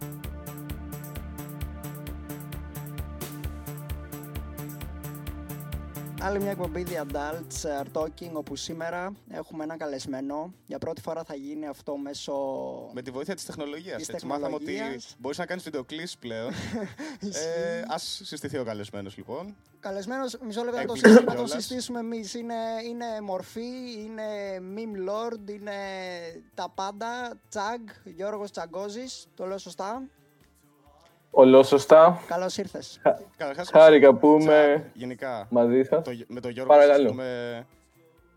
thank you Άλλη μια εκπομπή The Adults Are Talking όπου σήμερα έχουμε ένα καλεσμένο. Για πρώτη φορά θα γίνει αυτό μέσω... Με τη βοήθεια της τεχνολογίας. Της έτσι. Μάθαμε ότι τεχνολογίας. μπορείς να κάνεις βιντεοκλήσεις πλέον. ε, ας συστηθεί ο καλεσμένος λοιπόν. Καλεσμένος, μισό λεπτό να το, Έκπληξη συ- να το κιόλας. συστήσουμε εμείς. Είναι, είναι μορφή, είναι meme lord, είναι τα πάντα. Τσαγκ, Γιώργος Τσαγκόζης, το λέω σωστά. Ολόσωστα. Καλώς ήρθες. Καταρχάς, Χάρηκα που Τσακ, είμαι Γενικά, μαζί σας. το, με τον Γιώργο Παρακαλώ. συζητούμε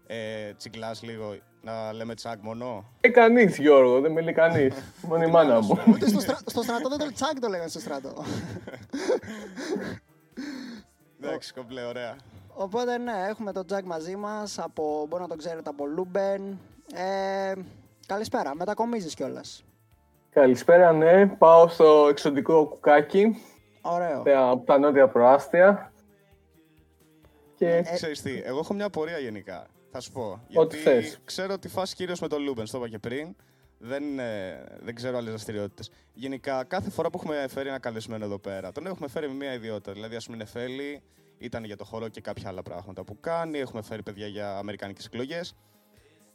ε, τσιγκλάς λίγο, να λέμε τσακ μονό. Ε, κανείς Γιώργο, δεν με λέει κανείς. Μόνο η μάνα μου. Ούτε στο, στρα- στο στρατό δεν το τσακ το λέγανε στο στρατό. Εντάξει, κομπλέ, ωραία. Οπότε ναι, έχουμε τον Τζακ μαζί μας, από, μπορεί να τον ξέρετε από Λούμπεν. Ε, καλησπέρα, μετακομίζεις κιόλας. Καλησπέρα, ναι. Πάω στο εξωτικό Κουκάκι, Ωραίο. τα- από τα νότια προάστια. Και Ε, Ξέρεις τι, εγώ έχω μια απορία γενικά. Θα σου πω. Ό,τι Γιατί θες. ξέρω ότι φας κυρίως με τον Λούμπεν, το είπα και πριν. Δεν, ε, δεν ξέρω άλλες δραστηριότητες. Γενικά, κάθε φορά που έχουμε φέρει ένα καλεσμένο εδώ πέρα, τον έχουμε φέρει με μια ιδιότητα. Δηλαδή, ας πούμε, Νεφέλη ήταν για το χώρο και κάποια άλλα πράγματα που κάνει. Έχουμε φέρει παιδιά για αμερικανικές εκλογές.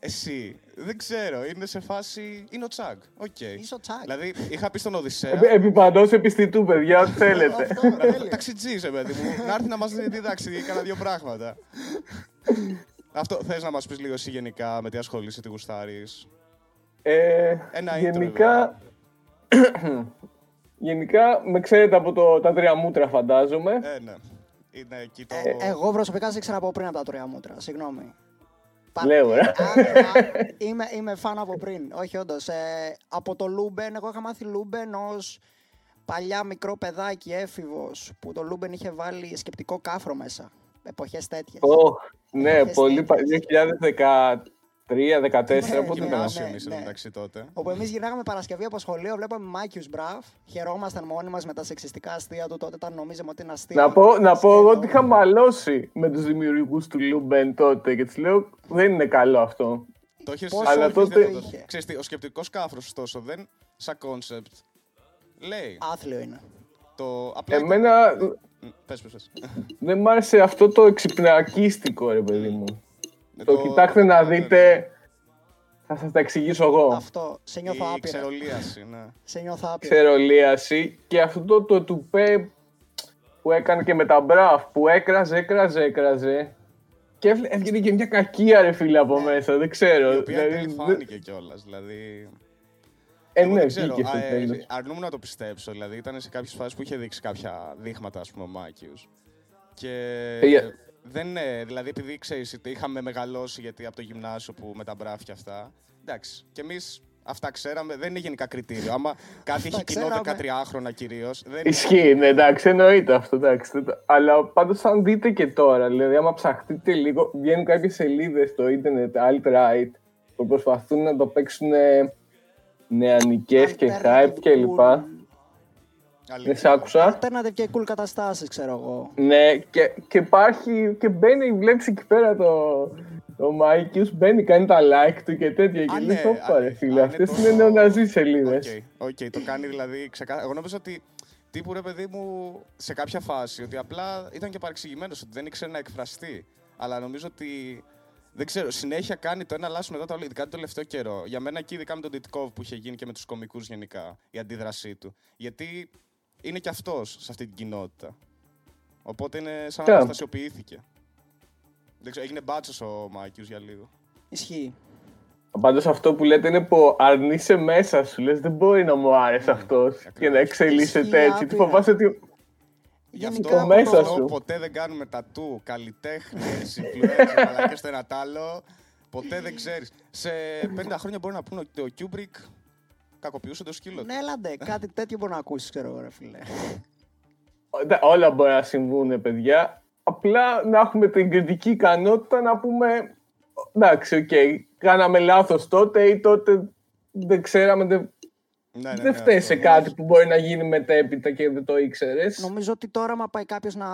Εσύ, δεν ξέρω, είναι σε φάση. Είναι ο Τσάγκ. Οκ. Είσαι ο Τσαγκ. Δηλαδή, είχα πει στον Οδυσσέα. επί, επί παντός επιστητού, παιδιά, ό,τι θέλετε. Αυτό, τέλειο. Ταξιτζής, ρε παιδί μου. να έρθει να μας διδάξει κάνα δύο πράγματα. Αυτό θες να μας πεις λίγο εσύ γενικά με τι ασχολείσαι, τι γουστάρεις; Ε, Ένα intro, γενικά, γενικά, με ξέρετε από το, τα τρία μούτρα, φαντάζομαι. Ε, ναι. Είναι εκεί το. Ε, εγώ προσωπικά σε ήξερα από πριν από τα τρία μούτρα. Συγγνώμη. Είμαι, είμαι φαν από πριν. Όχι, όντως. Ε, από το Λούμπεν, εγώ είχα μάθει Λούμπεν ως παλιά μικρό παιδάκι έφηβος που το Λούμπεν είχε βάλει σκεπτικό κάφρο μέσα. Εποχές τέτοιες. Oh, ναι, πολύ παλιά. Τρία, ναι, δεκατέσσερα, πότε ήταν να ναι. μεταξύ τότε; Όπου εμείς γυρνάγαμε Παρασκευή από σχολείο, βλέπαμε Μάικιου Μπραφ, χαιρόμασταν μόνοι μας με τα σεξιστικά αστεία του τότε, όταν νομίζαμε ότι είναι αστεία. Να πω, να πω εγώ ότι είχα μαλώσει με τους δημιουργούς του Λουμπεν τότε και τους λέω δεν είναι καλό αυτό. Το είχε αλλά τότε. Ξέρετε, ο σκεπτικός κάφρος, ωστόσο, δεν σαν κόνσεπτ. Λέει. Άθλιο είναι. Το... Απλά Εμένα. Πες, πες, πες. Δεν μ' άρεσε αυτό το εξυπνακίστικο, ρε παιδί μου. Ε, Το κοιτάξτε να ναι, δείτε, θα σας τα εξηγήσω εγώ. Αυτό. Σε νιώθω Η άπειρα. ξερολίαση, ναι. Σε νιώθω άπειρα. Ξερολίαση και αυτό το, το τουπέ που έκανε και με τα μπραφ που έκραζε, έκραζε, έκραζε και έβγαινε- έβγαινε και μια κακία ρε φίλε από μέσα, δεν ξέρω. Η οποία Δηλαδή, δεν φάνηκε κιόλας. Δηλαδή. Ε, Εγώ ναι, δεν ξέρω. βγήκε στο Α, ε, τέλος. αρνούμαι να το πιστέψω. Δηλαδή ήταν σε κάποιες φάσεις που είχε δείξει κάποια δείγματα, ας πούμε, ο Μάκιου. Και. Ε, για- Δεν είναι. Δηλαδή, επειδή ξέρεις, είχαμε μεγαλώσει γιατί από το γυμνάσιο που με τα μπράφ και αυτά. Εντάξει. Και εμείς αυτά ξέραμε. Δεν είναι γενικά κριτήριο. Άμα κάτι έχει κοινό ξέραμε. 13χρονα κυρίως. Δεν Ισχύει, ναι, εντάξει, εννοείται αυτό, εντάξει. δεν το- Αλλά πάντως αν δείτε και τώρα, δηλαδή άμα ψαχτείτε λίγο, βγαίνουν κάποιες σελίδες στο ίντερνετ, alt-right, που προσπαθούν να το παίξουν ε, νεανικές και hype Alternative κλπ. Cool. Αλήθεια. Δεν σ' άκουσα. Alternative και cool καταστάσεις, ξέρω εγώ. Ναι, και, και υπάρχει και μπαίνει, βλέπεις εκεί πέρα το, το Μάικιους, μπαίνει, κάνει τα like του και τέτοια. Και Α, λες, ναι, όπα α, ρε α, φίλε, είναι αυτές τόσο- είναι νεοναζί σελίδες. OK, OK, το κάνει δηλαδή ξεκάθαρα. Εγώ νομίζω ότι τύπου ρε παιδί μου σε κάποια φάση ότι απλά ήταν και παρεξηγημένος ότι δεν ήξερε να εκφραστεί. Αλλά νομίζω ότι. Δεν ξέρω, συνέχεια κάνει το ένα λάθος μετά το άλλο, ειδικά τον τελευταίο καιρό. Για μένα εκεί, ειδικά με τον Τιτκόβ που είχε γίνει και με τους κομικούς γενικά, η αντίδρασή του. Γιατί είναι και αυτός σε αυτή την κοινότητα. Οπότε είναι σαν να Yeah. αποστασιοποιήθηκε. Δεν ξέρω, έγινε μπάτσος ο Μάικιους για λίγο. Ισχύει. Πάντως αυτό που λέτε είναι που αρνείσαι μέσα σου. Λες δεν μπορεί να μου άρεσε αυτός και να ακριβώς. εξελίσσεται Ισχύει έτσι. Τι άπειρα. φοβάσαι ότι. Γι' Γενικά αυτό, από μέσα το- σου. ποτέ δεν κάνουμε τατού, καλλιτέχνες, influencer, αλλά και στο ένα τ' άλλο. Ποτέ δεν ξέρεις. Σε 50 χρόνια μπορεί να πούνε ότι ο Κιούμπρικ κακοποιούσε το σκύλο του. Ναι, έλα ντε, κάτι τέτοιο μπορεί να ακούσεις, ξέρω εγώ, ρε φίλε. Ό- Όλα μπορεί να συμβούν, παιδιά. Απλά να έχουμε την κριτική ικανότητα να πούμε. Εντάξει, οκ, κάναμε λάθος τότε ή τότε δεν ξέραμε. Δεν, Ναι, ναι, δεν ναι, φταίει σε αυτό. κάτι που μπορεί να γίνει μετέπειτα και δεν το ήξερες. Νομίζω ότι τώρα, άμα πάει κάποιος να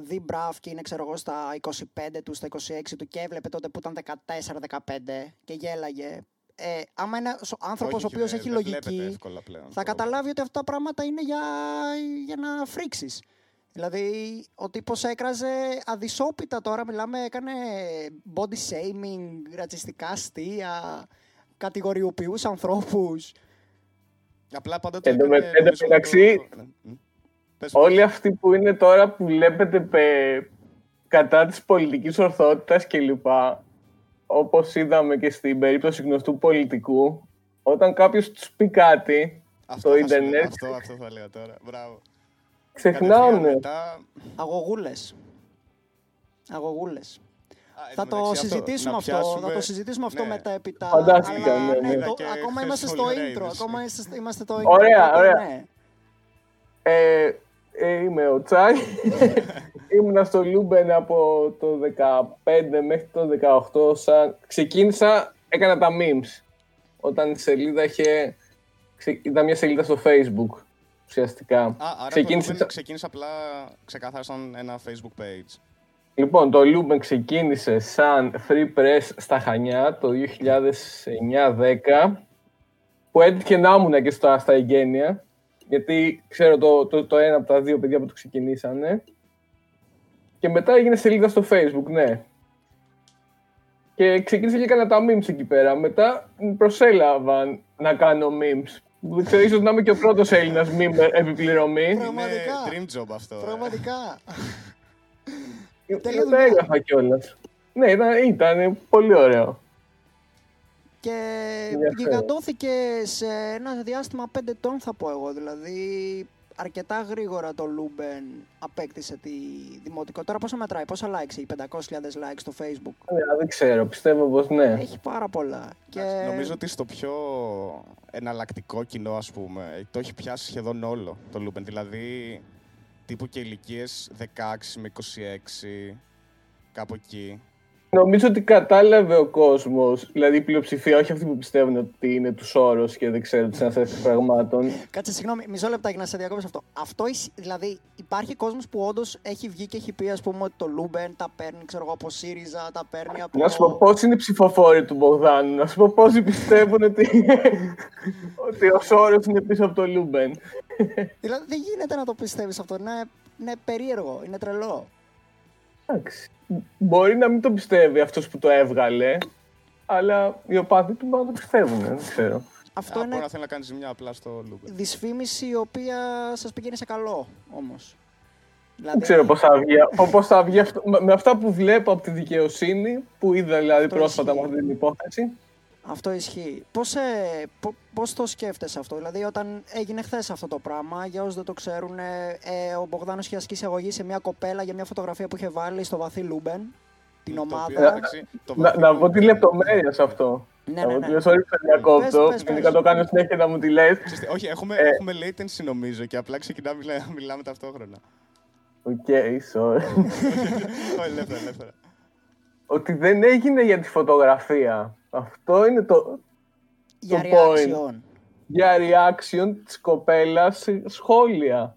δει μπραφ και είναι, ξέρω εγώ, στα 25 του, στα 26 του και έβλεπε τότε που ήταν 14-15 και γέλαγε. Ε, άμα είναι άνθρωπος ο Όχι, οποίος δεν- έχει δεν βλέπετε λογική, εύκολα πλέον θα το- καταλάβει ότι αυτά τα πράγματα είναι για, για να φρίξεις. Δηλαδή, ο τύπος έκραζε αδυσόπιτα τώρα, μιλάμε, έκανε body shaming, ρατσιστικά αστεία, κατηγοριοποιούσε ανθρώπους. Απλά πάντα το Εν τω έκανε, με- εν τω νομίζω, μεταξύ, το- Μ. Πες, Όλοι αυτοί που είναι τώρα που βλέπετε πε- κατά της πολιτικής ορθότητας κλπ. Όπως είδαμε και στην περίπτωση γνωστού πολιτικού, όταν κάποιος τους πει κάτι αυτό στο θα σου λέω, ίντερνετ, Αυτό, αυτό θα λέω τώρα. Μπράβο. ξεχνάνε. Κατευθείαν μετά- Αγωγούλες. Αγωγούλες. Α, εν Θα τω το μεταξύ συζητήσουμε να αυτό, πιάσουμε- θα το συζητήσουμε αυτό ναι. μετά επίτα. Φαντάστηκα, αλλά, ναι, ναι. το- Και ακόμα χθες είμαστε πολύ στο ωραία intro. είδηση. Ακόμα είστε- είμαστε στο intro. Ωραία, οπότε, ωραία. ναι. Ε, ε, είμαι ο Τσαγκ. Ήμουνα στο Λούμπεν από το 15 μέχρι το 18. Σαν... Ξεκίνησα, έκανα τα memes. Όταν η σελίδα είχε... ξε- Ήταν μια σελίδα στο facebook, ουσιαστικά. Α, άρα Ξεκίνησε το σαν- Λούμπεν ξεκίνησε απλά ξεκάθαρα σαν ένα facebook page. Λοιπόν, το Λούμπεν ξεκίνησε σαν free press στα Χανιά το 2009-10 που έτυχε να ήμουν και στα, στα εγκαίνια γιατί ξέρω το, το, το ένα από τα δύο παιδιά που το ξεκινήσανε και μετά έγινε σελίδα στο facebook, ναι. Και ξεκίνησα και έκανα τα memes εκεί πέρα. Μετά με προσέλαβαν να κάνω memes. Δεν ξέρω, ίσως να είμαι και ο πρώτος Έλληνας memer επί πληρωμή. Πραγματικά. Είναι dream job αυτό. ε. Πραγματικά. Και Τέλεια τα δουλειά. έγραφα κιόλας. Ναι, ήταν, ήταν πολύ ωραίο. Και Ενδιαφέρον. γιγαντώθηκε σε ένα διάστημα 5 ετών θα πω εγώ. Δηλαδή αρκετά γρήγορα το Λούμπεν απέκτησε τη δημοτικότητα. Τώρα πόσα μετράει, πόσα likes έχει, 500.000 likes στο facebook; Ναι, δεν ξέρω, πιστεύω πως ναι. Έχει πάρα πολλά. Και... Νομίζω ότι στο πιο εναλλακτικό κοινό, ας πούμε, το έχει πιάσει σχεδόν όλο το Λούμπεν. Δηλαδή, τύπου και ηλικίες 16 με 26, κάπου εκεί. Νομίζω ότι κατάλαβε ο κόσμος, δηλαδή η πλειοψηφία, όχι αυτοί που πιστεύουν ότι είναι του Σόρος και δεν ξέρουν τις αναστάσεις πραγμάτων. Κάτσε, συγγνώμη, μισό λεπτά για να σε διακόψω αυτό. Αυτό ισ- δηλαδή υπάρχει κόσμος που όντως έχει βγει και έχει πει, ας πούμε, ότι το Λούμπεν τα παίρνει, ξέρω εγώ, από ΣΥΡΙΖΑ, τα παίρνει από. Να σου πω πώς είναι οι ψηφοφόροι του Μπογδάνου, να σου πω πόσοι πιστεύουν ότι, ότι ο Σόρος είναι πίσω από το Λούμπεν. Δηλαδή δεν γίνεται να το πιστεύεις αυτό. Είναι, είναι περίεργο, είναι τρελό. Εντάξει. Μπορεί να μην το πιστεύει αυτός που το έβγαλε, αλλά οι οπαδοί του μπορεί να το πιστεύουν, δεν ξέρω. Αυτό Α, είναι Μπορεί να θέλει να κάνει ζημιά απλά στο Λούμπεν. δυσφήμιση η οποία σας πηγαίνει σε καλό όμως. Δηλαδή, Δεν ξέρω πώς θα βγει, πώς θα βγει αυτό, με- με αυτά που βλέπω από τη δικαιοσύνη, που είδα δηλαδή Αυτό πρόσφατα με ισχύει. αυτή την υπόθεση. Αυτό ισχύει. Πώς, ε, πο- πώς το σκέφτεσαι αυτό, δηλαδή όταν έγινε χθες αυτό το πράγμα, για όσους δεν το ξέρουν, ε, ε, ο Μπογδάνος είχε ασκήσει αγωγή σε μια κοπέλα για μια φωτογραφία που είχε βάλει στο βαθύ Λούμπεν, την Το οποίο, ομάδα. εντάξει, το Να, βαθύ να πω Lupin- τη λεπτομέρειας σε αυτό. Ναι, να ναι, πω ναι. τη sorry που σε διακόπτω, Πες, πες, γιατί πες. θα το κάνω συνέχεια να μου τη λες. Ξέρεις τι, Όχι, έχουμε, Ε. έχουμε latency νομίζω και απλά ξεκινάμε μιλά, μιλάμε ταυτόχρονα. OK, sorry. Όχι, ελεύθερα, ελεύθερα. Ότι δεν έγινε για τη φωτογραφία. Αυτό είναι το Για το point. reaction. για reaction της κοπέλας σε σχόλια.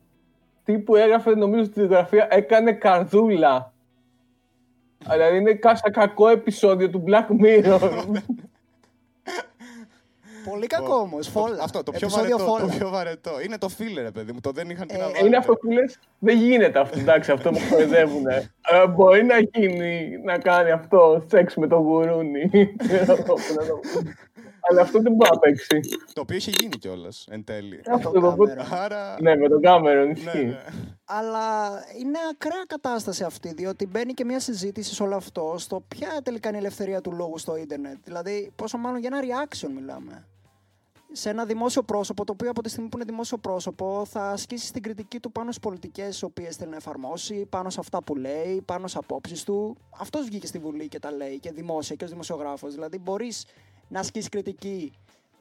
Τι που έγραφε νομίζω στη φωτογραφία έκανε καρδούλα. Δηλαδή είναι κάτσε κακό επεισόδιο του Black Mirror. Πολύ κακό όμως. Φόλα. Αυτό, το πιο, Επεισόδιο βαρετό, το φόλα. πιο βαρετό. Είναι το filler, ρε παιδί μου. Το δεν είχαν τι να Ε, βάλουν. είναι αυτό που λες, δεν γίνεται αυτό, εντάξει, αυτό μου κοροϊδεύουν. μπορεί να γίνει, να κάνει αυτό, σεξ με το γουρούνι. Ξέρω εγώ πώς να το πω. Αλλά αυτό δεν μπορεί να παίξει. Το οποίο είχε γίνει κιόλας εν τέλει. Αυτό το το κάμερο. Άρα. Ναι, με τον Κάμερον ναι, ισχύει. ναι. Αλλά είναι ακραία κατάσταση αυτή, διότι μπαίνει και μια συζήτηση σε όλο αυτό στο ποια τελικά είναι η ελευθερία του λόγου στο ίντερνετ. Δηλαδή, πόσο μάλλον για ένα reaction μιλάμε. Σε ένα δημόσιο πρόσωπο, το οποίο από τη στιγμή που είναι δημόσιο πρόσωπο θα ασκήσει την κριτική του πάνω στις πολιτικές τι οποίες θέλει να εφαρμόσει, πάνω σε αυτά που λέει, πάνω στι απόψεις του. Αυτός βγήκε στη Βουλή και τα λέει και δημόσια και ως δημοσιογράφος. Δηλαδή, μπορείς να ασκήσεις κριτική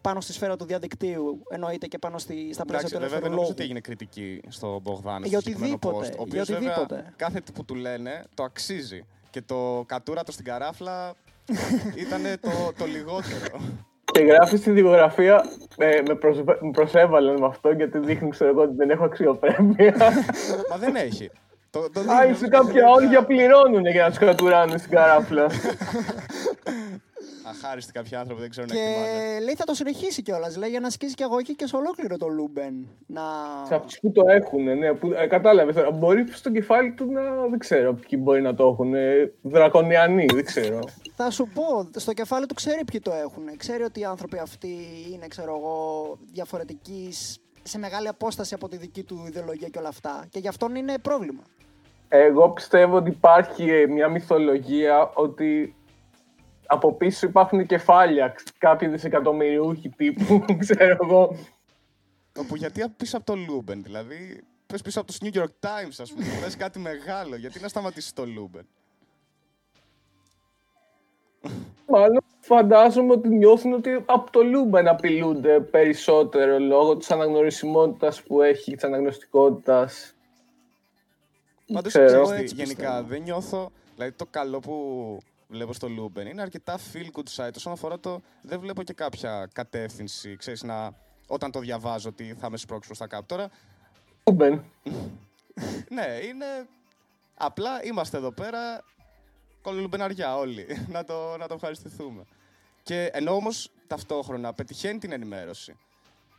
πάνω στη σφαίρα του διαδικτύου, εννοείται και πάνω στη, στα πλαίσια Εντάξει, του βέβαια ελεύθερου δεν νομίζω λόγου. ότι έγινε κριτική στο Μπογδάνο. Για στο συγκεκριμένο οτιδήποτε, post, Ο για οποίος βέβαια οτιδήποτε. κάθε τι που του λένε το αξίζει. Και το κατούρατο στην καράφλα ήταν το, το λιγότερο. Και γράφεις στη δικογραφία, ε, με, προσβε- με προσέβαλαν με αυτό γιατί δείχνει ξέρω εγώ ότι δεν έχω αξιοπρέπεια. Μα δεν έχει. Το, το Άλλοι δείχνει, σε κάποια όρια πληρώνουν για να τους κατουράνε στην καράφλα. Αχάριστοι κάποιοι άνθρωποι δεν ξέρουν να εκτιμάνε. Και λέει θα το συνεχίσει κιόλας. Λέει για να σκίσει και αγωγή και σε ολόκληρο το Λούμπεν. Να... Σε αυτούς που το έχουν, ναι. Που, ε, κατάλαβες τώρα. Μπορεί στο κεφάλι του να. Δεν ξέρω ποιοι μπορεί να το έχουν. Ε, δρακονιανοί, δεν ξέρω. Θα σου πω, στο κεφάλι του ξέρει ποιοι το έχουν. Ξέρει ότι οι άνθρωποι αυτοί είναι, ξέρω εγώ, διαφορετικοί σ- σε μεγάλη απόσταση από τη δική του ιδεολογία και όλα αυτά. Και γι' αυτόν είναι πρόβλημα. Εγώ πιστεύω ότι υπάρχει ε, μια μυθολογία ότι από πίσω υπάρχουν κεφάλια κάποιοι δισεκατομμυριούχοι τύπου, ξέρω εγώ. Όπου γιατί πίσω από το Λούμπεν, δηλαδή. Πες πίσω από το New York Times, ας πούμε. Πες κάτι μεγάλο. Γιατί να σταματήσει το Λούμπεν; Μάλλον φαντάζομαι ότι νιώθουν ότι από το Λούμπεν απειλούνται περισσότερο λόγω της αναγνωρισιμότητας που έχει, της αναγνωστικότητας. Πάντως ξέρω. γενικά Έτσι πιστεύω. δεν νιώθω. Δηλαδή το καλό που βλέπω στο Λούμπεν είναι αρκετά feel good site. Όσον αφορά το. Δεν βλέπω και κάποια κατεύθυνση. Ξέρεις, να, όταν το διαβάζω ότι θα με σπρώξει προς τα κάτω. Τώρα, Λούμπεν. ναι, είναι. Απλά είμαστε εδώ πέρα. Κολολουμπεναριά όλοι. να, το, να το ευχαριστηθούμε. Και ενώ όμως ταυτόχρονα πετυχαίνει την ενημέρωση.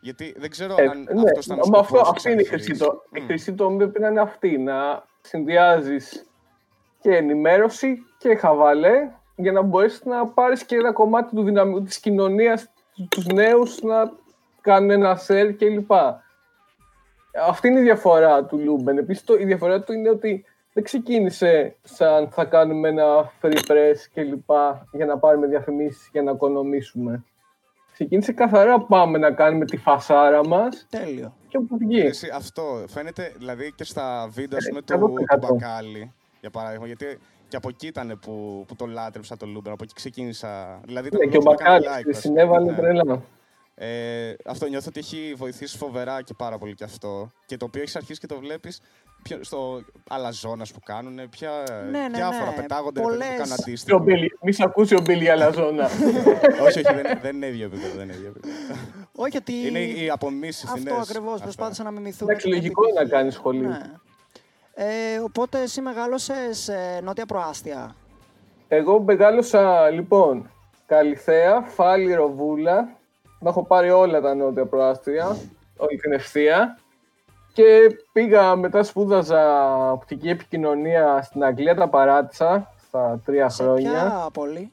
Γιατί δεν ξέρω Ε, αν ναι, αυτός ήταν ο μα αυτό, σκοπός αυτή είναι η χρυσή, εξ-επιχειρήσης. το, η Μμ. χρυσή τομή πρέπει να είναι αυτή, να συνδυάζεις και ενημέρωση και χαβαλέ για να μπορέσεις να πάρεις και ένα κομμάτι του δυναμικού της κοινωνίας, τους νέους να κάνουν ένα σερ κλπ. Αυτή είναι η διαφορά του Λούμπεν. Επίσης το- η διαφορά του είναι ότι δεν ξεκίνησε σαν θα κάνουμε ένα free press κλπ. για να πάρουμε διαφημίσεις για να οικονομήσουμε. Ξεκίνησε καθαρά πάμε να κάνουμε τη φασάρα μας Τέλειο. και όπου βγει. Εσύ, αυτό φαίνεται δηλαδή και στα βίντεο ας πούμε, του, 100%. του Μπακάλη, για παράδειγμα. Γιατί και από εκεί ήταν που, που το λάτρεψα το Λούμπεν, από εκεί ξεκίνησα. Δηλαδή, το Ναι, και ο το έκανα like, Μπακάλης βασικά, συνέβαλε ναι. τρελά. Ε, αυτό νιώθω ότι έχει βοηθήσει φοβερά και πάρα πολύ και αυτό. Και το οποίο έχεις αρχίσει και το βλέπεις στο αλαζόνας που κάνουν. Πια, Ναι, ναι, διάφορα ναι. πετάγονται ρε παιδί, Πολλές- που κάνουν Ο αντίστοιχο. Μπίλι- Μη σ' ακούσει ο Μπίλι Αλαζόνα. όχι, όχι, δεν, δεν είναι ίδιο επίπεδο. Δεν είναι ίδιο επίπεδο. Όχι ότι. είναι οι απομίσει Αυτό ακριβώς. Προσπάθησα να μιμηθούν. Εντάξει, την λογικό είναι να επιτυχία. κάνεις σχολείο. Ναι. Ε, οπότε εσύ μεγάλωσες νότια προάστια. Εγώ μεγάλωσα λοιπόν Καλιθέα, Φάλη, Ροβούλα. Να έχω πάρει όλα τα νότια προάστια, όλη την ευθεία. Και πήγα μετά σπούδαζα οπτική επικοινωνία στην Αγγλία, τα παράτησα στα τρία Σε χρόνια. ποια πόλη;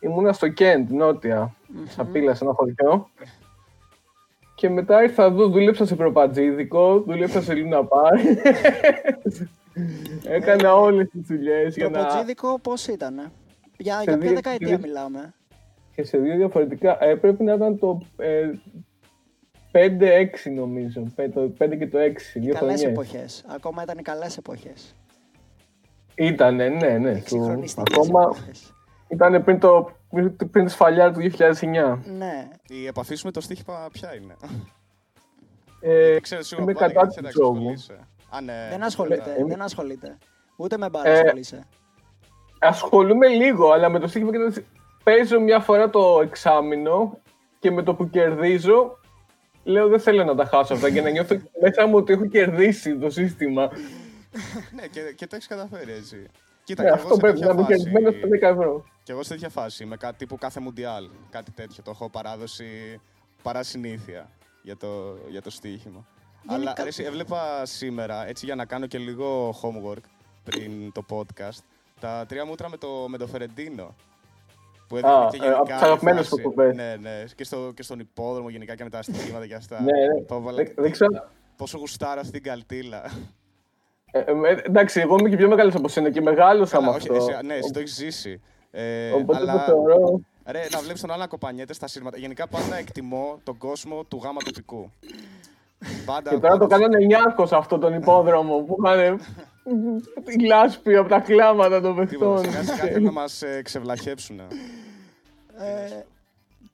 Ήμουνα στο Κέντ, νότια, στα πύλα σε ένα χωριό. Και μετά ήρθα εδώ, δούλεψα σε προπατζίδικο, δούλεψα σε Λούνα Πάρ. Έκανα όλες τις δουλειές για Το να... Ποτζίδικο πώς ήταν. Για, Σε για ποια δύο- δεκαετία δύο- μιλάμε; Και σε δύο διαφορετικά. Ε, πρέπει να ήταν το ε, 5-6 νομίζω. Πέ- Το 5 και το 6. Δύο Καλές χρονιές. εποχές. Ακόμα ήταν οι καλές εποχές. Ήτανε, ναι, ναι. του- Εξυγχρονιστικές Ακόμα εποχές. ήταν πριν, το, πριν, πριν τη σφαλιά του 2009. Ναι. Η επαφής σου με το στοίχημα ποια είναι; Ε, Ξέρεις σίγουρα είμαι πάλι, κατά γιατί του εντάξει, τζόγου. ασχολείσαι. Α, ναι. Δεν ασχολείται. ε, δεν ασχολείται. Ούτε με μπάρα Ε, ασχολείσαι. Ασχολούμαι λίγο, αλλά με το στοίχημα και παίζω μια φορά το εξάμεινο και με το που κερδίζω λέω δεν θέλω να τα χάσω αυτά και να νιώθω μέσα μου ότι έχω κερδίσει το σύστημα. Ναι, και, και το έχεις καταφέρει έτσι. Κοίτα, Ναι, και εγώ αυτό σε πρέπει τέτοια να είμαι φάση- κερδισμένο στα 10 ευρώ. Και εγώ σε τέτοια φάση, με κάτι τύπου κάθε Μουντιάλ, κάτι τέτοιο. Το έχω παράδοση παρά συνήθεια για το, για το στοίχημα. Αλλά Γενικά- ρε, εσύ, έβλεπα σήμερα, έτσι για να κάνω και λίγο homework πριν το podcast, τα τρία μούτρα με το, με το Φερεντίνο. Που έδειχνε Α, και ε, γενικά. από τις η αγαπημένες φάση. μου εκπομπές. Ναι, ναι. Και, στο, και στον υπόδρομο γενικά και με τα στοιχήματα και αυτά. Ναι, ναι. Το έβαλα- Δεν- δεν ξέρω. Πόσο γουστάρω αυτή την καλτήλα. Ε, ε, εντάξει, εγώ είμαι και πιο μεγάλος από σένα και μεγάλωσα με Καλά, όχι, αυτό. εσύ, ναι, εσύ το έχεις ζήσει. Ε, Οπότε αλλά, το θεωρώ. Ρε, να βλέπεις τον άλλο να κοπανιέται στα σύρματα. Γενικά πάντα εκτιμώ τον κόσμο του γάμα τοπικού. Πάντα, Και τώρα το πάντα- κάνανε Νιάρχο αυτό τον υπόδρομο που είχαν τη λάσπη από τα κλάματα των Τίποτα, παιχτών. σιγά σιγά θέλουν να μας ε, ξεβλαχέψουν. Ε,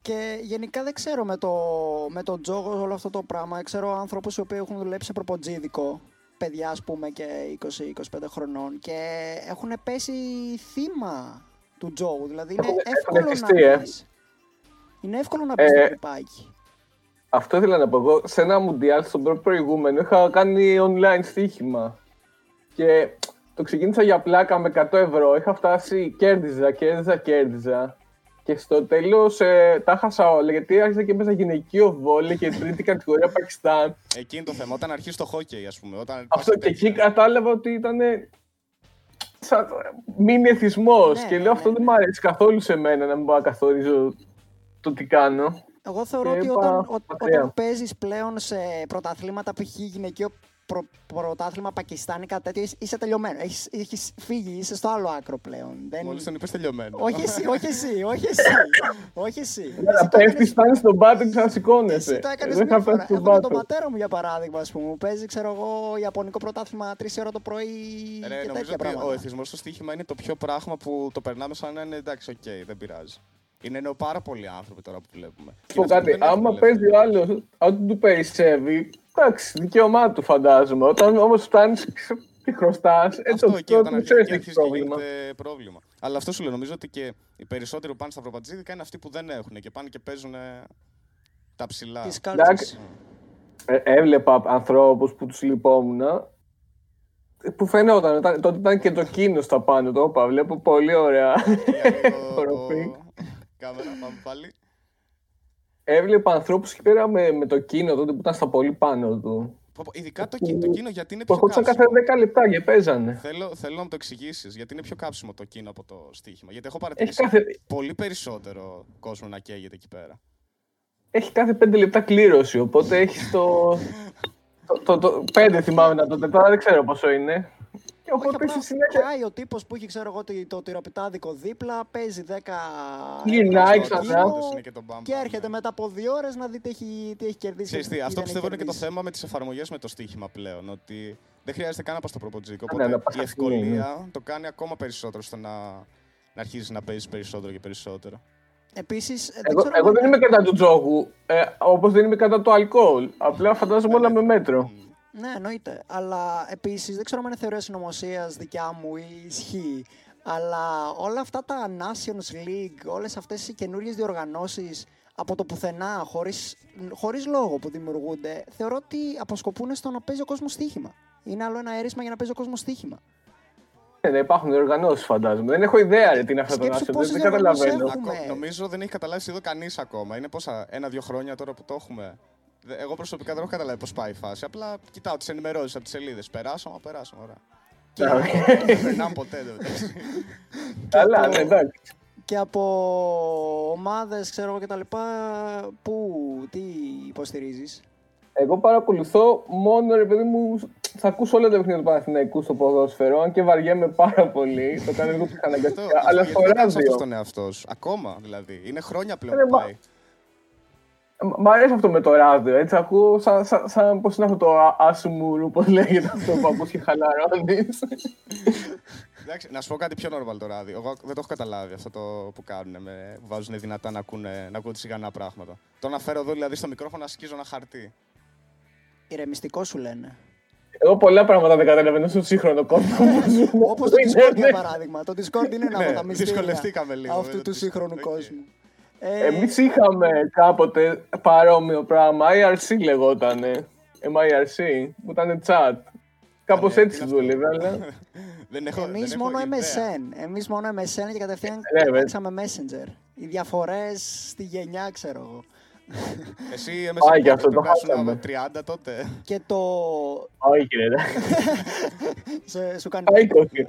και γενικά δεν ξέρω με το, με το τζόγος όλο αυτό το πράγμα. Ξέρω άνθρωπους οι οποίοι έχουν δουλέψει σε προποτζίδικο, παιδιά ας πούμε και 20-25 χρονών και έχουν πέσει θύμα του τζόγου. Δηλαδή είναι Έχουν- εύκολο έχουν να εθιστεί, ε. μπεις. Είναι εύκολο να μπεις Ε, στο τρυπάκι. Αυτό ήθελα να πω εγώ. Σε ένα μουντιάλ στον πρώτο προηγούμενο είχα κάνει online στοίχημα. Και το ξεκίνησα για πλάκα με 100 ευρώ. Είχα φτάσει, κέρδιζα, κέρδιζα, κέρδιζα. Και στο τέλο ε, τα χάσα όλα γιατί άρχισα και έπαιζα γυναικείο βόλε και τρίτη κατηγορία Πακιστάν. Εκεί το θέμα. Όταν αρχίσει το χόκκι, ας πούμε. Όταν Αυτό και εκεί κατάλαβα ότι ήταν. Σαν μήνυ εθισμός. Ναι, και ναι, λέω ναι, αυτό δεν μου αρέσει καθόλου σε μένα να μην μπορώ να καθορίζω το τι κάνω. Εγώ θεωρώ Και ότι είπα, όταν, ό- μακριά. όταν παίζεις πλέον σε πρωταθλήματα, π.χ. γυναικείο προ, πρωτάθλημα Πακιστάν ή κάτι τέτοιο, είσαι- είσαι τελειωμένο. Έχεις, έχεις φύγει, είσαι στο άλλο άκρο πλέον. Δεν... Μόλις τον είπες τελειωμένο. Όχι εσύ, όχι εσύ, όχι εσύ. όχι εσύ. Να Εσύ το πέφτεις, έκανες- φτάνεις στον πάτο και ξανασηκώνεσαι. Εσύ το έκανες Εγώ μία είχα φορά. πέσει στον Εγώ με τον πάτο. πατέρα μου, για παράδειγμα, ας πούμε, που παίζει, ξέρω εγώ, Ιαπωνικό πρωτάθλημα 3 ώρα το πρωί Ρε, και νομίζω τέτοια ότι πράγματα. ο εθισμός στο στοίχημα είναι το πιο πράγμα που το περνάμε σαν να είναι εντάξει, οκ, δεν πειράζει. Είναι ενώ πάρα πολλοί άνθρωποι τώρα που βλέπουμε. Και Πω είναι αυτοί κάτι, που δεν άμα έχουν παίζει ο άλλος, ό,τι του περισσεύει, εντάξει, δικαίωμά του φαντάζομαι. Όταν όμως φτάνει και χρωστά, έτσι Αυτό εκεί, αυτό όταν το αρχίζει, ξέρει εκεί έχει αρχίζει και πρόβλημα. γίνεται πρόβλημα. Αλλά αυτό σου λέω, νομίζω ότι και οι περισσότεροι που πάνε στα προποτζίδικα είναι αυτοί που δεν έχουν και πάνε και παίζουν τα ψηλά. Τις Εντάξει. κάλτσες. Ε, έβλεπα ανθρώπου που του λυπόμουν που φαινόταν, ήταν, τότε ήταν και το κίνο στα πάνω, το είπα, βλέπω πολύ ωραία Για λίγο οροφή. το- Κάμερα, πάμε πάλι. Έβλεπα ανθρώπους εκεί πέρα με, με το κίνο τότε που ήταν στα πολύ πάνω του. Πω, πω, Ειδικά το, κί- το κίνο γιατί είναι Που πιο ερχόντουσαν κάψιμο. κάθε 10 λεπτά και παίζανε. Θέλω, θέλω να μου το εξηγήσεις, γιατί είναι πιο κάψιμο το κίνο από το στοίχημα. Γιατί έχω Έχει παρατηρήσει κάθε, πολύ περισσότερο κόσμο να καίγεται εκεί πέρα. έχει κάθε 5 λεπτά κλήρωση, οπότε έχεις το, το, το, το, 5 θυμάμαι να τότε, τώρα δεν ξέρω πόσο είναι. Και Όχι, οπότε απλά στη συνέχεια πάει ο τύπος που έχει, ξέρω εγώ, το, το τυροπιτάδικο δίπλα, παίζει 10. Γυρνάει ευρώ στο ξανά. κίνο Είναι και το μπαμ, Και μπαμ, έρχεται ναι. μετά από δύο ώρες να δει τι έχει, τι έχει κερδίσει. Ξέρεις τι, ή αυτό δεν πιστεύω έχει είναι και το κερδίσει. θέμα με τις εφαρμογές με το στοίχημα πλέον. Ότι δεν χρειάζεται καν να πας στο προποτζίκο. Ναι, Οπότε να πας η καφέ, ναι. ευκολία το κάνει ακόμα περισσότερο στο να, να αρχίσει να παίζεις περισσότερο και περισσότερο. Επίσης, δεν Εγώ, ξέρω. εγώ αν- δεν είμαι κατά του τζόγου, ε, όπως δεν είμαι κατά του αλκοόλ. Απλά φαντάζομαι όλα με μέτρο. Ναι, εννοείται. Αλλά επίσης δεν ξέρω αν είναι θεωρία συνωμοσίας δικιά μου ή ισχύει. Αλλά όλα αυτά τα Nations League, όλες αυτές οι καινούριες διοργανώσεις από το πουθενά, χωρίς χωρίς λόγο που δημιουργούνται, θεωρώ ότι αποσκοπούν στο να παίζει ο κόσμος στοίχημα. Είναι άλλο ένα αίρισμα για να παίζει ο κόσμος στοίχημα. Ε, ναι, υπάρχουν διοργανώσεις, φαντάζομαι. Δεν έχω ιδέα ρε, τι είναι αυτό το Σκέψου National, πόσες δεν διοργανώσεις καταλαβαίνω. έχουμε. Ακό- νομίζω δεν έχει καταλάβει εδώ κανείς ακόμα. Είναι πόσα, ένα-δύο χρόνια τώρα που το έχουμε. Δε- Εγώ προσωπικά δεν έχω καταλάβει πώς πάει η φάση. Απλά κοιτάω τις ενημερώσεις από τις σελίδες. Περάσαμε, περάσαμε. Ωραία. Δεν περνάμε ποτέ. δεν εντάξει. Καλά, το- ναι, εντάξει. Και από ομάδες, ξέρω εγώ κτλ. Πού, τι υποστηρίζεις; Εγώ παρακολουθώ μόνο ρε παιδί μου. Θα ακούσω όλα τα παιχνίδια του Παναθηναϊκού στο ποδόσφαιρο, αν και βαριέμαι πάρα πολύ. Το κάνω λίγο Αυτό, ψυχαναγκαστικά. αυτό, αλλά γιατί στο δεν κάνεις αυτός ράδιο. στον εαυτό σου. Ακόμα δηλαδή. Είναι χρόνια πλέον Ρε, που μα- πάει. Μ' μ' αρέσει αυτό με το ράδιο. Έτσι ακούω σαν, σαν, σαν πώς είναι αυτό το α- άσουμουρου, πώς λέγεται αυτό που ακούς και χαλαρώνεις. Εντάξει, να σου πω κάτι πιο normal το ράδιο. Εγώ δεν το έχω καταλάβει αυτό το που κάνουν. Με, που βάζουν δυνατά να ακούνε, να ακούνε σιγανά πράγματα. Το να φέρω εδώ δηλαδή στο μικρόφωνο να σκίζω ένα χαρτί. Ηρεμιστικό σου λένε. Εγώ πολλά πράγματα δεν καταλαβαίνω στον σύγχρονο κόσμο που ζούμε. Όπως το Είναι, Discord για ναι. παράδειγμα. Το Discord είναι ένα Ναι, από τα μυστήρια δυσκολευτήκαμε λίγο με αυτού το του Discord, σύγχρονου οκ. κόσμου. Ε, Εμείς είχαμε κάποτε παρόμοιο πράγμα, IRC λεγότανε. mIRC, που ήταν chat. Κάπως Ναι, έτσι τι είναι αυτό. δούλευε, αλλά... δεν έχω, Εμείς δεν έχω μόνο ιδέα. MSN. Εμείς μόνο MSN και κατευθείαν Ναι, βέβαια. παίξαμε Messenger. Οι διαφορές στη γενιά, ξέρω εγώ. Εσύ Πάει MSN και αυτό, πότε, το πρέπει να χάσαμε. ήσουν 30 τότε. Και το. Όχι ρε, σε- σου κάνει. τα 20.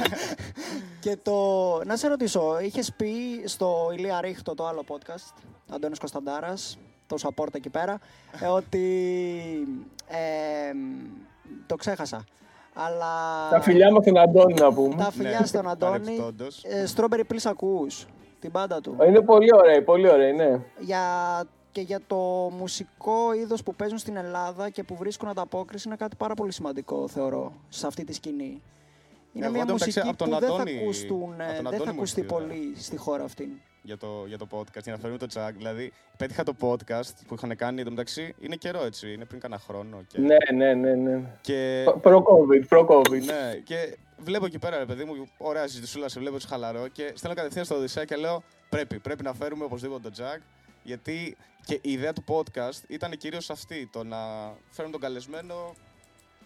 Και το. Να σε ρωτήσω, είχες πει στο Ηλία Ρίχτο το άλλο podcast, Αντώνης Κωνσταντάρας, το support εκεί πέρα, ε, ότι. ε, το ξέχασα. Αλλά. Τα φιλιά μας τον Αντώνη να πούμε. Τα φιλιά Ναι, στον Αντώνη. παρεπιπτόντως. Ε, Strawberry Please ακούς, την πάντα του. Είναι πολύ ωραία, πολύ ωραία, ναι. για, και για το μουσικό είδος που παίζουν στην Ελλάδα και που βρίσκουν ανταπόκριση είναι κάτι πάρα πολύ σημαντικό, θεωρώ, σε αυτή τη σκηνή. Είναι Εγώ, μια εντωμεταξύ, μουσική από τον που δεν θα, Αντώνη- ακουστούν, ε, από τον δεν θα Αντώνη μου ακουστεί ήρθε η ιδέα. πολύ στη χώρα αυτή. για το, για το podcast, για να φέρουμε το τσακ. Δηλαδή, πέτυχα το podcast που είχαν κάνει εντωμεταξύ. Είναι καιρό έτσι, είναι πριν κάνα χρόνο. Και, Ναι, ναι, ναι, ναι. και, Προ-COVID, προ-COVID. ναι, και βλέπω εκεί πέρα, ρε παιδί μου, ωραία συζητησούλα, σε βλέπω έτσι χαλαρό. Και στέλνω κατευθείαν στο Οδυσσέα και λέω: Πρέπει, πρέπει να φέρουμε οπωσδήποτε το Jack. Γιατί και η ιδέα του podcast ήταν κυρίως αυτή, το να φέρουμε τον καλεσμένο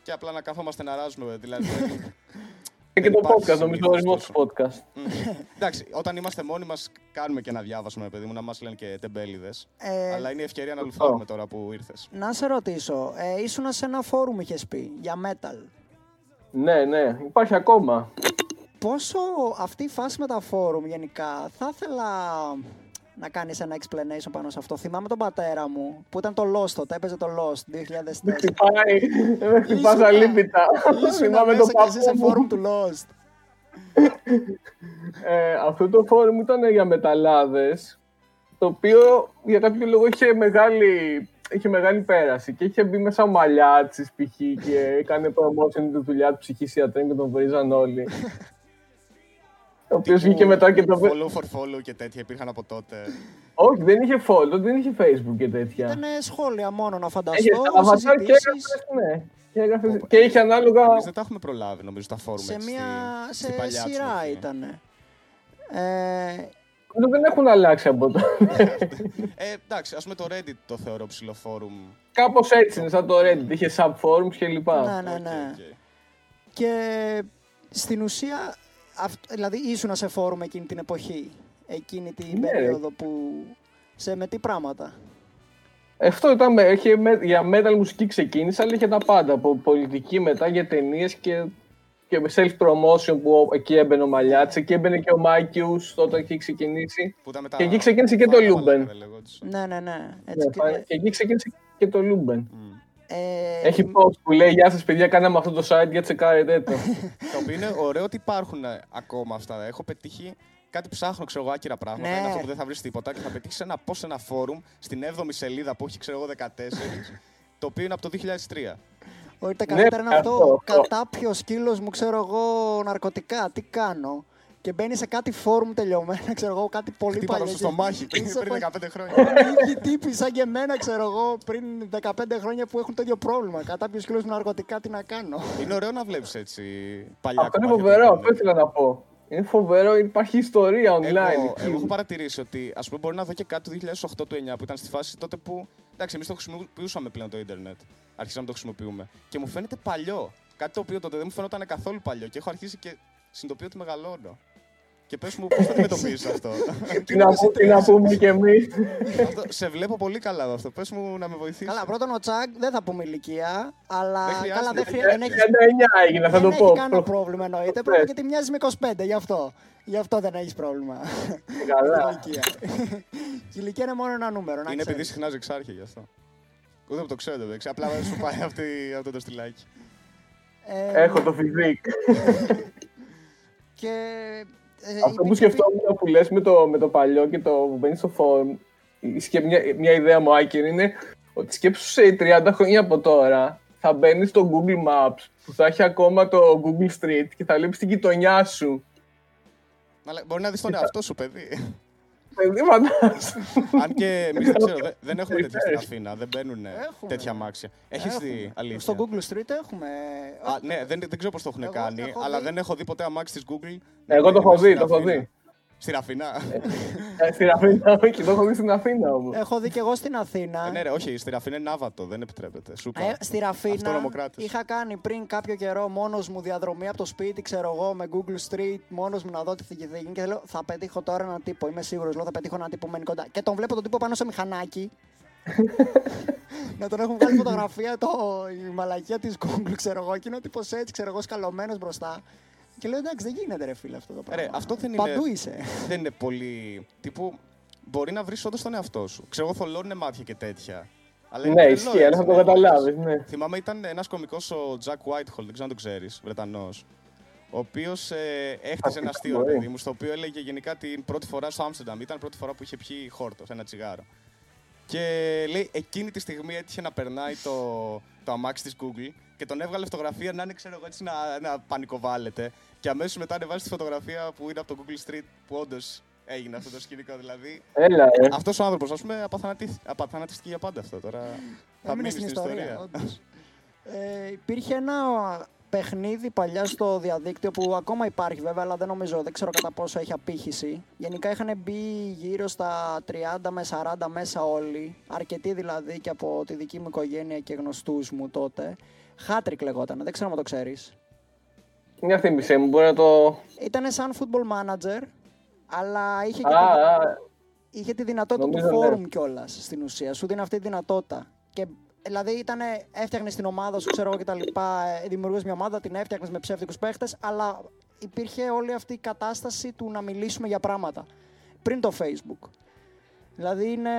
και απλά να καθόμαστε να ράζουμε. Δηλαδή, και δεν το υπάρχει podcast, νομίζω ο ορισμός συνήθως του podcast. Μμ. Εντάξει, όταν είμαστε μόνοι μας, κάνουμε και ένα διάβασμα, παιδί μου, να μας λένε και τεμπέληδες. Ε, Αλλά είναι η ευκαιρία να λουθάρουμε τώρα που ήρθες. Να σε ρωτήσω, ε, ήσουν σε ένα φόρουμ είχες πει για metal. Ναι, ναι, υπάρχει ακόμα. Πόσο αυτή η φάση με τα φόρουμ γενικά θα ήθελα να κάνεις ένα explanation πάνω σε αυτό. Θυμάμαι τον πατέρα μου που ήταν το Lost τότε, έπαιζε το Lost 2004. Με χτυπάει, με χτυπάς Ήσουνα- αλήπητα. Ήσουν Θυμάμαι μέσα το και εσύ σε παππού μου. φόρουμ του Lost. Ε, αυτό το φόρουμ ήταν για μεταλλάδες, το οποίο για κάποιο λόγο είχε μεγάλη, είχε μεγάλη πέραση και είχε μπει μέσα ο Μαλιάτσης π.χ. και έκανε promotion τη δουλειά του ψυχής ιατρών και τον βρίζαν όλοι. ο οποίος βγήκε μετά και το... Follow for follow και τέτοια υπήρχαν από τότε. Όχι, δεν είχε follow, δεν είχε facebook και τέτοια. Ήταν σχόλια μόνο να Είχε φανταστώ, τα avatar και συζητήσεις έγραφες, ναι. Και, έγραφες- και είχε ανάλογα... Εμείς δεν τα έχουμε προλάβει, νομίζω, τα φόρουμ σε έτσι, μια στη- σε στην παλιά σειρά της εποχή. ήταν. Ε, Νομίζω δεν έχουν αλλάξει από τότε. Ε, εντάξει, ας πούμε το Reddit το θεωρώ ψιλοφόρουμ. Κάπως έτσι είναι, σαν το Reddit. Είχε subforums και λοιπά. ναι, ναι, Οκ, ναι. οκ. Και στην ουσία, αυ- δηλαδή ήσουν σε φόρουμ εκείνη την εποχή, εκείνη την Ναι. περίοδο που... Σε με τι πράγματα; Αυτό ήταν με, είχε, με- για metal μουσική ξεκίνησε, αλλά είχε τα πάντα. Από πολιτική μετά για ταινίες και, και self-promotion που εκεί έμπαινε ο Μαλιάτση, εκεί έμπαινε και ο Μάικιους τότε είχε ξεκινήσει. Που ήταν με τα Και εκεί ξεκίνησε και το φάλα, Λούμπεν. δεν λεγόντουσαν. Ναι, ναι, ναι. Έτσι, Ναι, και- πα- και εκεί ξεκίνησε και το Λούμπεν. Μμ. ε, Έχει post που λέει Γεια σας, παιδιά, κάναμε αυτό το site για τσεκάρετε το. Το οποίο είναι ωραίο ότι υπάρχουν ε, ακόμα αυτά. Έχω πετύχει κάτι ψάχνω, ξέρω εγώ, άκυρα πράγματα. Ναι. Είναι αυτό που δεν θα βρεις τίποτα. Και θα πετύχεις ένα πώ ένα φόρουμ στην 7η σελίδα που έχει, ξέρω εγώ, 14. το οποίο είναι από το 2003. Ότι τα Ναι, καλύτερα είναι αυτό. αυτό, αυτό. Κατά ποιο σκύλος μου, ξέρω εγώ, ναρκωτικά. Τι κάνω; Και μπαίνει σε κάτι φόρουμ τελειωμένα, ξέρω εγώ, κάτι πολύ Χτύπανα παλιό. στο στομάχι πριν, Είσαι πριν πα- 15 χρόνια. Ίδιοι τύποι σαν και εμένα, ξέρω εγώ, πριν 15 χρόνια που έχουν το ίδιο πρόβλημα. Κατά ποιο σκύλος με ναρκωτικά, τι να κάνω; είναι ωραίο να βλέπεις έτσι παλιά αυτό είναι κομμάτια φοβερό, του αυτό ήθελα να πω. Είναι φοβερό, υπάρχει ιστορία online. Εγώ, εκεί. εγώ έχω παρατηρήσει ότι ας πούμε, μπορεί να δω και κάτι το 2008 του 9 που ήταν στη φάση τότε που. Εντάξει, εμείς το χρησιμοποιούσαμε πλέον το Ίντερνετ. Αρχίσαμε να το χρησιμοποιούμε. Και μου φαίνεται παλιό. Κάτι το οποίο τότε δεν μου φαίνονταν καθόλου παλιό. Και έχω αρχίσει και συνειδητοποιώ ότι μεγαλώνω. Και πες μου, πώς θα αντιμετωπίσει αυτό; Τι να, πού- τι να πούμε κι εμείς. αυτό. Σε βλέπω πολύ καλά με αυτό. Πες μου να με βοηθήσεις. Καλά, πρώτον ο Τσακ δεν θα πούμε ηλικία, αλλά Δεν χρειάζεται. καλά δεν Ε, χρειάζεται. Δεν έχει 39 έγινα, θα δεν το έχει πω. κανένα πρόβλημα εννοείται. Πρώτα γιατί μοιάζεις με 25, γι' αυτό. Γι' αυτό δεν έχεις πρόβλημα. Καλά. Η ηλικία. Η ηλικία είναι μόνο ένα νούμερο. Να Είναι επειδή ξέρεις. συχνά εξάρχεια γι' αυτό. Ούτε που το ξέρω, δεν ξέρω. Απλά δεν σου πάει αυτή, αυτό το στυλάκι. Ε, Έχω το φιζίκ. Και. Ε, Αυτό που υπήρχε- σκεφτόμουν που λες με το, με το παλιό και το που μπαίνει στο forum, ισχύει μια, μια ιδέα μου, Άκη, είναι ότι σκέψου σε 30 χρόνια από τώρα θα μπαίνεις στο Google Maps που θα έχει ακόμα το Google Street και θα βλέπεις την γειτονιά σου. Αλλά μπορεί να δεις τον εαυτό σου, παιδί. Παιδί φαντάζομαι. Αν και εμείς δεν ξέρω, δεν, δεν έχουμε τέτοια στην Περιφέρειες. Αθήνα. Δεν μπαίνουν Έχουμε. τέτοια αμάξια. Έχεις Έχουμε. δει αλήθεια; Στο Google Street έχουμε. Α, ναι, δεν, δεν ξέρω πώς το έχουν Εγώ κάνει, έχω αλλά δει. δεν έχω δει ποτέ αμάξι της Google. Εγώ το να έχω είναι δει, το στην έχω Αθήνα. δει. Στη Ραφινά. Ε, Στην Αθήνα, όχι, το έχω δει στην Αθήνα όμως. Έχω δει και εγώ στην Αθήνα. Ε, ναι, ρε, όχι, στη Ραφινά είναι άβατο, δεν επιτρέπεται. Σου είπα. Ε, στη Ραφίνα Αυτονομοκράτης. είχα κάνει πριν κάποιο καιρό μόνος μου διαδρομή από το σπίτι, ξέρω εγώ, με Google Street, μόνος μου να δω τι θα γίνει. Και λέω, θα πετύχω τώρα έναν τύπο. Είμαι σίγουρος, λέω, θα πετύχω έναν τύπο που μένει κοντά. Και τον βλέπω τον τύπο πάνω σε μηχανάκι. να τον έχουν βγάλει φωτογραφία το, η μαλακία της Google, ξέρω εγώ. Και είναι ο τύπος έτσι, ξέρω εγώ, σκαλωμένος μπροστά. Και λέω, εντάξει, δεν γίνεται ρε φίλε αυτό το πράγμα. Ρε, αυτό δεν είναι- Παντού είσαι. δεν είναι πολύ. τύπου. Μπορεί να βρεις όντως τον εαυτό σου. Ξέρω, εγώ θολώνουν μάτια και τέτοια. Αλλά είναι Ναι, τρελό, ισχύει, έτσι, αλλά θα το ναι. καταλάβεις. Ναι. Θυμάμαι ήταν ένας κωμικός ο Jack Whitehall, δεν ξέρω αν το ξέρεις, Βρετανός. Ο οποίος ε, έχτιζε ένα αστείο, ρε μπορεί. παιδί μου, στο οποίο έλεγε γενικά την πρώτη φορά στο Άμστερνταμ. Ήταν η πρώτη φορά που είχε πιει χόρτος, ένα τσιγάρο. Και λέει εκείνη τη στιγμή έτυχε να περνάει το, το αμάξι της Google και τον έβγαλε φωτογραφία να είναι, ξέρω εγώ, έτσι να, να πανικοβάλλεται. Και αμέσως μετά ανεβάζει τη φωτογραφία που είναι από το Google Street που όντως έγινε αυτό το σκηνικό. Δηλαδή, Έλα, ε. αυτός ο άνθρωπος, ας πούμε, απαθανατήθη- απαθανατίστηκε για πάντα αυτό τώρα. Θα Έμεινε μείνει στην στην ιστορία. όντως. ε, υπήρχε ένα παιχνίδι παλιά στο διαδίκτυο που ακόμα υπάρχει βέβαια, αλλά δεν νομίζω, δεν ξέρω κατά πόσο έχει απήχηση. Γενικά είχαν μπει γύρω στα 30 με 40 μέσα όλοι, αρκετοί δηλαδή και από τη δική μου οικογένεια και γνωστούς μου τότε. Χάτρικ λεγόταν, δεν ξέρω αν το ξέρεις. Μια θύμισε μου, μπορεί να το... Ήταν σαν football manager, αλλά είχε και, Α, τη, α, είχε τη δυνατότητα Νομίζω, του ναι. forum κιόλας στην ουσία. Σου δίνει αυτή τη δυνατότητα. Και, δηλαδή ήταν, έφτιαχνες την ομάδα σου, ξέρω εγώ κτλ. Δημιουργούσες μια ομάδα, την έφτιαχνες με ψεύτικους παίχτες, αλλά υπήρχε όλη αυτή η κατάσταση του να μιλήσουμε για πράγματα. Πριν το Facebook. Δηλαδή είναι.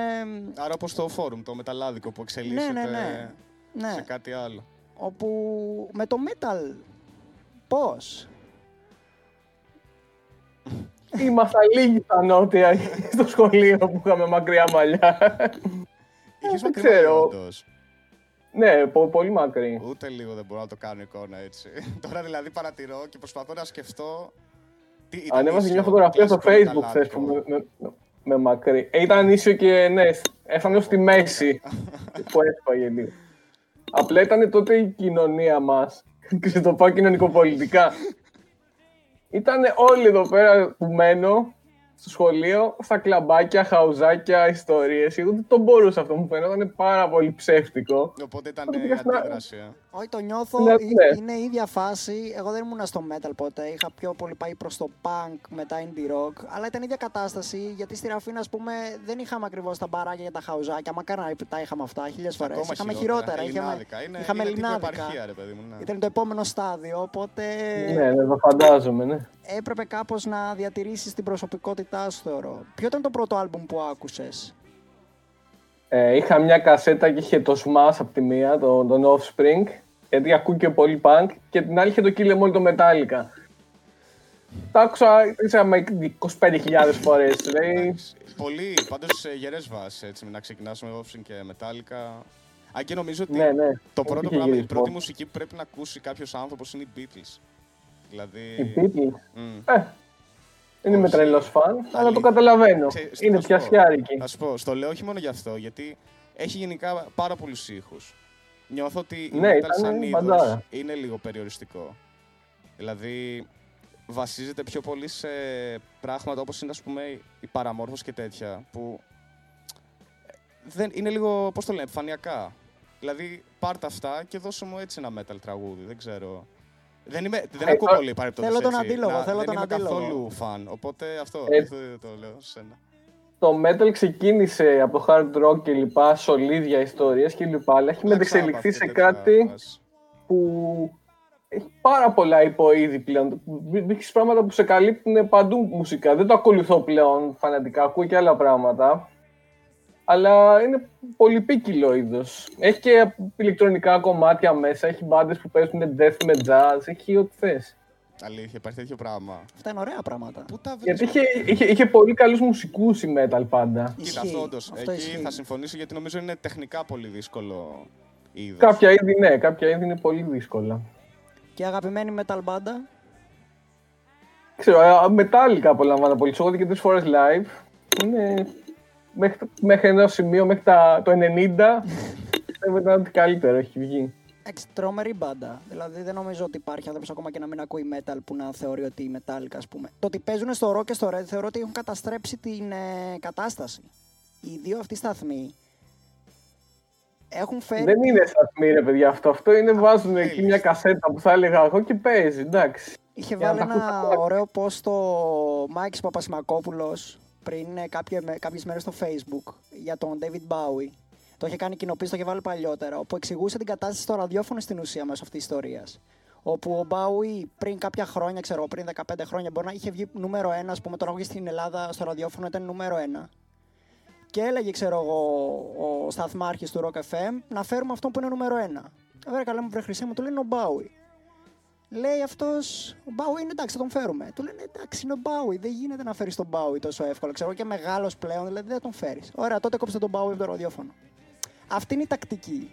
Άρα όπως το forum, το μεταλλάδικο που εξελίσσεται Ναι, ναι, ναι. Ναι. σε κάτι άλλο. Όπου με το metal. Πώς; Ήμασταν λίγοι στα νότια στο σχολείο που είχαμε μακριά μαλλιά. Είχες δεν μακρύ ξέρω. μαλλιά, όντως. ναι, πο- πολύ μακρύ. Ούτε λίγο δεν μπορώ να το κάνω εικόνα έτσι. Τώρα δηλαδή παρατηρώ και προσπαθώ να σκεφτώ. Τι ήταν Ανέβασε ίσιο, μια φωτογραφία στο κλασικό facebook χθες που μεταλλάδικο. με, με, με μακρύ. Ε, ήταν ίσιο και ναι, έφτανε ως τη μέση που έσπαγε λίγο. Απλά ήταν τότε η κοινωνία μας. Και σε το πάω κοινωνικοπολιτικά. Ήταν όλοι εδώ πέρα που μένω στο σχολείο, στα κλαμπάκια, χαουζάκια, ιστορίες. Εγώ δεν το μπορούσα αυτό, μου φαίνονταν πάρα πολύ ψεύτικο. Οπότε ήταν Οπότε η πήγα στην- αντίδραση. ε. Όχι, το νιώθω. Ναι, ε- ναι. Είναι η ίδια φάση. Εγώ δεν ήμουν στο metal ποτέ. Είχα πιο πολύ πάει προς το punk μετά indie rock. Αλλά ήταν η ίδια κατάσταση. Γιατί στη Ραφίνα, ας πούμε, δεν είχαμε ακριβώς τα μπαράκια για τα χαουζάκια. Μακάρι να τα είχαμε αυτά χίλιες φορές. Ακόμα Είχαμε χειρότερα. χειρότερα. Είχαμε, Ελληνάδικα. Είναι, είχαμε είναι τύπου ελληνάδικα. επαρχία, ρε παιδί μου. Ναι. Ήταν το επόμενο στάδιο. Οπότε Ναι, ναι, το φαντάζομαι, ναι. έπρεπε κάπως να διατηρήσεις την προσωπικότητά σου, θεωρώ. Ποιο ήταν το πρώτο άλμπουμ που άκουσες; Ε, είχα μια κασέτα και είχε το Smash από τη μία, τον, τον Offspring, γιατί ακούγε πολύ punk, και την άλλη είχε το Kill Em All το Metallica. Τα άκουσα ίσα με 25.000 φορές. Δηλαδή, Εντάξει. Πολύ, πάντως σε γερές βάσεις, έτσι, να ξεκινάς με Offspring και Metallica. Αν και νομίζω ότι ναι, ναι. το πρώτο Είχε πράγμα, η γυρισμό. πρώτη μουσική που πρέπει να ακούσει κάποιος άνθρωπος είναι οι Beatles. Δηλαδή... Οι Beatles; μμ. Ε, δεν είμαι Όχι. τρελός φαν, αλλά το Αλήθεια. καταλαβαίνω. Ξέρεις, Είναι θα σου πω. πιασιάρικη. Θα σου πω, στο λέω όχι μόνο γι' αυτό, γιατί έχει γενικά πάρα πολλούς ήχους. Νιώθω ότι η Ναι, metal ήταν σαν είδος μπαντάρα. είναι λίγο περιοριστικό. Δηλαδή, βασίζεται πιο πολύ σε πράγματα όπως είναι, ας πούμε, η παραμόρφωση και τέτοια, που ε, δεν, είναι λίγο, πώς το λένε, επιφανειακά. Δηλαδή, πάρ' τα αυτά και δώσε μου έτσι ένα metal τραγούδι, δεν ξέρω. Δεν, είμαι, δεν Ε, ακούω το- πολύ παρεπτόντως Θέλω τον έτσι. αντίλογο, Να- θέλω δεν τον είμαι αντίλογο. καθόλου φαν, οπότε αυτό Ε, αυτό το λέω σε σένα. Το metal ξεκίνησε από το hard rock και λοιπά, σολίδια ιστορίες και λοιπά, αλλά έχει μετεξελιχθεί σε κάτι που έχει πάρα πολλά υποείδη πλέον. Έχεις πράγματα που σε καλύπτουν παντού μουσικά. Δεν το ακολουθώ πλέον φανατικά, ακούω και άλλα πράγματα. Αλλά είναι πολυπίκυλο είδος. Έχει και ηλεκτρονικά κομμάτια μέσα, έχει μπάντες που παίζουν death με jazz, έχει ό,τι θες. Αλήθεια, υπάρχει τέτοιο πράγμα. Αυτά είναι ωραία πράγματα. Πού τα Γιατί βρίσκω; είχε, είχε, είχε πολύ καλούς μουσικούς η metal πάντα. Κοίτα, Ισχύει. αυτό όντως. Αυτό Εκεί ισχύει. θα συμφωνήσω γιατί νομίζω είναι τεχνικά πολύ δύσκολο είδος. Κάποια είδη ναι, κάποια είδη είναι πολύ δύσκολα. Και αγαπημένη metal μπάντα; Ξέρω, α, μετάλλικα απολαμβάνω πολύ. Σου έχω δει και τρεις φορές live. Είναι μέχρι, το- μέχρι ένα σημείο, μέχρι τα, το 90. Πιστεύω ήταν ότι καλύτερο έχει βγει. Εντάξει, τρομερή μπάντα. Δηλαδή δεν νομίζω ότι υπάρχει άνθρωπος ακόμα και να μην ακούει metal που να θεωρεί ότι η Metallica, ας πούμε. Το ότι παίζουν στο rock και στο red θεωρώ ότι έχουν καταστρέψει την ε, κατάσταση. Οι δύο αυτοί σταθμοί έχουν φέρει. Δεν είναι σταθμή ρε παιδιά αυτό. Αυτό είναι βάζουν εκεί playlist. μια κασέτα που θα έλεγα εγώ και παίζει. Εντάξει. Είχε Για να βάλει τα ακούς ένα ακόμα. ωραίο post στο Μάικης Παπασημακόπουλος πριν ε, κάποια, με- κάποιες μέρες στο facebook για τον David Bowie. Το είχε κάνει κοινοποίηση, το είχε βάλει παλιότερα, όπου εξηγούσε την κατάσταση στο ραδιόφωνο στην ουσία μέσω αυτής της ιστορίας. Όπου ο Bowie πριν κάποια χρόνια, ξέρω, πριν 15 χρόνια, μπορεί να είχε βγει νούμερο 1, ας πούμε, τον άκουγε στην Ελλάδα στο ραδιόφωνο, ήταν νούμερο 1. Και έλεγε, ξέρω εγώ, ο σταθμάρχης του Rock FM να φέρουμε αυτό που είναι νούμερο 1. Βέβαια, καλά μου βρε χρυσέ μου, του λένε ο Bowie. Λέει αυτός, ο Μπάουι είναι εντάξει, θα τον φέρουμε. Του λένε εντάξει, είναι ο Μπάουι. Δεν γίνεται να φέρεις τον Μπάουι τόσο εύκολα. Ξέρω και μεγάλος πλέον, δηλαδή δεν θα τον φέρεις. Ωραία, τότε κόψε τον Μπάουι από το ραδιόφωνο. Αυτή είναι η τακτική.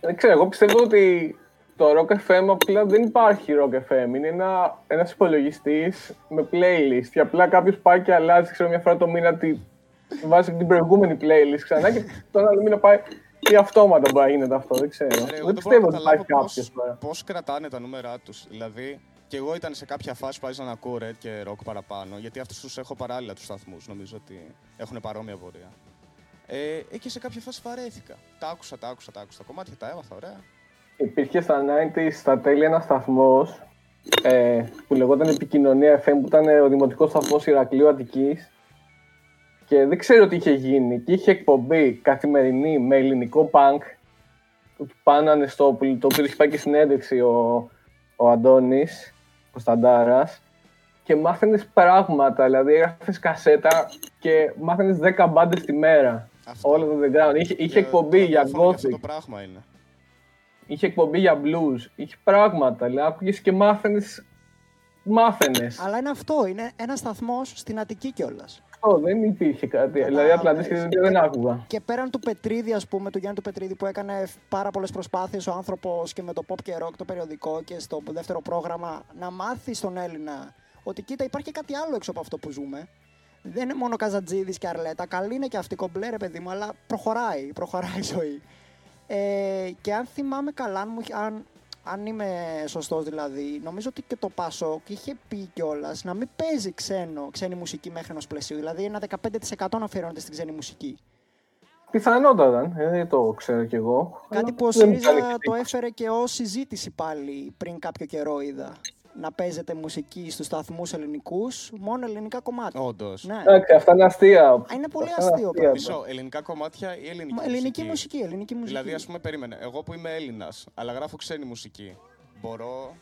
Δεν ξέρω, εγώ πιστεύω ότι το Rock FM απλά δεν υπάρχει Rock FM. Είναι ένα, ένας υπολογιστής με playlist. Και απλά κάποιος πάει και αλλάζει, ξέρω, μια φορά το μήνα τη, βάζει την προηγούμενη playlist ξανά και τον άλλο μήνα πάει ή αυτόματα μπορεί να γίνεται αυτό, δεν ξέρω. Ρε, εγώ δεν δεν μπορώ πιστεύω να ότι υπάρχει καταλάβω κάποιος πώς, τώρα. πώς κρατάνε τα νούμερά τους. Δηλαδή, και εγώ ήταν σε κάποια φάση που άρχισα να ακούω red και rock παραπάνω, γιατί αυτούς τους έχω παράλληλα τους σταθμούς, νομίζω ότι έχουν παρόμοια πορεία. Ε, ε, και σε κάποια φάση βαρέθηκα. Τα άκουσα, τα άκουσα, τα άκουσα. Τα κομμάτια τα έμαθα, ωραία. Υπήρχε στα 90s στα τέλη ένας σταθμός ε, που λεγόταν Επικοινωνία FM, που ήταν ο δημοτικός σταθμός Ηρακλείου Αττικής. Και δεν ξέρω τι είχε γίνει. Και είχε εκπομπή καθημερινή με ελληνικό punk. Που του πάνανε στο το οποίο είχε πάει και συνέντευξη ο, ο Αντώνης, ο Σταντάρας. Και μάθαινες πράγματα, δηλαδή έγραφες κασέτα και μάθαινες 10 μπάντες τη μέρα. Αυτό. Όλο το background. Είχε, είχε εκπομπή το για ραδιόφωνο και Αυτό gothic, το πράγμα είναι. είχε εκπομπή για blues, είχε πράγματα. Δηλαδή άκουγες και μάθαινες, μάθαινες. Αλλά είναι αυτό, είναι ένα σταθμός στην Αττική κιόλας. Αυτό δεν υπήρχε κάτι. Δηλαδή Ατλαντής και δεν, δεν άκουγα. Και πέραν του Πετρίδη, ας πούμε, του Γιάννη του Πετρίδη που έκανε πάρα πολλές προσπάθειες ο άνθρωπος και με το pop και rock το περιοδικό και στο δεύτερο πρόγραμμα να μάθει στον Έλληνα ότι κοίτα, υπάρχει και κάτι άλλο έξω από αυτό που ζούμε. Δεν είναι μόνο Καζατζίδης και Αρλέτα. Καλή είναι και αυτή κομπλέ, ρε παιδί μου, αλλά προχωράει, προχωράει η ζωή. Ε, και αν θυμάμαι καλά, αν, μου είχε- αν, αν είμαι σωστός δηλαδή, νομίζω ότι και το Πασόκ είχε πει κιόλας να μην παίζει ξένο, ξένη μουσική μέχρι ενός πλαισίου. Δηλαδή ένα 15% να αφιερώνεται στην ξένη μουσική. Πιθανότατα, ε, δεν το ξέρω κι εγώ. Κάτι Αλλά που ο δεν μου ΣΥΡΙΖΑ κάνει το εντύπωση. έφερε και ως συζήτηση πάλι πριν κάποιο καιρό είδα. Να παίζεται μουσική στους σταθμούς ελληνικούς, μόνο ελληνικά κομμάτια. Όντως. Ναι. Εντάξει, αυτά είναι αστεία. Α, είναι πολύ Αυτά είναι αστείο αστεία. πράγμα. Μισό, ελληνικά κομμάτια ή ελληνική Μα, Ελληνική μουσική, ελληνική μουσική. Δηλαδή, ας πούμε, περίμενε. Εγώ που είμαι Έλληνας, αλλά γράφω ξένη μουσική, μπορώ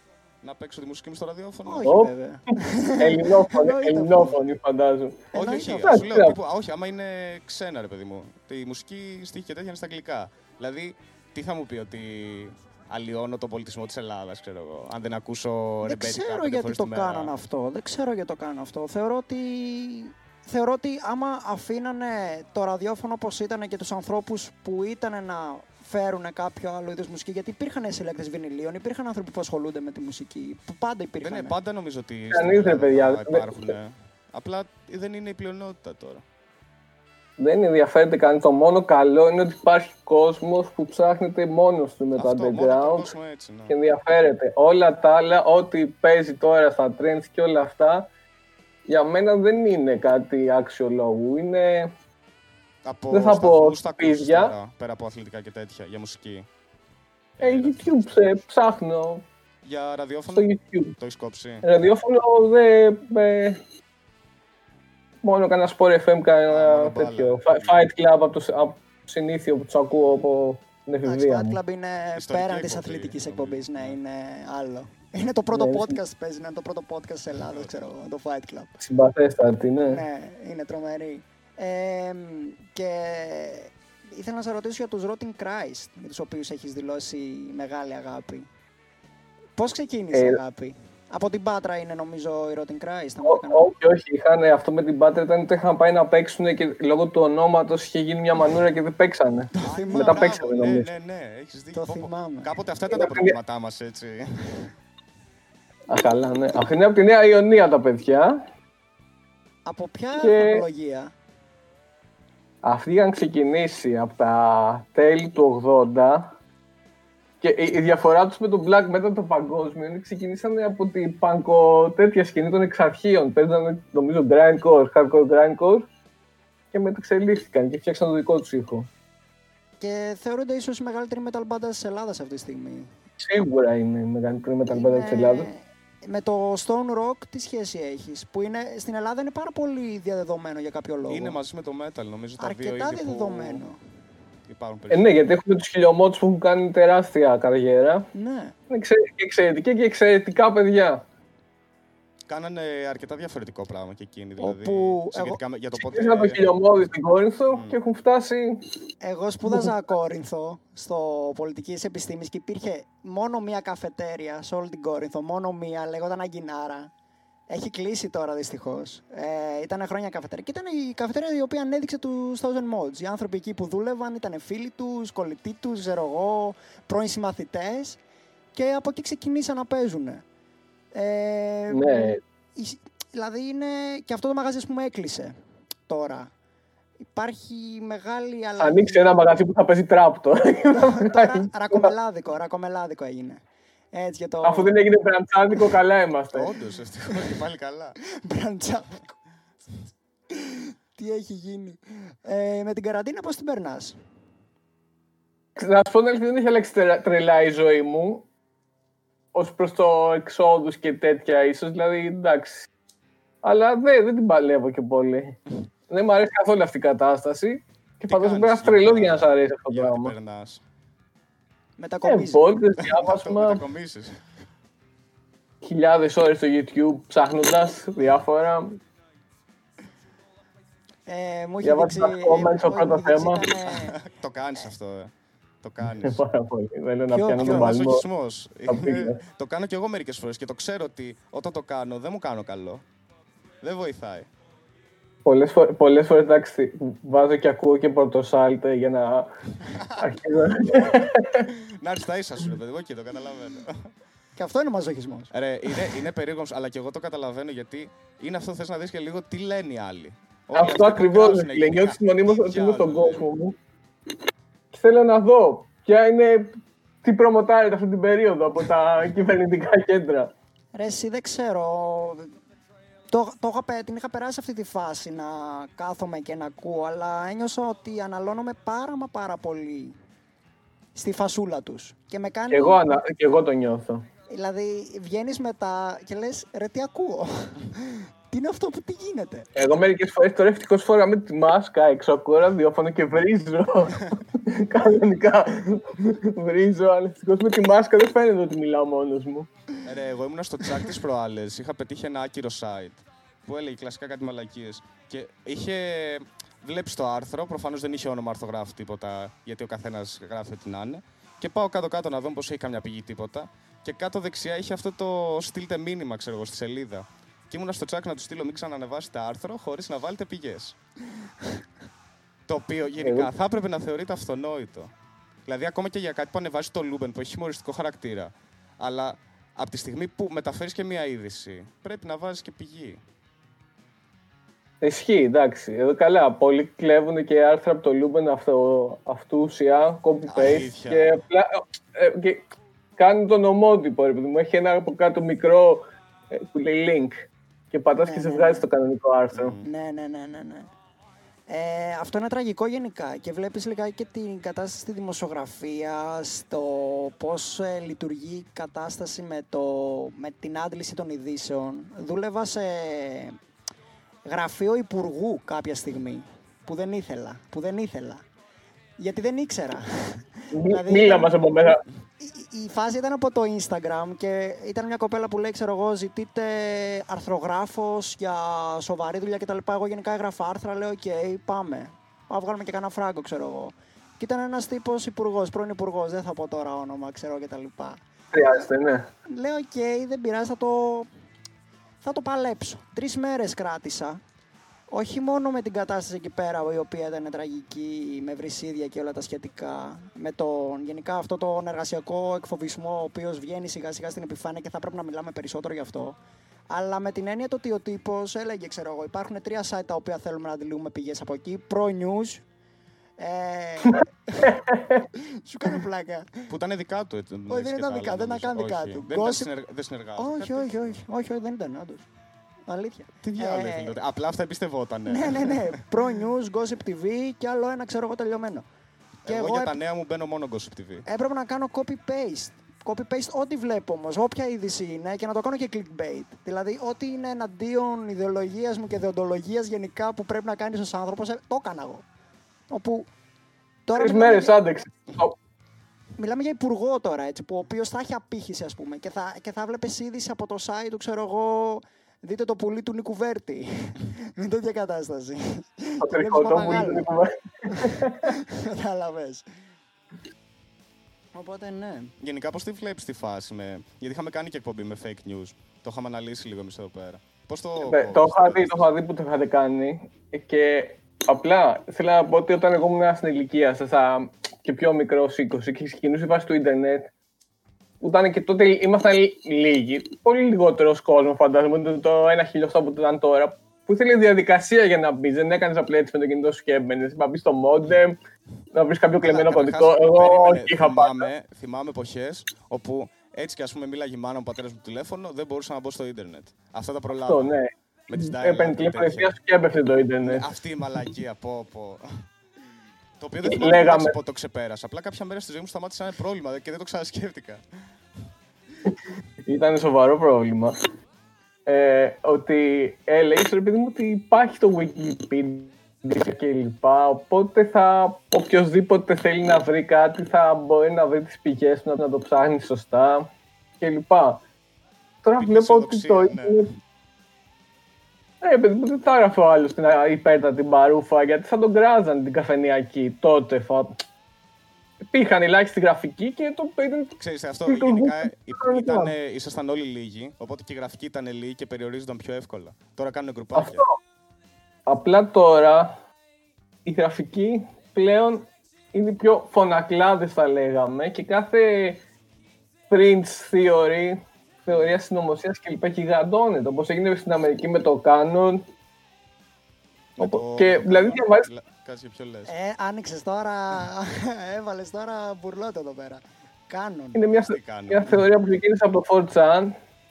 να παίξω τη μουσική μου στο ραδιόφωνο; Όχι Ωπ. βέβαια. Ελληνόφωνη, Εννοείται ελληνόφωνη φαντάζομαι. Όχι, Εννοείται όχι, αυτό. σου λέω, Εντάξει, τύπου, α, όχι, άμα είναι ξένα, ρε παιδί μου. Η μουσική στίχη και τέτοια είναι στα αγγλικά. Δηλαδή, τι θα μου πει ότι αλλοιώνω τον πολιτισμό της Ελλάδας, ξέρω εγώ. Αν δεν ακούσω Δεν ρεμπέτικα ξέρω πέντε γιατί φορές το τη μέρα. κάναν αυτό. Δεν ξέρω γιατί το κάναν αυτό. Θεωρώ ότι, θεωρώ ότι άμα αφήνανε το ραδιόφωνο όπως ήταν και τους ανθρώπους που ήταν να φέρουν κάποιο άλλο είδος μουσική, γιατί υπήρχαν συλλέκτες βινιλίων, υπήρχαν άνθρωποι που ασχολούνται με τη μουσική, που πάντα υπήρχαν. Δεν είναι, πάντα νομίζω ότι. Κανείς στην ρε, Ελλάδα παιδιά, θα δεν- υπάρχουν. ε. Απλά δεν είναι η πλειονότητα τώρα. Δεν ενδιαφέρεται κανεί. Το μόνο καλό είναι ότι υπάρχει κόσμος που ψάχνεται μόνος του με το Αυτό, μόνο τον underground κόσμο έτσι, ναι. και ενδιαφέρεται. Όλα τα άλλα, ό,τι παίζει τώρα στα trends και όλα αυτά, για μένα δεν είναι κάτι άξιο λόγου. Είναι Από δεν θα πω σταθμούς θα ακούσεις σπίδια. τώρα, πέρα από αθλητικά και τέτοια, για μουσική. ε, YouTube, ψε- ψάχνω Για ραδιόφωνο, στο YouTube. το έχεις κόψει; Ραδιόφωνο δεν. ε, μόνο κανένα Sport FM, Α, κανένα μόνο μπάλα. τέτοιο. Fi- Fight Club από το, σ- από το συνήθιο που τους ακούω από την Εντάξει, εφηβεία το μου. Fight Club είναι Ιστορική πέραν της εκπομπή, αθλητικής νομίζω. εκπομπής, ναι, είναι άλλο. Είναι το πρώτο Ναι, podcast παίζει, είναι το πρώτο podcast της Ελλάδας, ξέρω εγώ, το Fight Club. Συμπαθέστατη, ναι. Ναι, είναι τρομερή. Ε, και ήθελα να σε ρωτήσω για τους Rotting Christ, με τους οποίους έχεις δηλώσει μεγάλη αγάπη. Πώς ξεκίνησε η Ε, αγάπη; Από την Πάτρα είναι νομίζω η Rotting Christ. αν Ό- δεν κάνω- Όχι, όχι. Είχαν, αυτό με την Πάτρα ήταν ότι είχαν πάει να παίξουν και λόγω του ονόματος είχε γίνει μια μανούρα και δεν παίξανε. θυμάμαι. Μετά παίξανε, ναι, νομίζω. ναι, ναι, έχεις δίκιο. Το Πω, πω. θυμάμαι. Κάποτε αυτά ήταν τα προβλήματά μας, έτσι. Α, καλά, ναι. Αυτή είναι από τη Νέα Ιωνία τα παιδιά. Από ποια Και- χρονολογία; Αυτοί είχαν ξεκινήσει από τα τέλη του 80 και η, η διαφορά τους με τον Black μετά το παγκόσμιο είναι ότι ξεκινήσανε από την πανκο τέτοια σκηνή των εξαρχείων. Παίζανε νομίζω grindcore, hardcore grindcore και μεταξελίχθηκαν και φτιάξαν το δικό τους ήχο. Και θεωρούνται ίσως η μεγαλύτερη metal μπάντα της Ελλάδας αυτή τη στιγμή. Σίγουρα είναι η μεγαλύτερη μεταλλμπέτα της Ελλάδας. Με το Stone Rock τι σχέση έχεις, που είναι, στην Ελλάδα είναι πάρα πολύ διαδεδομένο για κάποιο λόγο. Είναι μαζί με το metal, νομίζω τα δύο Αρκετά είδη που διαδεδομένο. υπάρχουν Ε, ναι, περισσότερο. γιατί έχουμε τους χιλιομότους που έχουν κάνει τεράστια καριέρα. Ναι. Είναι εξε- και εξαιρετικοί και εξαιρετικά παιδιά. Κάνανε αρκετά διαφορετικό πράγμα και εκείνοι, δηλαδή. Όπου σχετικά με- για το πότε... Ξεκίνησαν το χιλιομόδι στην Κόρινθο και έχουν φτάσει Εγώ σπούδαζα Κόρινθο στο πολιτικής επιστήμης και υπήρχε μόνο μία καφετέρια σε όλη την Κόρινθο. Μόνο μία, λέγονταν Αγκινάρα. Έχει κλείσει τώρα δυστυχώς. Ε, ήταν χρόνια καφετέρια. Και ήταν η καφετέρια η οποία ανέδειξε τους Thousand Mods. Οι άνθρωποι εκεί που δούλευαν ήταν φίλοι τους, κολλητοί τους, ξέρω εγώ, πρώην συμμαθητές. Και από εκεί ξεκινήσαν να παίζουν. Ε, Ναι, η- Δηλαδή είναι και αυτό το μαγαζί ας πούμε έκλεισε τώρα. Υπάρχει μεγάλη αλλαγή. ανοίξει ένα μαγαζί που θα παίζει τραπ τώρα. Τώρα ρακομελάδικο, ρακομελάδικο έγινε. Έτσι για το Αφού δεν έγινε μπραντσάδικο, καλά είμαστε. Όντως, ευτυχώς και πάλι καλά. μπραντζάδικο. Τι έχει γίνει; Ε, με την καραντίνα πώς την περνάς; Να σου πω την αλήθεια, δεν έχει αλλάξει τε- τρελά η ζωή μου. ως προς το εξόδους και τέτοια ίσως, δηλαδή εντάξει. Αλλά δεν, δεν την παλεύω και πολύ. δεν μου αρέσει καθόλου αυτή η κατάσταση. Και φαντάζομαι πρέπει να τρελό για να σ' αρέσει αυτό το Για να πράγμα. περνάς. Ε, Μετακομίζει. βόλτες, διάβασμα, Μετακομίσεις. χιλιάδες ώρες στο YouTube ψάχνοντας διάφορα. Ε, μου έχει Διαβάζω δείξει... τα comments στο μου πρώτο έχει δείξει θέμα. ήτανε- Το κάνεις αυτό, ε. Το Ε, κάνεις. Πάρα πολύ. Θέλω να Ποιο- πιάνω ποιο τον παλμό. Μαζοχισμός. Τα πήγα. το κάνω κι εγώ μερικές φορές και το ξέρω ότι όταν το κάνω δεν μου κάνω καλό. Δεν βοηθάει. Πολλές, φο- πολλές φορές εντάξει, βάζω και ακούω και Πορτοσάλτε για να αρχίζω. Να έρθεις στα ίσα σου, ρε παιδί μου, οκ, το καταλαβαίνω. Και αυτό είναι μαζοχισμός. Ρε, είναι, είναι περίεργος, αλλά και εγώ το καταλαβαίνω γιατί είναι αυτό θες να δεις και λίγο τι λένε οι άλλοι. Όλοι αυτοί Αυτό που ακριβώς, γράψουν λέει. γενικά, Νιώθεις μονίμως τι ότι είμαι στον διάλογο, κόσμο μου. Και θέλω να δω ποια είναι, τι προμοτάρεται αυτή την περίοδο από τα κυβερνητικά κέντρα. Ρε, εσύ δεν ξέρω. Το, το είχα, πε- την είχα περάσει αυτή τη φάση να κάθομαι και να ακούω, αλλά ένιωσα ότι αναλώνομαι πάρα μα πάρα πολύ στη φασούλα τους. Και με κάνει... Και εγώ, ανα- και εγώ το νιώθω. Δηλαδή, βγαίνεις μετά και λες, ρε, τι ακούω; Τι είναι αυτό που τι γίνεται; Εγώ μερικές φορές τώρα ευτυχώς φοράμε τη μάσκα έξω, ακούω ραδιόφωνο και βρίζω. Κανονικά. βρίζω, αλλά ευτυχώς με τη μάσκα δεν φαίνεται ότι μιλάω μόνος μου. Ρε, εγώ ήμουν στο chat τις προάλλες, είχα πετύχει ένα άκυρο site που έλεγε κλασικά κάτι μαλακίες και είχε... Βλέπεις το άρθρο, προφανώς δεν είχε όνομα αρθογράφου τίποτα, γιατί ο καθένας γράφει ό,τι να είναι. Και πάω κάτω-κάτω να δω πως έχει καμιά πηγή τίποτα. Και κάτω δεξιά είχε αυτό το στείλτε μήνυμα, ξέρω εγώ, στη σελίδα. Και ήμουνα στο chat να του στείλω μην ξανανεβάσετε άρθρο χωρίς να βάλετε πηγές. το οποίο γενικά Εγώ- θα έπρεπε να θεωρείται αυτονόητο. Δηλαδή, ακόμα και για κάτι που ανεβάζει το Λούμπεν που έχει χιουμοριστικό χαρακτήρα. Αλλά από τη στιγμή που μεταφέρεις και μία είδηση, πρέπει να βάζεις και πηγή. Ισχύει, εντάξει. Εδώ καλά. Πολλοί κλέβουν και άρθρα από το Λούμπεν αυτό, αυτούσια, copy-paste Αλήθεια. και, απλά, ε, και κάνουν τον ομότυπο. Ρε, παιδί μου. Έχει ένα από κάτω μικρό ε, που λέει link και πατάς Ναι, και σε ναι, βγάζει ναι. το κανονικό άρθρο. Ναι, ναι, ναι, ναι, ναι. Ε, αυτό είναι τραγικό γενικά και βλέπεις λιγάκι και την κατάσταση στη δημοσιογραφία, στο πώς ε, λειτουργεί η κατάσταση με, το, με την άντληση των ειδήσεων. Δούλευα σε γραφείο υπουργού κάποια στιγμή, που δεν ήθελα, που δεν ήθελα. Γιατί δεν ήξερα. Μι- Δηλαδή, Μίλα ήταν- μας από μένα. η, η φάση ήταν από το Instagram και ήταν μια κοπέλα που λέει, ξέρω εγώ, ζητείτε αρθρογράφος για σοβαρή δουλειά κτλ. Εγώ γενικά έγραφα άρθρα, λέω, οκ, πάμε. Πάμε βγάλουμε και κανένα φράγκο, ξέρω εγώ. Και ήταν ένας τύπος υπουργός, πρώην υπουργός, δεν θα πω τώρα όνομα, ξέρω κτλ. Χρειάζεται, ναι. Λέω, οκ, δεν πειράζει, θα το, θα το παλέψω. Τρεις μέρες κράτησα. Όχι μόνο με την κατάσταση εκεί πέρα, η οποία ήταν τραγική, με βρυσίδια και όλα τα σχετικά, με τον γενικά αυτό τον εργασιακό εκφοβισμό, ο οποίος βγαίνει σιγά σιγά στην επιφάνεια και θα πρέπει να μιλάμε περισσότερο γι' αυτό. Αλλά με την έννοια το ότι ο τύπος έλεγε, ξέρω εγώ, υπάρχουν τρία site τα οποία θέλουμε να αντιλούμε πηγές από εκεί. Pro News. Ε, σου κάνω πλάκα. Που ήταν δικά του. Έτσι, Όχι, δεν ήταν δικά, δεν τα κάνει δικά του. Δεν, ήταν Gossip- συνεργα... δεν συνεργάζεται. όχι, όχι, όχι, όχι, όχι, δεν ήταν, όντως. Αλήθεια. Τι διάλογο Ε, ήθελε τότε. Απλά αυτά εμπιστευότανε. ναι, ναι, ναι. Pro News, Gossip TV και άλλο ένα, ξέρω εγώ, τελειωμένο. Και εγώ, εγώ, για έπ- τα νέα μου μπαίνω μόνο Gossip TV. έπρεπε να κάνω copy-paste. Copy-paste ό,τι βλέπω όμως, όποια είδηση είναι και να το κάνω και clickbait. Δηλαδή, ό,τι είναι εναντίον ιδεολογίας μου και δεοντολογίας γενικά που πρέπει να κάνεις ως άνθρωπος, το έκανα εγώ. Όπου. Τώρα Τρεις μιλάμε, μέρες άντεξε. μιλάμε για υπουργό τώρα, έτσι, που ο οποίος θα έχει απήχηση, ας πούμε, και θα, και θα βλέπεις είδηση από το site του, ξέρω εγώ. Δείτε το πουλί του Νίκου Βέρτη. Με τέτοια κατάσταση. Το Και βλέπεις τρικότο που παπαγάλο. είναι κουβά. Κατάλαβες. Οπότε ναι. Γενικά, πώς τη βλέπεις τη φάση με. Γιατί είχαμε κάνει και εκπομπή με fake news. Το είχαμε αναλύσει λίγο εμείς εδώ πέρα. Πώς το. Ναι, Το είχα δει, το είχα δει που το είχατε κάνει και απλά θέλω να πω ότι όταν εγώ ήμουν στην ηλικία σας α, και πιο μικρός 20 και ξεκινούσε η βάση του ίντερνετ που ήταν και τότε ήμασταν λίγοι, πολύ λιγότερος κόσμος φαντάζομαι, το, το ένα χιλιοστό που ήταν τώρα, που ήθελε διαδικασία για να μπεις. Δεν έκανες απλά έτσι με το κινητό σου και έμπαινες. Να μπεις στο modem, να βρεις κάποιο κλεμμένο Καλά, κωδικό. καταρχάς, Εγώ περίμενε, όχι είχα πάντα. θυμάμαι, θυμάμαι εποχές όπου έτσι κι ας πούμε μίλαγε η μάνα μου, ο πατέρας μου το τηλέφωνο, δεν μπορούσα να μπω στο ίντερνετ. Αυτά τα προλάβα. Αυτό, ναι. Με τις dial-up Έπαιρνε και τηλέφωνο τέτοια. ευθεία σου και έπεφτε το ίντερνετ. Αυτή η μαλακία, πω, πω. Το οποίο δεν Ε, θυμάμαι λέγαμε. εντάξει, πότε το ξεπέρασα. Απλά κάποια μέρα στη ζωή μου σταμάτησε να είναι πρόβλημα και δεν το ξανασκέφτηκα. ήταν σοβαρό πρόβλημα. Ε, ότι έλεγε ρε παιδί μου ότι υπάρχει το Wikipedia και λοιπά, οπότε θα οποιοδήποτε θέλει να βρει κάτι θα μπορεί να βρει τις πηγές του, να το ψάχνει σωστά και λοιπά. Τώρα βλέπω ότι το ναι. Ε, παιδί μου, δεν θα έγραφε ο άλλος την υπέρτατη μπαρούφα, γιατί θα τον κράζαν την καφενειακή τότε. Φα... Υπήρχαν ελάχιστη γραφική και το ήταν. Ξέρεις, αυτό το- γενικά το- υπ- ήτανε, ήσασταν όλοι λίγοι, οπότε και η γραφική ήταν λίγη και περιορίζονταν πιο εύκολα. Τώρα κάνουν γκρουπάκια. Αυτό. Απλά τώρα η γραφική πλέον είναι πιο φωνακλάδες θα λέγαμε και κάθε conspiracy theory, θεωρίας συνωμοσίας κλπ. γιγαντώνεται. Όπως έγινε στην Αμερική με το QAnon. Με Οπό- το- και, δηλαδή, διαβάζεις- Λα- Κάτσε ποιο λες. Ε, άνοιξες τώρα. Έβαλες τώρα μπουρλότο εδώ πέρα. QAnon. Είναι μια, Τι κάνω. μια θεωρία που ξεκίνησε από το 4chan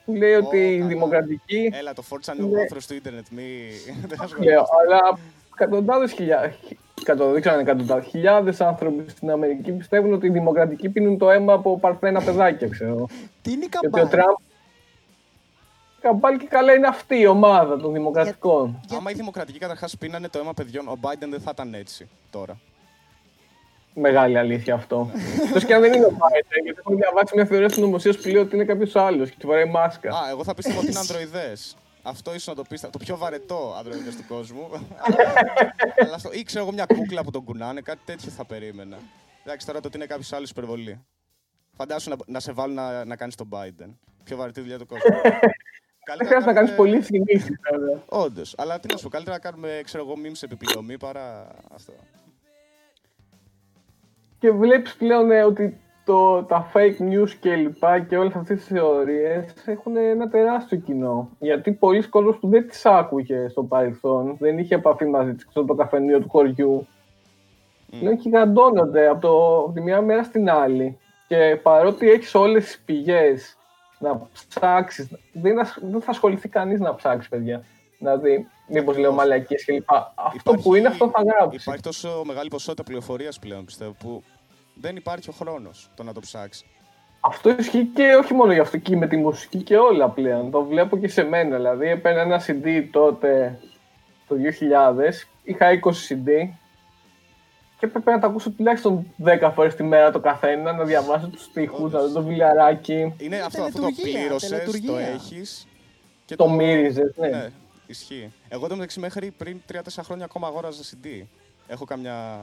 που λέει Ω, ότι η καλά. δημοκρατική. Έλα, το 4chan είναι ο Ναι. άνθρωπο του ίντερνετ. Μη. Δεν ασχολούμαι. Λέω, αλλά εκατοντάδες χιλιάδε. Δεν ξέρω αν είναι εκατοντάδες. Χιλιάδες άνθρωποι στην Αμερική πιστεύουν ότι οι δημοκρατικοί πίνουν το αίμα από παρθένα παιδάκια, ξέρω. Τι είναι η Και ότι ο καμπάνα. Τραμπ. Καμπάλι και καλά είναι αυτή η ομάδα των δημοκρατικών. Άμα οι δημοκρατικοί καταρχάς πίνανε το αίμα παιδιών, ο Biden δεν θα ήταν έτσι τώρα. Μεγάλη αλήθεια αυτό. Εκτός και αν δεν είναι ο Biden, γιατί έχω διαβάσει μια θεωρία συνωμοσία που λέει ότι είναι κάποιος άλλος και του φοράει μάσκα. Α, εγώ θα πίστευα ότι είναι ανδροειδές. Αυτό ίσως να το πίστευα. Το πιο βαρετό ανδροειδές του κόσμου. Αλλά αυτό, ή ξέρω εγώ μια κούκλα που τον κουνάνε, κάτι τέτοιο θα περίμενα. Εντάξει, τώρα το ότι είναι κάποιος άλλος υπερβολή. Φαντάσου να, να σε βάλουν να, να κάνεις τον Biden. Πιο βαρετή δουλειά του κόσμου. Δεν χρειάζεται να κάνεις πολλέ κινήσει, βέβαια. Όντως. Αλλά τι να σου πω, καλύτερα να κάνουμε ξέρω εγώ, memes επιπληρωμή παρά αυτό. Και βλέπεις πλέον ε, ότι το, τα fake news και λοιπά και όλες αυτές τις θεωρίες έχουν ένα τεράστιο κοινό. Γιατί πολλοί κόσμος που δεν τις άκουγε στο παρελθόν, δεν είχε επαφή μαζί της στο το καφενείο του χωριού, πλέον γιγαντώνονται από, το, από τη μια μέρα στην άλλη. Και παρότι έχεις όλες τις πηγές να ψάξεις, δεν, ασ- δεν θα ασχοληθεί κανείς να ψάξει, παιδιά. Δηλαδή, μήπως λέω μαλακίες και λοιπά. Αυτό που είναι, αυτό θα γράψεις. Υπάρχει τόσο μεγάλη ποσότητα πληροφορίας πλέον πιστεύω που δεν υπάρχει ο χρόνος το να το ψάξεις. Αυτό ισχύει και όχι μόνο για αυτό, και με τη μουσική και όλα πλέον. Το βλέπω και σε μένα. Δηλαδή, έπαιρνα ένα CD τότε, το 2000, είχα 20 CD και έπρεπε να τα ακούσω τουλάχιστον 10 φορές τη μέρα το καθένα, να διαβάσω τους στίχους, να δω το βιβλιαράκι, Είναι αυτό, αυτό το τελετουργία, πλήρωσες, το τελετουργία. έχεις. Και το μύριζες, ναι. Ναι, ισχύει. Εγώ το μεταξύ μέχρι πριν 3-4 χρόνια ακόμα αγόραζα CD. Έχω κάμια.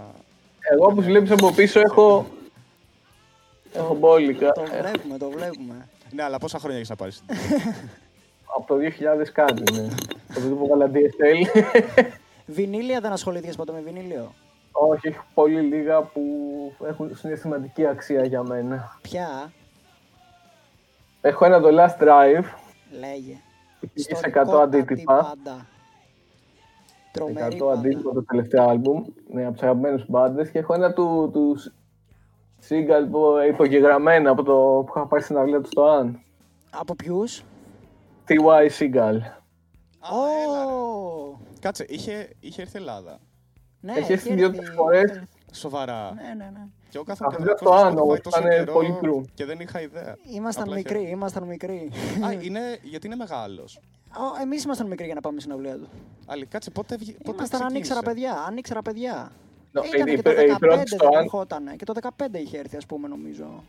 Εγώ όπως βλέπεις από πίσω έχω... Έχω μπόλικα. Το βλέπουμε, το βλέπουμε. Ναι, αλλά πόσα χρόνια έχεις να πάρεις. Από το 2000 κάτι, ναι. Το παιδί που έβαλα DSL. Βινίλια δεν ασχολήθηκες ποτέ με βινίλιο; Όχι, έχει πολύ λίγα που έχουν συναισθηματική αξία για μένα. Ποια, Έχω ένα το Last Drive, λέγε. πήγε σε 100 Ιστορικότατη αντίτυπα. πάντα. Τρομερή 100 πάντα. αντίτυπα το τελευταίο άλμπουμ, ναι, από τους αγαπημένους μπάντες και έχω ένα του, του Seagull που υπογεγραμμένα από το που είχα πάει στην αυλία του στο Αν. Από ποιους; TY Seagull. Ω, Κάτσε, είχε, είχε έρθει Ελλάδα. Ναι, Έχεις έρθει έχει δύο-τρεις έρθει- φορές. Σοβαρά. Ναι, ναι, ναι. Και εγώ κάθομαι Αυτό και είναι βλέπω το στο άνω, Spotify ήταν τόσο καιρό πολύ κρού. Και δεν είχα ιδέα. Ήμασταν Απλά μικροί, χαίρομαι. ήμασταν μικροί. Α, είναι, γιατί είναι μεγάλος. Ω, Εμείς ήμασταν μικροί για να πάμε στην αυλία του. Άλλη, κάτσε, πότε, βγη- πότε Ήμασταν ανήξερα ξεκίνησε; παιδιά, ανήξερα παιδιά. No, Ήταν η- και το η- η 15 πρώτη στο δεν Αν- ερχότανε. Και το 15 είχε έρθει, ας πούμε, νομίζω.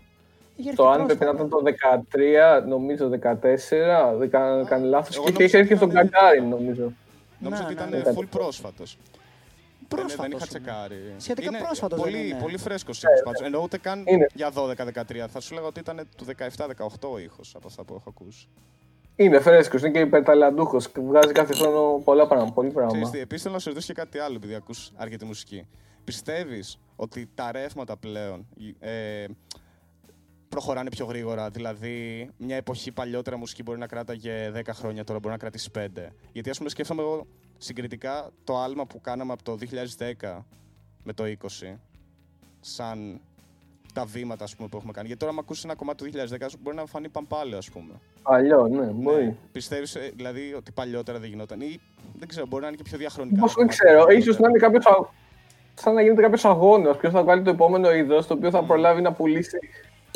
Είχε έρθει Το Αν πρέπει πρόσφατα. να ήταν το 13, νομίζω 14, δεν κάνω κάνω λάθος εγώ και νόμιζα είχε έρθει ότι στον ήταν- Γκαγκάριν νομίζω. Νόμιζα Ναι, ότι ναι, ήταν ναι. full πρόσφατος. Πρόσφατος δεν είχα είναι. τσεκάρει. Σχετικά είναι πρόσφατος δεν πολύ, είναι. πολύ φρέσκος ήχο πάντως. Ενώ ούτε καν Είναι. για 12-13. Θα σου λέγα ότι ήταν του 17-18 ο ήχος από αυτά που έχω ακούσει. Είναι φρέσκος, είναι και υπερταλαντούχος και βγάζει κάθε χρόνο πολλά πράγματα, πολύ Ξέρεις πράγμα. τι, επίσης θέλω να σου ρωτήσω και κάτι άλλο επειδή ακούς αρκετή μουσική. Πιστεύεις ότι τα ρεύματα πλέον ε, προχωράνε πιο γρήγορα, δηλαδή μια εποχή παλιότερα μουσική μπορεί να κράταγε 10 χρόνια, τώρα μπορεί να κρατήσει 5. Γιατί ας πούμε σκέφτομαι εγώ συγκριτικά το άλμα που κάναμε από το 2010 με το 20, σαν τα βήματα ας πούμε, που έχουμε κάνει. Γιατί τώρα, αν ακούσεις ένα κομμάτι του 2010, μπορεί να φανεί παμπάλαιο, ας πούμε. Παλιό, ναι, μπορεί. Ναι. Πιστεύει δηλαδή ότι παλιότερα δεν γινόταν, ή δεν ξέρω, μπορεί να είναι και πιο διαχρονικά. Πώς τα δεν κομμάτια ξέρω, παλιότερα. ίσως να είναι κάποιος. σαν να γίνεται κάποιος αγώνα. Ποιος θα βγάλει το επόμενο είδος το οποίο θα προλάβει να πουλήσει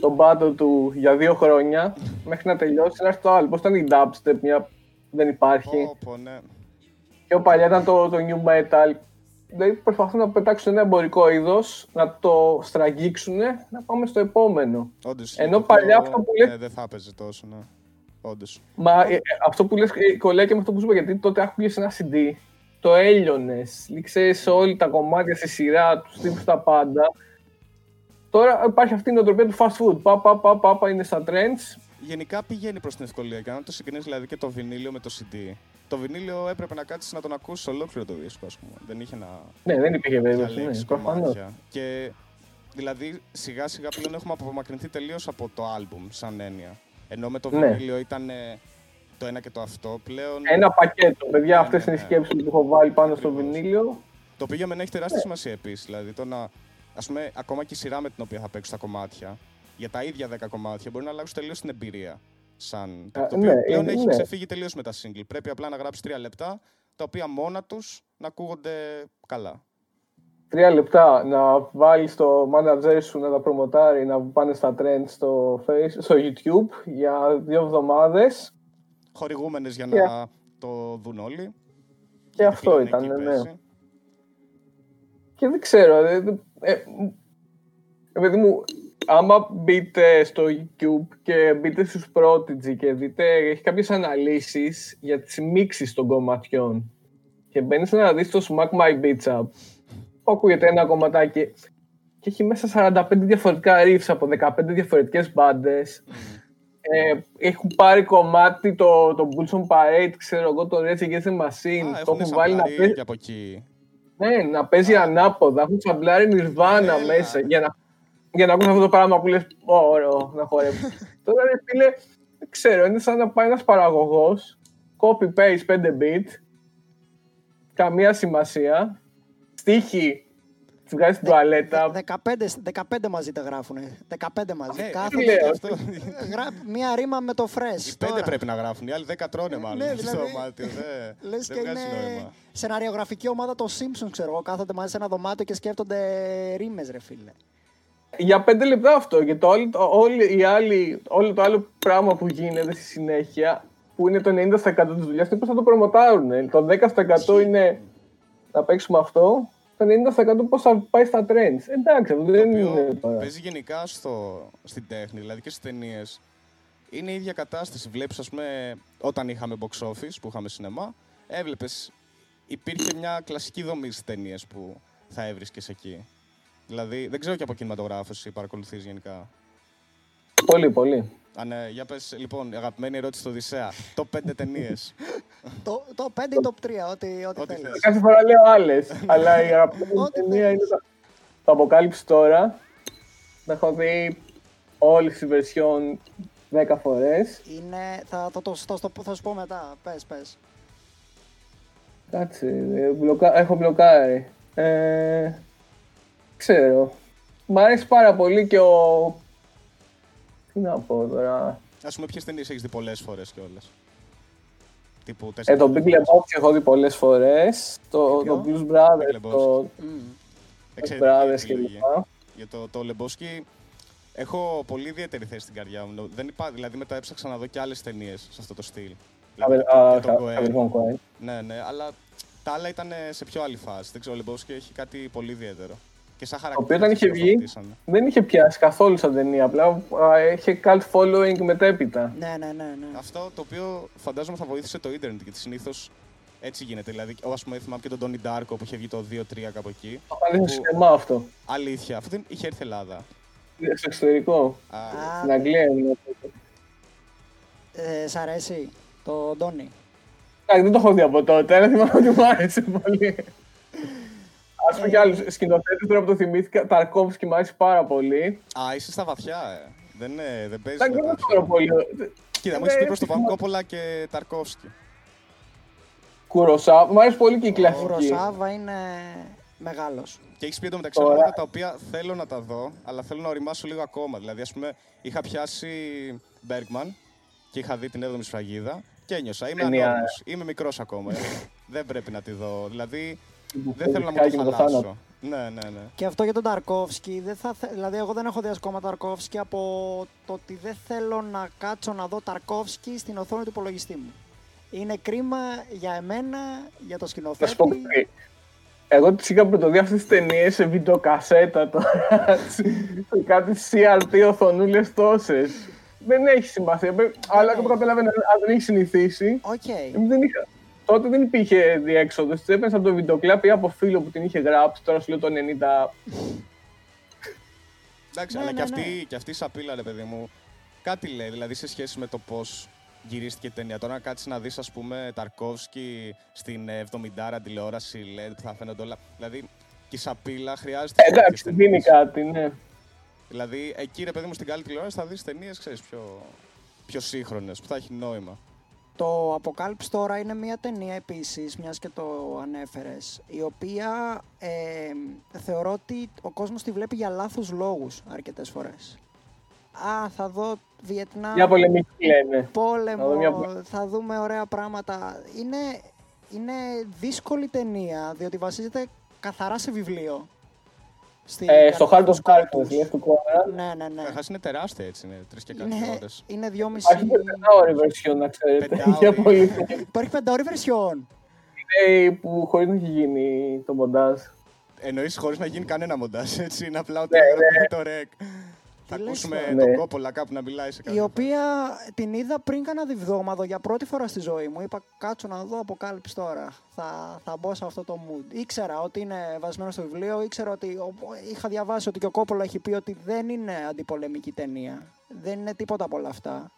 τον πάτο του για δύο χρόνια μέχρι να τελειώσει να έρθει το άλλο. Πώς ήταν η dubstep, μια δεν υπάρχει. Πω, πω, ναι. Πιο παλιά ήταν το, το new metal. Δηλαδή προσπαθούν να πετάξουν ένα εμπορικό είδος, να το στραγγίξουν, να πάμε στο επόμενο. Όντως, Ενώ το παλιά πιο- αυτό που λες- Ναι, δεν θα έπαιζε τόσο, ναι. Όντως. Μα ε, ε, αυτό που λες ε, κολλάει και με αυτό που σου είπα, γιατί τότε άκουγες ένα CD, το έλειωνες, ξέρεις όλα τα κομμάτια στη σειρά, τους τύπους τα πάντα. Τώρα υπάρχει αυτή η νοοτροπία του fast food. Πα, πα, πα, πα, πα, είναι στα trends. Γενικά πηγαίνει προς την ευκολία και αν το συγκρίνει δηλαδή και το βινίλιο με το CD. Το βινίλιο έπρεπε να κάτσεις να τον ακούσεις ολόκληρο το δίσκο, ας πούμε. Δεν είχε να Ναι, δεν υπήρχε βέβαια. Ναι, διαλέξεις προφανώς. κομμάτια. Και δηλαδή σιγά σιγά πλέον έχουμε απομακρυνθεί τελείως από το album σαν έννοια. Ενώ με το Ναι. βινίλιο ήταν ε, το ένα και το αυτό, πλέον. Ένα πακέτο, παιδιά, Ναι, αυτές ναι, είναι οι ναι. σκέψεις που έχω βάλει πάνω στο Ακριβώς. βινίλιο. Το οποίο για μένα έχει τεράστια σημασία επίσης. Δηλαδή το να. Α πούμε, ακόμα και η σειρά με την οποία θα παίξω τα κομμάτια, για τα ίδια 10 κομμάτια, μπορεί να αλλάξουν τελείως την εμπειρία. Σαν... Α, το οποίο ναι, πλέον ε, έχει ναι. ξεφύγει τελείως με τα single. Πρέπει απλά να γράψει τρία λεπτά, τα οποία μόνα τους να ακούγονται καλά. Τρία λεπτά να βάλει το manager σου να τα προμοτάρει, να πάνε στα trends στο, face, στο YouTube για δύο εβδομάδες. Χορηγούμενες για Και- να το δουν όλοι. Και αυτό Πλέον ήταν, εκεί ναι. παίζει. Και δεν ξέρω, ε, ε, ε, ε, παιδί μου, άμα μπείτε στο YouTube και μπείτε στους Prodigy και δείτε, έχει κάποιες αναλύσεις για τις μίξεις των κομματιών και μπαίνεις να δεις το Smack My Beats Up που ακούγεται ένα κομματάκι και έχει μέσα 45 διαφορετικά riffs από 15 διαφορετικές μπάντες ε, έχουν πάρει κομμάτι το, το Bulls on Parade, ξέρω εγώ, το Rage Against the Machine, Α, το έχουν έχουν βάλει να σαμπλάρει παίζει και από εκεί. Ναι, να παίζει ανάποδα. Έχουν σαμπλάρει Nirvana Έλα. μέσα για να, για να ακούς αυτό το πράγμα που λες ωραίο να χορεύει. Τώρα ρε φίλε, δεν ξέρω, είναι σαν να πάει ένας παραγωγός, copy-paste 5 bit, καμία σημασία, στίχη, τις βγάζει στην τουαλέτα. 15, 15 μαζί τα γράφουνε. 15 μαζί. Ναι, Κάθονται. λέω. αυτό. Γρά... Μία ρήμα με το Οι fresh. πέντε τώρα. πρέπει να γράφουν, οι άλλοι δέκα τρώνε μάλλον Ναι, στο δηλαδή, δωμάτιο. Δεν, Λες δεν και βγάζει είναι νόημα. σεναριογραφική ομάδα των Simpsons, ξέρω εγώ. Κάθονται μαζί σε ένα δωμάτιο και σκέφτονται ρήμες, ρε φίλε. Για 5 λεπτά αυτό και το άλλο, το, όλοι οι άλλοι, όλο το άλλο πράγμα που γίνεται στη συνέχεια, που είναι το 90% της δουλειάς, είναι πώς θα το προμοτάρουν. Το 10% είναι να παίξουμε αυτό, το 90% πώς θα πάει στα trends. Εντάξει, αυτό δεν Το είναι οποίο τώρα. παίζει γενικά στο, στην τέχνη, δηλαδή και στις ταινίες. Είναι η ίδια κατάσταση. Βλέπεις, ας πούμε, όταν είχαμε box office που είχαμε σινεμά, έβλεπες. Υπήρχε μια κλασική δομή στις ταινίες που θα έβρισκες εκεί. Δηλαδή, δεν ξέρω και από κινηματογράφο εσύ παρακολουθείς γενικά. Πολύ, πολύ. Αν, ναι, για πες, λοιπόν, αγαπημένη ερώτηση στο Οδυσσέα. Το 5 ταινίες. Το, το 5 ή το 3, ό,τι, ό,τι Ό,τι θέλεις. θες. Κάθε φορά λέω άλλες. αλλά η αγαπημένη μου Ό,τι ταινία θέλεις. είναι το, το αποκάλυψη τώρα. Να έχω δει όλη τη version 10 φορές. Είναι, θα, το, το, το, το, θα σου πω μετά. Πες, πες. Κάτσε, ε, μπλοκα... έχω μπλοκάρει. Ε, ξέρω. Μ' αρέσει πάρα πολύ και ο... Τι να πω τώρα. Α πούμε, ποιες ταινίες έχεις δει πολλές φορές κιόλας; Τύπου Ε, το Big Lebowski έχω δει πολλές φορές. Το, ποιο; το Blues Brothers, Big το Μμ. Εξαιρετική Brothers επιλογή. κλπ. Για το, το Λεμπόσκι έχω πολύ ιδιαίτερη θέση στην καρδιά μου. Δεν υπά, δηλαδή μετά έψαξα να δω και άλλες ταινίες σε αυτό το στυλ. Δηλαδή, Αβε- α, και τον κα- Coen. Καβερβόν Coen. Ναι, ναι, αλλά τα άλλα ήταν σε πιο άλλη φάση. Δεν ξέρω, ο Λεμπόσκι έχει κάτι πολύ ιδιαίτερο. Και σαν οποίο χαρακτήρα. όταν είχε βγει, δεν είχε πιάσει καθόλου σαν ταινία. Απλά α, είχε cult following μετέπειτα. Ναι, ναι, ναι. ναι. Αυτό το οποίο φαντάζομαι θα βοήθησε το ίντερνετ γιατί συνήθως έτσι γίνεται. Δηλαδή, ας πούμε, θυμάμαι και τον Τόνι Ντάρκο που είχε βγει το 2-3 κάπου εκεί. Το είχα δει στο σινεμά αυτό. Αλήθεια, αυτό δεν είχε έρθει Ελλάδα. Στο εξωτερικό. Α, Α, Στην Αγγλία ήμουν. ε, σ' αρέσει το Ντόνι. Εντάξει, δεν το έχω δει από τότε, αλλά θυμάμαι ότι μου άρεσε πολύ. Α πούμε κι άλλου σκηνοθέτε τώρα που το θυμήθηκα. Ταρκόφσκι μου άρεσε πάρα πολύ. Α, είσαι στα βαθιά, ε. Δεν, ε, δεν παίζει. Εντάξει, με δεν τα- το ξέρω πολύ. Κοίτα, μου Ε, έχει πει προ το θυμάμαι. Παν Κόπολα και Ταρκόφσκι. Κουροσά. Μου άρεσε πολύ και η Ο κλασική. Ροσάβα είναι μεγάλος. Και έχει πει εντωμεταξύ Ωραία. ονόματα τα οποία θέλω να τα δω, αλλά θέλω να οριμάσω λίγο ακόμα. Δηλαδή, α πούμε, είχα πιάσει Bergman και είχα δει την 7η σφραγίδα και ένιωσα. Είμαι Ταινία. ανώριμος, Είμαι μικρό ακόμα. ε. δεν πρέπει να τη δω. Δηλαδή, δεν θέλω να μου Φυσικά και το με το χαλάσω. θάνατο. Ναι, ναι, ναι. Και αυτό για τον Ταρκόφσκι, δεν θα, θε- δηλαδή εγώ δεν έχω δει ακόμα Ταρκόφσκι από το ότι δεν θέλω να κάτσω να δω Ταρκόφσκι στην οθόνη του υπολογιστή μου. Είναι κρίμα για εμένα, για το Να σκηνοθέτη. σου πω κάτι. Εγώ τις είχα πρωτοδεί αυτές τις ταινίες σε βιντεοκασέτα τώρα. σε κάτι CRT οθονούλες τόσες. Δεν έχει σημασία. Πρέπει- Αλλά έχει. το καταλαβαίνω, αν δεν έχει συνηθίσει. Οκ. Εμείς δεν είχα. Τότε δεν υπήρχε διέξοδος. Τι έπαιρνες από το βιντεοκλάπ ή από φίλο που την είχε γράψει. Τώρα σου λέω το 90. Εντάξει, Ναι, αλλά ναι, και, αυτή, ναι. και αυτή η σαπίλα, ρε παιδί μου, κάτι λέει. Δηλαδή σε σχέση με το πώς γυρίστηκε η ταινία. Τώρα να κάτσεις να δεις, ας πούμε, Ταρκόφσκι στην ε, 70 τηλεόραση LED που θα φαίνονται όλα. Δηλαδή και η σαπίλα χρειάζεται. Ε, Εντάξει, τέτοιες δίνει ταινίες. κάτι, ναι. Δηλαδή εκεί, ρε παιδί μου, στην καλή τηλεόραση θα δεις ταινίες, ξέρεις, πιο, πιο σύγχρονες, που θα έχει νόημα. Το Apocalypse τώρα είναι μια ταινία επίσης, μιας και το ανέφερες, η οποία ε, θεωρώ ότι ο κόσμος τη βλέπει για λάθους λόγους αρκετές φορές. Α, θα δω Βιετνάμ, Μια πολεμική λένε. πόλεμο, Θα δω μια- θα δούμε ωραία πράγματα. Είναι, είναι δύσκολη ταινία, διότι βασίζεται καθαρά σε βιβλίο. Στη Ε, στο Heart καρδιά of τους Darkness, σκότους. λέει του Κόρα. Ναι, ναι, ναι. Καταρχάς είναι τεράστια έτσι, είναι τρεις και κάτι Είναι, ώρε. είναι δυόμιση... Υπάρχει και πεντάωρη version, να ξέρετε. Πεντάωρη. Για πολύ. Υπάρχει πενταώρη βερσιόν. Είναι που χωρίς να έχει γίνει το μοντάζ. Εννοείς χωρίς να γίνει κανένα μοντάζ, έτσι. Είναι απλά ότι Ναι, έγραφε το ρεκ. Θα λες ακούσουμε τώρα. τον Ναι. Κόπολα κάπου να μιλάει σε Η κάποιο. οποία την είδα πριν κάνα διβδόματο για πρώτη φορά στη ζωή μου. Είπα κάτσω να δω αποκάλυψη τώρα. Θα, θα μπω σε αυτό το mood. Ήξερα ότι είναι βασμένο στο βιβλίο, ήξερα ότι ο- είχα διαβάσει ότι και ο Κόπολο έχει πει ότι δεν είναι αντιπολεμική ταινία. Δεν είναι τίποτα από όλα αυτά.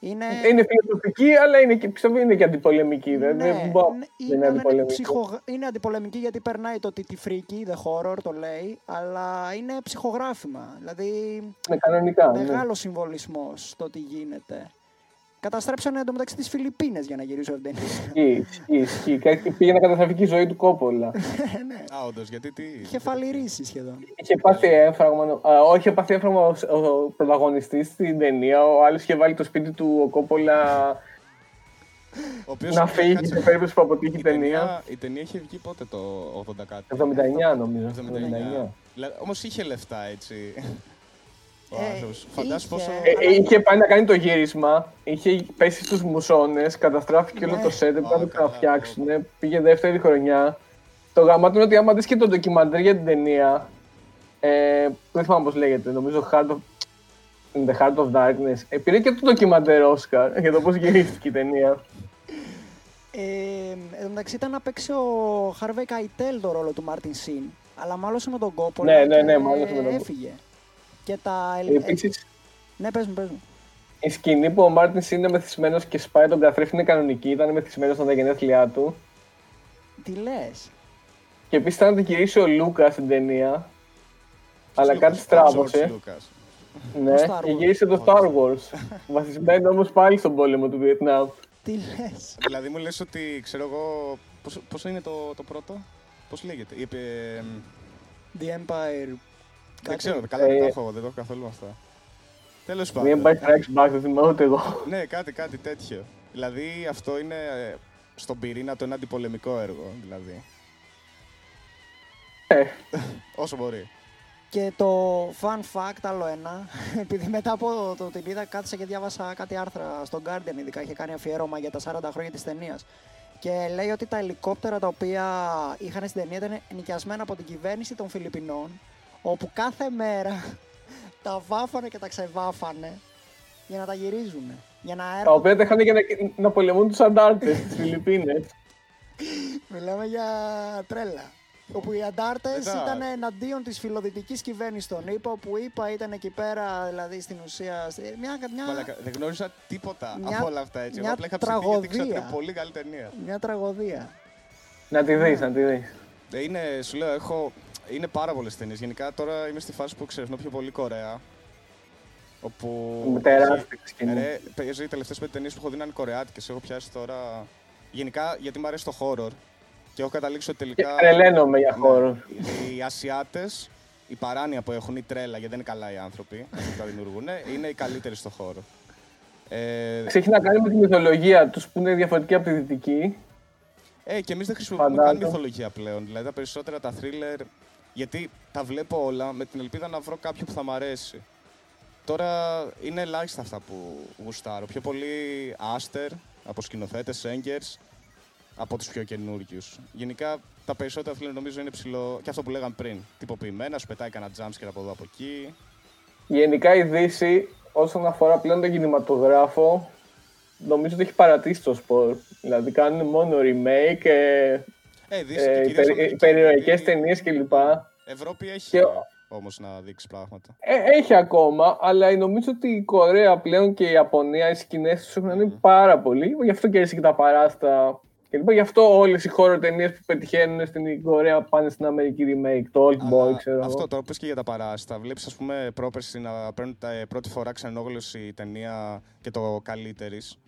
Είναι, Είναι φιλοσοφική, αλλά είναι και, πιστεύω είναι και αντιπολεμική. δεν- ναι, δεν μπορώ- ναι, δεν είναι, είναι είναι, αντιπολεμική. ψυχογ- είναι αντιπολεμική γιατί περνάει το τη φρίκη, the horror το λέει, αλλά είναι ψυχογράφημα. Δηλαδή Είναι κανονικά. ναι. Μεγάλος συμβολισμός στο τι γίνεται. Καταστρέψανε εντωμεταξύ τις Φιλιππίνες για να γυρίσουν την ταινία. Ισχύει, ισχύει, ισχύει. Κάτι πήγε να καταστραφεί και η ζωή του Κόπολα. Α, όντως, γιατί τι. Είχε φαλυρίσει σχεδόν. είχε πάθει έμφραγμα. α, όχι, είχε πάθει έμφραγμα ο, ο πρωταγωνιστής στην ταινία. Ο άλλος είχε βάλει το σπίτι του ο Κόπολα Ο οποίος να φύγει κάτσε, σε περίπτωση που αποτύχει η η ταινία. ταινία, η ταινία είχε βγει πότε το 80 κάτι; 79 νομίζω. 79. Όμως είχε λεφτά έτσι. Ο Ε, άνθρωπος. Φαντάσου είχε. πόσο. Ε, ε, είχε πάει να κάνει το γύρισμα, είχε πέσει στους μουσώνες, καταστράφηκε όλο Ναι. το σετ, έπρεπε να το Ω, καλά, ξαναφτιάξουν, πήγε δεύτερη χρονιά. Το γαμάτο είναι ότι άμα δεις και το ντοκιμαντέρ για την ταινία, ε, δεν θυμάμαι πώς λέγεται, νομίζω Heart of, in the Heart of Darkness, ε, πήρε και το ντοκιμαντέρ Oscar για το πώς γυρίστηκε η ταινία. Ε, εν τω μεταξύ ήταν να παίξει ο Χάρβεϊ Καϊτέλ το ρόλο του Μάρτιν Σιν. Αλλά μάλωσε με τον Κόπολα Ναι, ναι, ναι, και μάλωσε με τον- έφυγε. Και τα... Ε, Επίσης, Ναι, πες μου, πες μου. η σκηνή που ο Μάρτιν Σιν είναι μεθυσμένος και σπάει τον καθρέφτη είναι κανονική, ήταν μεθυσμένος στα γενέθλιά του. Τι λες; Και επίσης ήταν να την γυρίσει ο Λούκας στην ταινία, αλλά Λούκας, κάτι ο στράβωσε. George Lucas. Ναι, Star και Wars. γύρισε το Star Wars. Βασισμένο όμως πάλι στον πόλεμο του Βιετνάμ. Τι λες; Δηλαδή μου λες ότι ξέρω εγώ. Πώς, πώς είναι το, το πρώτο, πώς λέγεται; Είπε, ε, The Empire. Δεν κάτι. ξέρω, καλά δεν Ε, τα έχω εγώ, δεν το έχω καθόλου με αυτά. Τέλος Μία πάντων. πάει Strikes Back, δεν θυμάμαι ούτε εγώ. Ναι, κάτι, κάτι τέτοιο. Δηλαδή αυτό είναι ε, στον πυρήνα το ένα αντιπολεμικό έργο, δηλαδή. Ε, Όσο μπορεί. Και το fun fact, άλλο ένα, επειδή μετά από το την είδα κάθισα και διάβασα κάτι άρθρα στον Guardian, ειδικά είχε κάνει αφιέρωμα για τα 40 χρόνια της ταινίας. Και λέει ότι τα ελικόπτερα τα οποία είχαν στην ταινία ήταν νοικιασμένα από την κυβέρνηση των Φιλιππινών, όπου κάθε μέρα τα βάφανε και τα ξεβάφανε για να τα γυρίζουν. Για να τα έρχονται. οποία τα είχαν για να, να πολεμούν τους αντάρτες στι Φιλιππίνες. Μιλάμε για τρέλα. Όπου οι αντάρτες Μετά- ήταν εναντίον της φιλοδυτικής κυβέρνησης των ΗΠΑ, που η ΗΠΑ ήταν εκεί πέρα, δηλαδή στην ουσία. στη- Μια, μια, Μαλακα, δεν γνώριζα τίποτα Μια- από όλα αυτά έτσι. Εγώ μια απλά είχα ψηθεί γιατί ξέρω ότι είναι τραγωδία. πολύ καλή ταινία. μια τραγωδία. να τη δεις, να τη δεις. Ε, Είναι, σου λέω, έχω, είναι πάρα πολλές ταινίες. Γενικά τώρα είμαι στη φάση που ξεχνώ πιο πολύ Κορέα. Όπου. Με τεράστια έχει- σκηνή. Ρε, παίζει οι τελευταίες πέντε ταινίες που έχω δει να είναι κορεάτικες. Έχω πιάσει τώρα. Γενικά γιατί μου αρέσει το horror. Και έχω καταλήξει ότι Και τελικά. τρελαίνομαι για Ναι, χώρο. Οι Ασιάτες, η παράνοια που έχουν, η τρέλα, γιατί δεν είναι καλά οι άνθρωποι που τα δημιουργούν, είναι οι καλύτεροι στο χώρο. Ε, Έχει να κάνει με τη μυθολογία τους που είναι διαφορετική από τη δυτική. ε, και εμείς δεν χρησιμοποιούμε Φαντάζομαι. καν μυθολογία πλέον. Δηλαδή τα περισσότερα τα thriller Γιατί τα βλέπω όλα με την ελπίδα να βρω κάποιο που θα μ' αρέσει. Τώρα είναι ελάχιστα αυτά που γουστάρω. Πιο πολύ Aster από σκηνοθέτες, Έγκερς, από τους πιο καινούριου. Γενικά τα περισσότερα φίλε νομίζω είναι ψηλό. και αυτό που λέγαμε πριν. Τυποποιημένα, σου πετάει κανένα jumpscare από εδώ από εκεί. Γενικά η Δύση όσον αφορά πλέον τον κινηματογράφο νομίζω ότι έχει παρατήσει το σπορ. Δηλαδή κάνουν μόνο remake, ε, Ε, Δύση ε, και κυρίως περι- Αμερική, περιοχές γιατί ταινίες κλπ. Ευρώπη έχει Και- όμως να δείξει πράγματα. Ε, έχει ακόμα, αλλά νομίζω ότι η Κορέα πλέον και η Ιαπωνία οι σκηνές τους έχουν ανέβει πάρα πολύ. Γι' αυτό και έτσι και τα παράστα. Και λοιπόν, γι' αυτό όλες οι χώρο ταινίες που πετυχαίνουν στην Κορέα πάνε στην Αμερική remake. Το Old Boy, Αλλά ξέρω αυτό εγώ. τώρα που και για τα παράστα. Βλέπεις, ας πούμε, πρόπερση να παίρνουν τα, ε, πρώτη φορά ξενόγλωση η ταινία και το καλύτερης.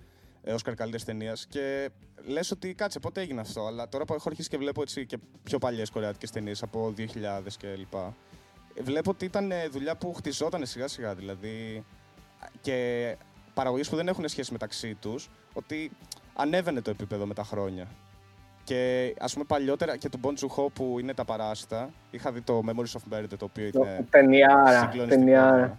Ε, Όσκαρ καλύτερης ταινίας. Και λες ότι κάτσε, πότε έγινε αυτό. Αλλά τώρα που έχω αρχίσει και βλέπω έτσι και πιο παλιές κορεάτικες ταινίες από 2000 κλπ. ε, Βλέπω ότι ήταν ε, δουλειά που χτιζόταν σιγά σιγά. Δηλαδή. Και παραγωγές που δεν έχουν σχέση μεταξύ τους. Ότι ανέβαινε το επίπεδο με τα χρόνια. Και ας πούμε παλιότερα και του Bon Joon-ho που είναι τα παράστα. Είχα δει το Memories of Murder το οποίο Το- είναι Ταινιάρα.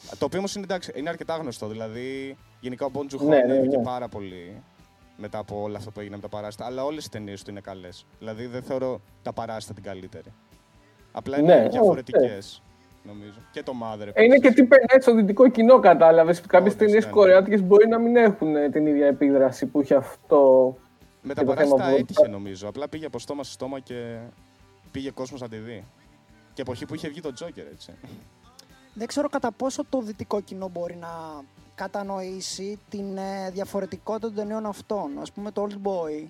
Συγκλονιστικό. ταινιάρα. Το οποίο όμως είναι, εντάξει, είναι αρκετά γνωστό. Δηλαδή, γενικά ο Bon Joon-ho Ναι, ναι, ανέβηκε ναι. πάρα πολύ μετά από όλα αυτά που έγινε με τα παράστα. Αλλά όλες οι ταινίες του είναι καλές. Δηλαδή, δεν θεωρώ τα παράστα την καλύτερη. Απλά είναι Ναι, διαφορετικές, νομίζω. Και το Mother. Ε, Είναι επίσης. και τι περνάει στο δυτικό κοινό, κατάλαβες. Κάποιες Όντως, ταινίες ναι, ναι. κορεάτικες μπορεί να μην έχουν ε, την ίδια επίδραση που έχει αυτό. Με τα και το θέμα παράστα που- έτυχε νομίζω. Απλά πήγε από στόμα σε στόμα και πήγε κόσμος να τη δει. Και εποχή που είχε βγει το Joker, έτσι. Δεν ξέρω κατά πόσο το δυτικό κοινό μπορεί να κατανοήσει την ε, διαφορετικότητα των ταινιών αυτών. Ας πούμε το Old Boy,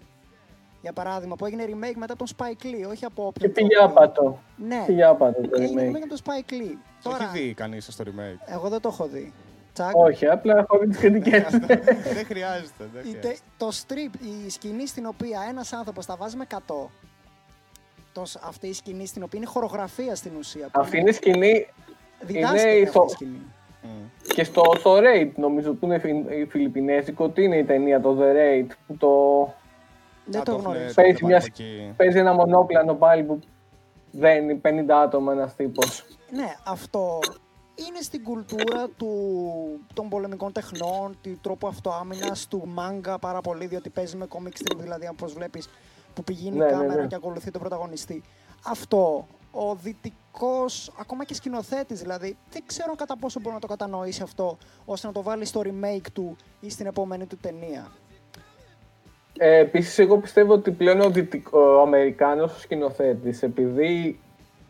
για παράδειγμα, που έγινε remake μετά τον Spike Lee, όχι από Και όποιον πήγε τρόπο. άπατο. Ναι, Πήγε άπατο το έγινε remake remake. από τον Spike Lee. Το Τώρα, έχει δει κανείς στο remake; εγώ δεν το έχω δει. Τσακ. Όχι, απλά έχω δει τις κριτικές. δεν χρειάζεται. Δεν Η τε- χρειάζεται. το strip, η σκηνή στην οποία ένας άνθρωπος τα βάζει με 100, το, σ- αυτή η σκηνή στην οποία είναι χορογραφία στην ουσία. που Αυτή είναι η σκηνή Διδάσκεται είναι αυτή στο- η σκηνή. Μμ. και στο, στο Raid, νομίζω που είναι φι- φιλιππινέζικο. Τι είναι η ταινία, το The Raid, που το Δεν Α, το έχουν- γνωρίζω. το Παίζει έχουν μια από εκεί. παίζει ένα μονόπλανο πάλι που δένει 50 άτομα ένας τύπος. Ναι, αυτό είναι στην κουλτούρα του, των πολεμικών τεχνών, του τρόπου αυτοάμυνας, του μάγκα πάρα πολύ, διότι παίζει με comic strip, δηλαδή όπως βλέπεις που πηγαίνει Ναι, η ναι, κάμερα ναι. και ακολουθεί τον πρωταγωνιστή. Αυτό, ο δυτικός, ακόμα και σκηνοθέτης δηλαδή, δεν ξέρω κατά πόσο μπορεί να το κατανοήσει αυτό, ώστε να το βάλει στο remake του ή στην επόμενη του ταινία. Ε, Επίσης, εγώ πιστεύω ότι πλέον ο, δυτικ- ο Αμερικάνος ο σκηνοθέτης, επειδή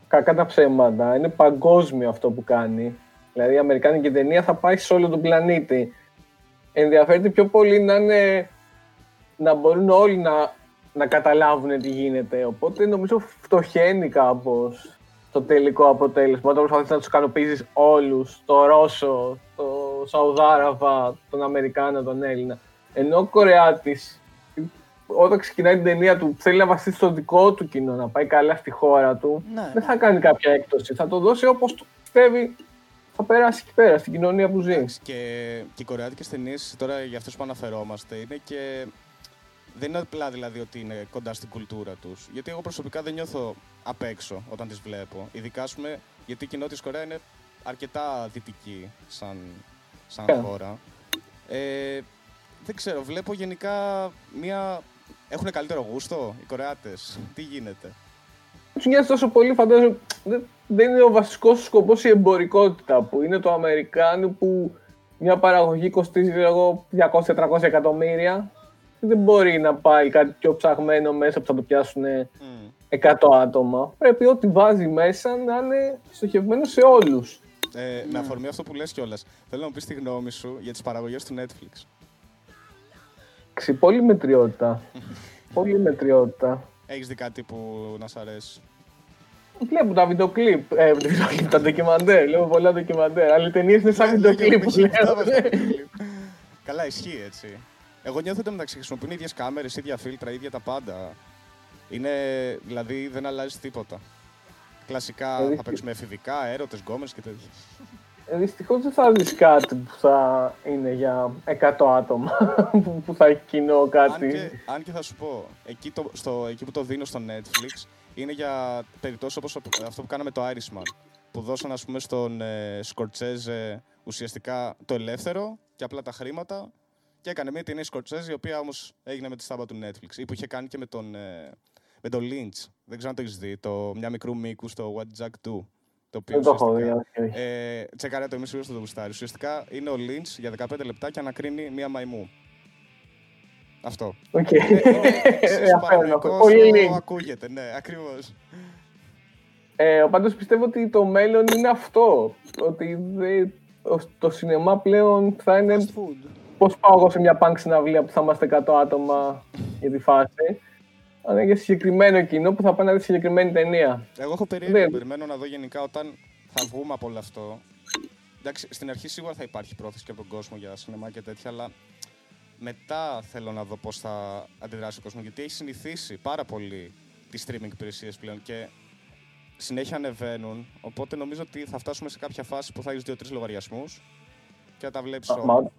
κακά τα ψέματα, είναι παγκόσμιο αυτό που κάνει. Δηλαδή, η Αμερικάνικη ταινία θα πάει σε όλο τον πλανήτη. Ενδιαφέρεται πιο πολύ να, είναι, να μπορούν όλοι να, να καταλάβουν τι γίνεται. Οπότε, νομίζω φτωχαίνει κάπως το τελικό αποτέλεσμα. Όταν προσπαθείς να τους ικανοποιήσεις όλους, το Ρώσο, το Σαουδάραβα, τον Αμερικάνο, τον Έλληνα. Ενώ ο Κορεάτης όταν ξεκινάει την ταινία του θέλει να βασίσει στο δικό του κοινό, να πάει καλά στη χώρα του, Ναι. δεν θα κάνει κάποια έκπτωση. Θα το δώσει όπως το πιστεύει θα περάσει εκεί πέρα, στην κοινωνία που ζει. Εντάξει, και, και οι κορεάτικες ταινίες, τώρα για αυτέ που αναφερόμαστε, είναι και. Δεν είναι απλά δηλαδή ότι είναι κοντά στην κουλτούρα τους. Γιατί εγώ προσωπικά δεν νιώθω απ' έξω όταν τις βλέπω. Ειδικά, ας πούμε, γιατί η κοινότητα τη Κορέα είναι αρκετά δυτική σαν, σαν Yeah. χώρα. Ε, δεν ξέρω, βλέπω γενικά μια. Έχουν καλύτερο γούστο οι Κορεάτες; Τι γίνεται; Τους νοιάζει τόσο πολύ, φαντάζομαι. Δεν, δεν είναι ο βασικός του σκοπός η εμπορικότητα που είναι το Αμερικάνου που μια παραγωγή κοστίζει εγώ 200-400 εκατομμύρια. Δεν μπορεί να πάει κάτι πιο ψαγμένο μέσα που θα το πιάσουν Μμ. 100 άτομα. Πρέπει ό,τι βάζει μέσα να είναι στοχευμένο σε όλους. Ε, Με αφορμή αυτό που λες κιόλας, θέλω να μου πεις τη γνώμη σου για τις παραγωγές του Netflix. Πολύ μετριότητα. Πολύ μετριότητα. Έχεις δει κάτι που να σ' αρέσει; Βλέπω τα βιντεοκλίπ, ε, τα βιντεοκλίπ, τα ντοκιμαντέρ, βλέπω πολλά ντοκιμαντέρ, αλλά οι ταινίες είναι σαν βιντεοκλίπ που λέω. Καλά, ισχύει έτσι. Εγώ νιώθω ότι μεταξύ χρησιμοποιούν ίδιες κάμερες, ίδια φίλτρα, ίδια τα πάντα. Είναι, δηλαδή δεν αλλάζει τίποτα. Κλασικά Δηλαδή, θα παίξουμε εφηβικά, έρωτες, γκόμες και τέτοια. Ε, Δυστυχώς δεν θα δεις κάτι που θα είναι για 100 άτομα, που- που θα έχει κοινό Αν κάτι. και, αν και θα σου πω, εκεί, το, στο, εκεί που το δίνω στο Netflix, είναι για περιπτώσεις όπως αυτό που κάναμε το Irishman. Που δώσαν, ας πούμε, στον ε, Σκορτσέζε ουσιαστικά το ελεύθερο και απλά τα χρήματα. Και έκανε μια ταινία Σκορτσέζε, η οποία όμω έγινε με τη στάμπα του Netflix. Ή που είχε κάνει και με τον, ε, με τον Lynch. Δεν ξέρω αν το έχει δει. Το μια μικρού μήκου στο What Jack Do. Το οποίο δεν το έχω δει. Ε, τσεκάρε το, εμεί στο το γουστάρι. Ουσιαστικά είναι ο Lynch για 15 λεπτά και ανακρίνει μία μαϊμού. Αυτό. Okay. Ε, Πολύ ακούγεται, ναι, ακριβώς. Ε, πάντως πιστεύω ότι το μέλλον είναι αυτό. Ότι το σινεμά πλέον θα είναι... Πώς πάω εγώ σε μια πανκ συναυλία που θα είμαστε 100 άτομα για τη φάση. Αλλά είναι για συγκεκριμένο κοινό που θα πάει να δει συγκεκριμένη ταινία. Εγώ έχω περίεργο, περιμένω να δω γενικά όταν θα βγούμε από όλο αυτό. Εντάξει, στην αρχή σίγουρα θα υπάρχει πρόθεση και από τον κόσμο για σινεμά και τέτοια, αλλά μετά θέλω να δω πώς θα αντιδράσει ο κόσμος. Γιατί έχει συνηθίσει πάρα πολύ τις streaming υπηρεσίες πλέον και συνέχεια ανεβαίνουν. Οπότε νομίζω ότι θα φτάσουμε σε κάποια φάση που θα έχεις δύο-τρεις λογαριασμούς και θα τα βλέπεις όλα.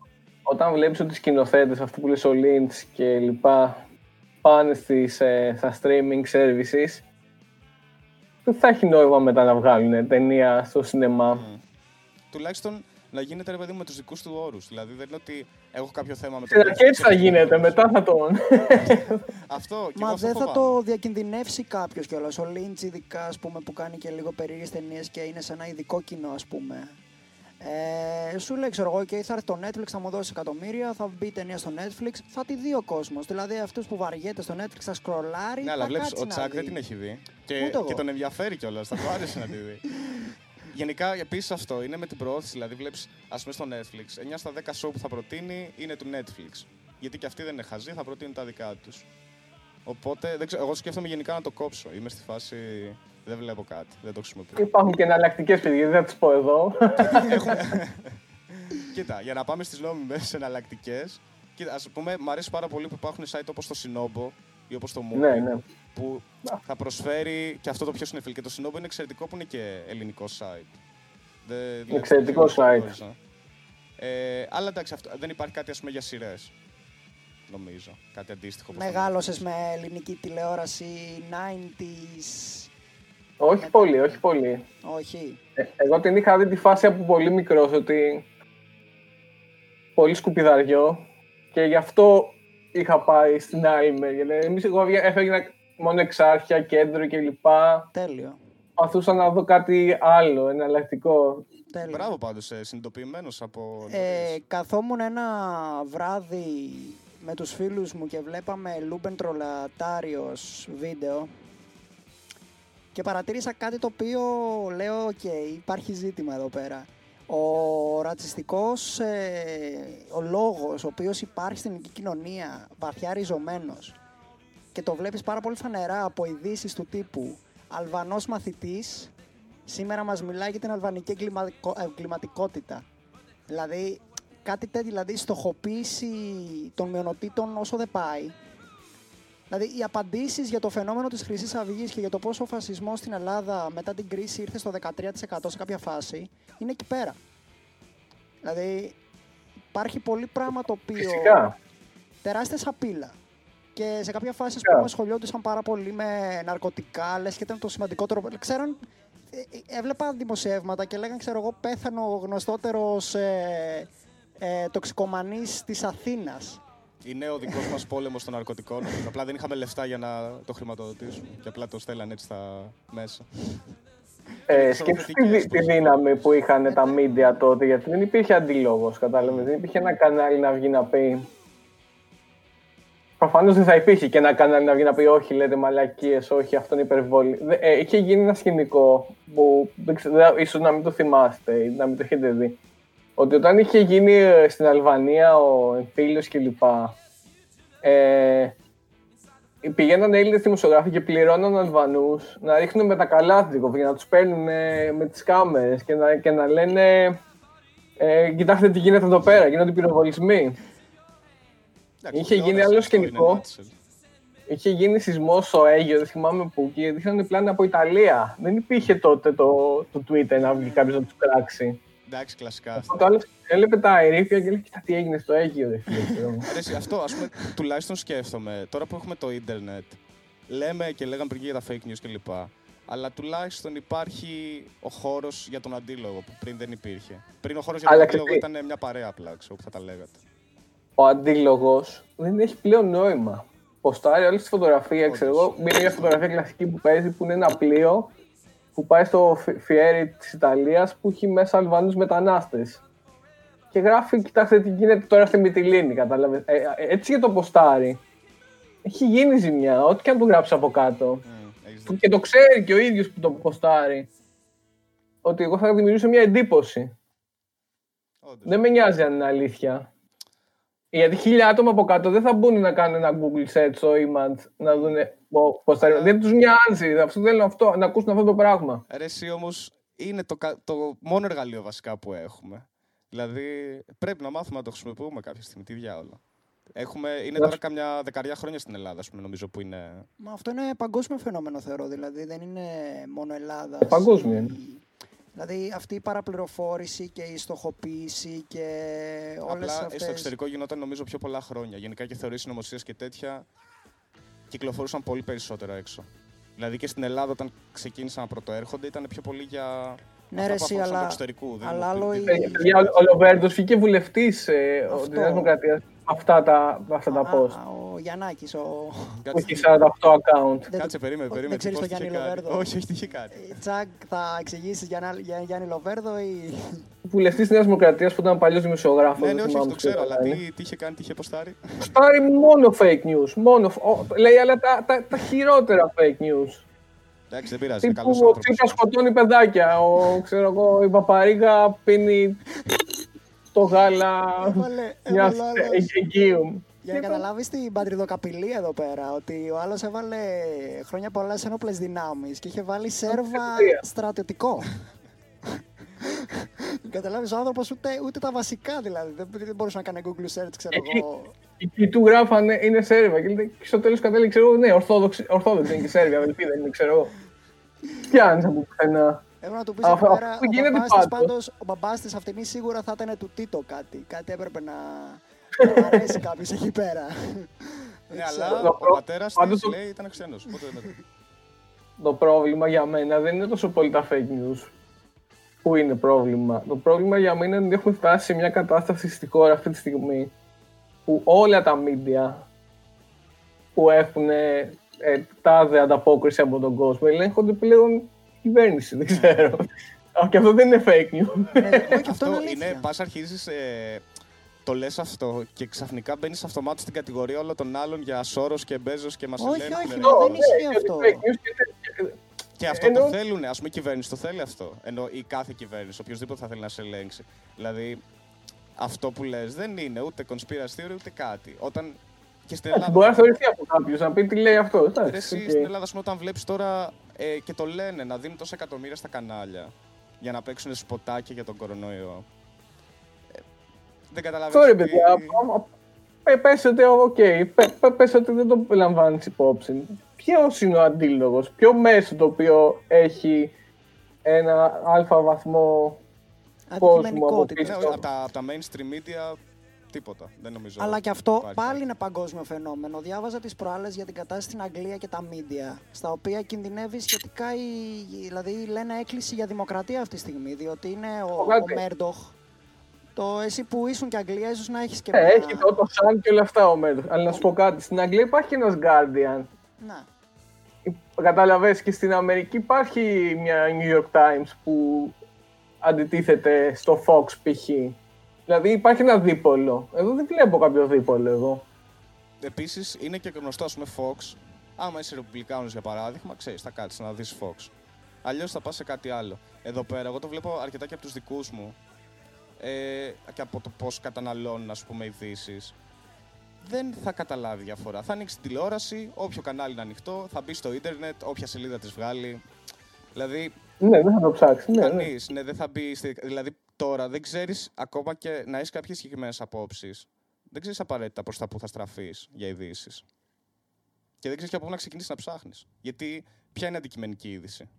Όταν βλέπεις ότι οι σκηνοθέτες, αυτοί που λες ο Lynch και λοιπά, πάνε στις, ε, στα streaming services, δεν θα έχει νόημα μετά να βγάλουν ταινία στο σινεμά. Mm. Τουλάχιστον να γίνεται ρε παιδί με τους δικούς του όρους. Δηλαδή δεν είναι ότι έχω κάποιο θέμα με το. Και έτσι θα γίνεται, μετά θα τον. αυτό. Μα δεν θα το διακινδυνεύσει κάποιος κιόλας. Ο Λίντ, ειδικά ας πούμε, που κάνει και λίγο περίεργες ταινίες και είναι σε ένα ειδικό κοινό, ας πούμε. Ε, σου λέει, ξέρω εγώ, και θα έρθει το Netflix, θα μου δώσει εκατομμύρια, θα μπει ταινία στο Netflix, θα τη δει ο κόσμος. Δηλαδή, αυτούς που βαριέται στο Netflix θα σκρολάρει. Ναι, αλλά βλέπεις, ο Τσάκ δεν την έχει δει. Και, και τον ενδιαφέρει κιόλας, θα του άρεσε να τη δει. Γενικά, επίσης αυτό είναι με την προώθηση. Δηλαδή, βλέπεις, ας πούμε, στο Netflix, 9 στα 10 show που θα προτείνει είναι του Netflix. Γιατί και αυτοί δεν είναι χαζοί, θα προτείνουν τα δικά τους. Οπότε, δεν ξέρω, εγώ σκέφτομαι γενικά να το κόψω. Είμαι στη φάση. Δεν βλέπω κάτι. Δεν το χρησιμοποιώ. Υπάρχουν και εναλλακτικές παιδιά, δεν θα τις πω εδώ. Κοίτα, για να πάμε στις νόμιμες εναλλακτικές. Κοίτα, ας πούμε, μου αρέσει πάρα πολύ που υπάρχουν site όπως το Sinobo ή όπως το Movie. Ναι, ναι που θα προσφέρει και αυτό το πιο συνεφίλ. Και το Sinobo είναι εξαιρετικό που είναι και ελληνικό site. Δεν, εξαιρετικό site. Ε, αλλά εντάξει, αυτό, δεν υπάρχει κάτι ας πούμε, για σειρές. Νομίζω. Κάτι αντίστοιχο. Μεγάλωσες με ελληνική τηλεόραση 90s. Όχι πολύ, όχι πολύ. Όχι. Ε, εγώ την είχα δει τη φάση από πολύ μικρός ότι πολύ σκουπιδαριό και γι' αυτό είχα πάει στην άλλη μεριά. Εμείς εγώ έφευγα μόνο εξάρχεια, κέντρο κλπ. Τέλειο. Ποθούσα να δω κάτι άλλο, εναλλακτικό. Τέλειο. Μπράβο πάντως, ε, συνειδητοποιημένος από... Ε, καθόμουν ένα βράδυ με τους φίλους μου και βλέπαμε Λούμπεν Τρολατάριος βίντεο και παρατήρησα κάτι το οποίο λέω, οκ, υπάρχει ζήτημα εδώ πέρα. Ο ρατσιστικός, ε, ο λόγος ο οποίος υπάρχει στην ελληνική κοινωνία, βαθιά ριζωμένος, και το βλέπεις πάρα πολύ φανερά από ειδήσεις του τύπου Αλβανός μαθητής σήμερα μας μιλάει για την αλβανική εγκληματικότητα. Δηλαδή κάτι τέτοιο, δηλαδή στοχοποίηση των μειονοτήτων όσο δεν πάει. Δηλαδή οι απαντήσεις για το φαινόμενο της χρυσής αυγής και για το πόσο ο φασισμός στην Ελλάδα μετά την κρίση ήρθε στο 13% σε κάποια φάση είναι εκεί πέρα. Δηλαδή υπάρχει πολύ πράγμα το οποίο... Φυσικά. Τεράστια σαπίλα. Και σε κάποια φάση, ας πούμε, ασχολιόντουσαν πάρα πολύ με ναρκωτικά, λες και ήταν το σημαντικότερο. Ξέραν, ε, ε, έβλεπα δημοσιεύματα και λέγανε, ξέρω εγώ, πέθανε ο γνωστότερος ε, ε, τοξικομανής της Αθήνας. Είναι ο δικός μας πόλεμος των ναρκωτικών. απλά δεν είχαμε λεφτά για να το χρηματοδοτήσουμε. Και απλά το στέλνανε έτσι στα μέσα. Ε, σκέψτε τη, τη, δύναμη που είχαν τα media τότε, γιατί δεν υπήρχε αντίλογο. Κατάλαβες. Δεν υπήρχε ένα κανάλι να βγει να πει Προφανώς δεν θα υπήρχε και ένα κανάλι να βγει να πει Όχι, λέτε μαλακίες, όχι, αυτό είναι υπερβολή. Ε, είχε γίνει ένα σκηνικό που ίσως να μην το θυμάστε ή να μην το έχετε δει. Ότι όταν είχε γίνει ε, στην Αλβανία ο εμφύλιος κλπ. Ε, πηγαίναν Έλληνες δημοσιογράφοι και πληρώναν Αλβανούς να ρίχνουν με τα καλάθρικο για να τους παίρνουν με τις κάμερες και να, και να λένε ε, Κοιτάξτε τι γίνεται εδώ πέρα, γίνονται πυροβολισμοί. Είχε γίνει άλλο σκηνικό. Είχε γίνει σεισμός στο Αίγιο, δεν θυμάμαι πού, και δείχνανε πλάνα από Ιταλία. Δεν υπήρχε τότε το, το Twitter να βγει κάποιος να τους κράξει. Εντάξει, κλασικά. Το άλλο έλεπε τα αερήφια και λέει: Κοίτα τι έγινε στο Αίγιο, Αρέσει, αυτό ας πούμε τουλάχιστον σκέφτομαι. Τώρα που έχουμε το Ιντερνετ, λέμε και λέγαμε πριν και για τα fake news κλπ. Αλλά τουλάχιστον υπάρχει ο χώρος για τον αντίλογο που πριν δεν υπήρχε. Πριν ο χώρος για τον Αλλά αντίλογο ξέρετε- ήταν μια παρέα απλά, ξέρω, που θα τα λέγατε. Ο αντίλογος δεν έχει πλέον νόημα. Ποστάρει όλη τη φωτογραφία, Όντως. ξέρω εγώ. Μία μια φωτογραφία κλασική που παίζει που είναι ένα πλοίο που πάει στο Φι- Φιέρι της Ιταλίας που έχει μέσα Αλβανού μετανάστες. Και γράφει, κοιτάξτε τι γίνεται τώρα στη Μυτιλίνη, κατάλαβες. Ε, ε, έτσι για το ποστάρι. Έχει γίνει ζημιά, ό,τι και αν του γράψει από κάτω. Μμ, έχεις Που δίκιο. και το ξέρει και ο ίδιος που το ποστάρει. Ότι εγώ θα δημιουργήσω μια εντύπωση. Όντως. Δεν με νοιάζει αν είναι αλήθεια. Γιατί χίλια άτομα από κάτω δεν θα μπουν να κάνουν ένα Google search στο image να δουν πώς θα. Δεν τους νοιάζει. Αυτό θέλουν αυτό, να ακούσουν αυτό το πράγμα. Ρε, εσύ όμως είναι το, κα- το μόνο εργαλείο βασικά που έχουμε. Δηλαδή πρέπει να μάθουμε να το χρησιμοποιούμε κάποια στιγμή. Τι διάολο. Έχουμε, είναι Να τώρα σου- καμιά δεκαριά χρόνια στην Ελλάδα, ας πούμε, νομίζω που είναι. Μα αυτό είναι παγκόσμιο φαινόμενο, θεωρώ. Δηλαδή δεν είναι μόνο Ελλάδα. Παγκόσμιο είναι. Δηλαδή αυτή η παραπληροφόρηση και η στοχοποίηση και όλες Απλά αυτέ. στο εξωτερικό γινόταν νομίζω πιο πολλά χρόνια. Γενικά και θεωρίες συνωμοσίας και τέτοια κυκλοφορούσαν πολύ περισσότερα έξω. Δηλαδή και στην Ελλάδα όταν ξεκίνησαν να πρωτοέρχονται ήταν πιο πολύ για. Ναι, αυτά ρε, που εσύ, αφορούσαν αλλά- του εξωτερικού. δεν αλλά είναι άλλο ότι- η- Ε, παιδιά, Ο Λοβέρντος βγήκε βουλευτής ε, Αυτό. τη Νέα Δημοκρατίας. Αυτά τα, αυτά τα Α, post. ο Γιαννάκης, ο. Κάτσε, Όχι 48 account. Δεν- Κάτσε, περίμενε, ο- περίμενε. Δεν ξέρεις τι τον post είχε Γιάννη κάνει. Λοβέρδο. Όχι, όχι, τι είχε κάνει. Ε, Τσακ, θα εξηγήσεις για, για Γιάννη Λοβέρδο ή. Βουλευτής της Νέας Δημοκρατίας που ήταν παλιός δημοσιογράφος. Ναι, ναι, όχι, όχι, το ξέρω, αλλά τι, τι είχε κάνει, τι είχε ποστάρει. Πάρει μόνο fake news. Μόνο, ο, λέει αλλά τα, τα, τα χειρότερα fake news. Εντάξει, δεν πειράζει, είναι Τύπου καλό ο άνθρωπο. Τσίπρας σκοτώνει παιδάκια. Ο, ξέρω εγώ, η Παπαρίγα πίνει το γάλα Έβαλε, μιας έβαλε ο άλλος. εγγύου. Για να καταλάβεις την πατριδοκαπηλεία εδώ πέρα, ότι ο άλλος έβαλε χρόνια πολλά σε ένοπλες δυνάμεις και είχε βάλει σέρβα Πατρίδα. στρατιωτικό. Καταλάβεις ο άνθρωπος ούτε, ούτε τα βασικά δηλαδή. Δεν, δεν μπορούσε να κάνει Google search, ξέρω Εκεί- εγώ. Εκεί του γράφανε είναι Σέρβια. Και λέει, στο τέλος κατέληξε, ξέρω εγώ, ναι, Ορθόδοξη, Ορθόδοξη είναι και Σέρβια, αδελφή δεν είναι, ξέρω εγώ. Πιάνει από πουθενά. Έπρεπε να του πεις Αυτό- εκεί πέρα. αυτό Ο γίνεται μπαμπάς της πάντως. πάντως, ο μπαμπάς της αυτήν σίγουρα θα ήταν του Τίτο κάτι. Κάτι έπρεπε να. να του αρέσει κάποιος εκεί πέρα. Ναι, ξέρω. αλλά Το ο προ- πατέρας πάντως της το- λέει ήταν ξένος. Οπότε δεν- Το πρόβλημα για μένα δεν είναι τόσο πολύ τα fake news που είναι πρόβλημα; Το πρόβλημα για μένα είναι ότι έχουμε φτάσει σε μια κατάσταση στη χώρα αυτή τη στιγμή που όλα τα media που έχουν ε, τάδε ανταπόκριση από τον κόσμο ελέγχονται πλέον κυβέρνηση, δεν ξέρω. Α, Και αυτό δεν είναι fake news. Ναι, όχι, αυτό είναι Αυτό είναι, αλήθεια. πας αρχίζεις. Ε, το λες αυτό και ξαφνικά μπαίνεις αυτομάτως στην κατηγορία όλων των άλλων για Σόρος και Μπέζος και μα Όχι, ελέγχουν. όχι, ρε. μα δεν Ναι, ισχύει γιατί αυτό. fake news είναι- Και αυτό Ενώ- το θέλουν. Α πούμε, η κυβέρνηση το θέλει αυτό. Ενώ η κάθε κυβέρνηση, οποιοδήποτε θα θέλει να σε ελέγξει. Δηλαδή, αυτό που λες δεν είναι ούτε conspiracy theory ούτε κάτι. Όταν. Και στην Ελλάδα. Μπορεί να θεωρηθεί από κάποιους να πει τι λέει αυτός. Ρε, εντάξει, εσύ οκ. στην Ελλάδα, ας πούμε, όταν βλέπεις τώρα ε, και το λένε να δίνουν τόσα εκατομμύρια στα κανάλια για να παίξουν σποτάκια για τον κορονοϊό. Ε, δεν καταλαβαίνω. Αυτό ρε παιδιά, πε- πες ότι, οκ, πε- πε- πες ότι δεν το λαμβάνεις υπόψη. Ποιος είναι ο αντίλογος, ποιο μέσο το οποίο έχει ένα αλφα βαθμό κόσμο από Αντικειμενικότητα. πίσω; Ναι, από τα, απ' τα mainstream media τίποτα. Δεν νομίζω. Αλλά και αυτό υπάρχει πάλι κάτι. είναι παγκόσμιο φαινόμενο. Διάβαζα τις προάλλες για την κατάσταση στην Αγγλία και τα μίντια, στα οποία κινδυνεύει σχετικά η. Δηλαδή λένε έκκληση για δημοκρατία αυτή τη στιγμή, διότι είναι ο, ο Κάτι. Μέρντοχ. Το εσύ που ήσουν και Αγγλία, ίσως να έχεις και. Ε, μια- έχει το, το Sun και όλα αυτά ο Μέρδος. Αλλά να σου πω κάτι, στην Αγγλία υπάρχει ένας Guardian. Να. Κατάλαβες και στην Αμερική υπάρχει μια New York Times που αντιτίθεται στο Fox π.χ. Δηλαδή υπάρχει ένα δίπολο. Εδώ δεν βλέπω κάποιο δίπολο εγώ. Επίσης είναι και γνωστό, ας πούμε, Fox. Άμα είσαι Ρεπουμπλικάνος για παράδειγμα, ξέρεις, θα κάτσεις να δεις Fox. Αλλιώς θα πας σε κάτι άλλο. Εδώ πέρα, εγώ το βλέπω αρκετά και από τους δικούς μου ε, και από το πώς καταναλώνουν, ας πούμε, ειδήσεις. Δεν θα καταλάβει διαφορά. Θα ανοίξει την τηλεόραση, όποιο κανάλι είναι ανοιχτό, θα μπει στο ίντερνετ, όποια σελίδα της βγάλει. Δηλαδή, Ναι, δεν θα το ψάξει. Ναι, ναι. Κανείς, ναι, δεν θα μπει. Στη... Δηλαδή, τώρα δεν ξέρεις ακόμα και να έχεις κάποιες συγκεκριμένες απόψεις. Δεν ξέρεις απαραίτητα προς τα που θα στραφείς για ειδήσεις. Και δεν ξέρεις και από πού να ξεκινήσεις να ψάχνεις. Γιατί ποια είναι η αντικειμενική είδηση;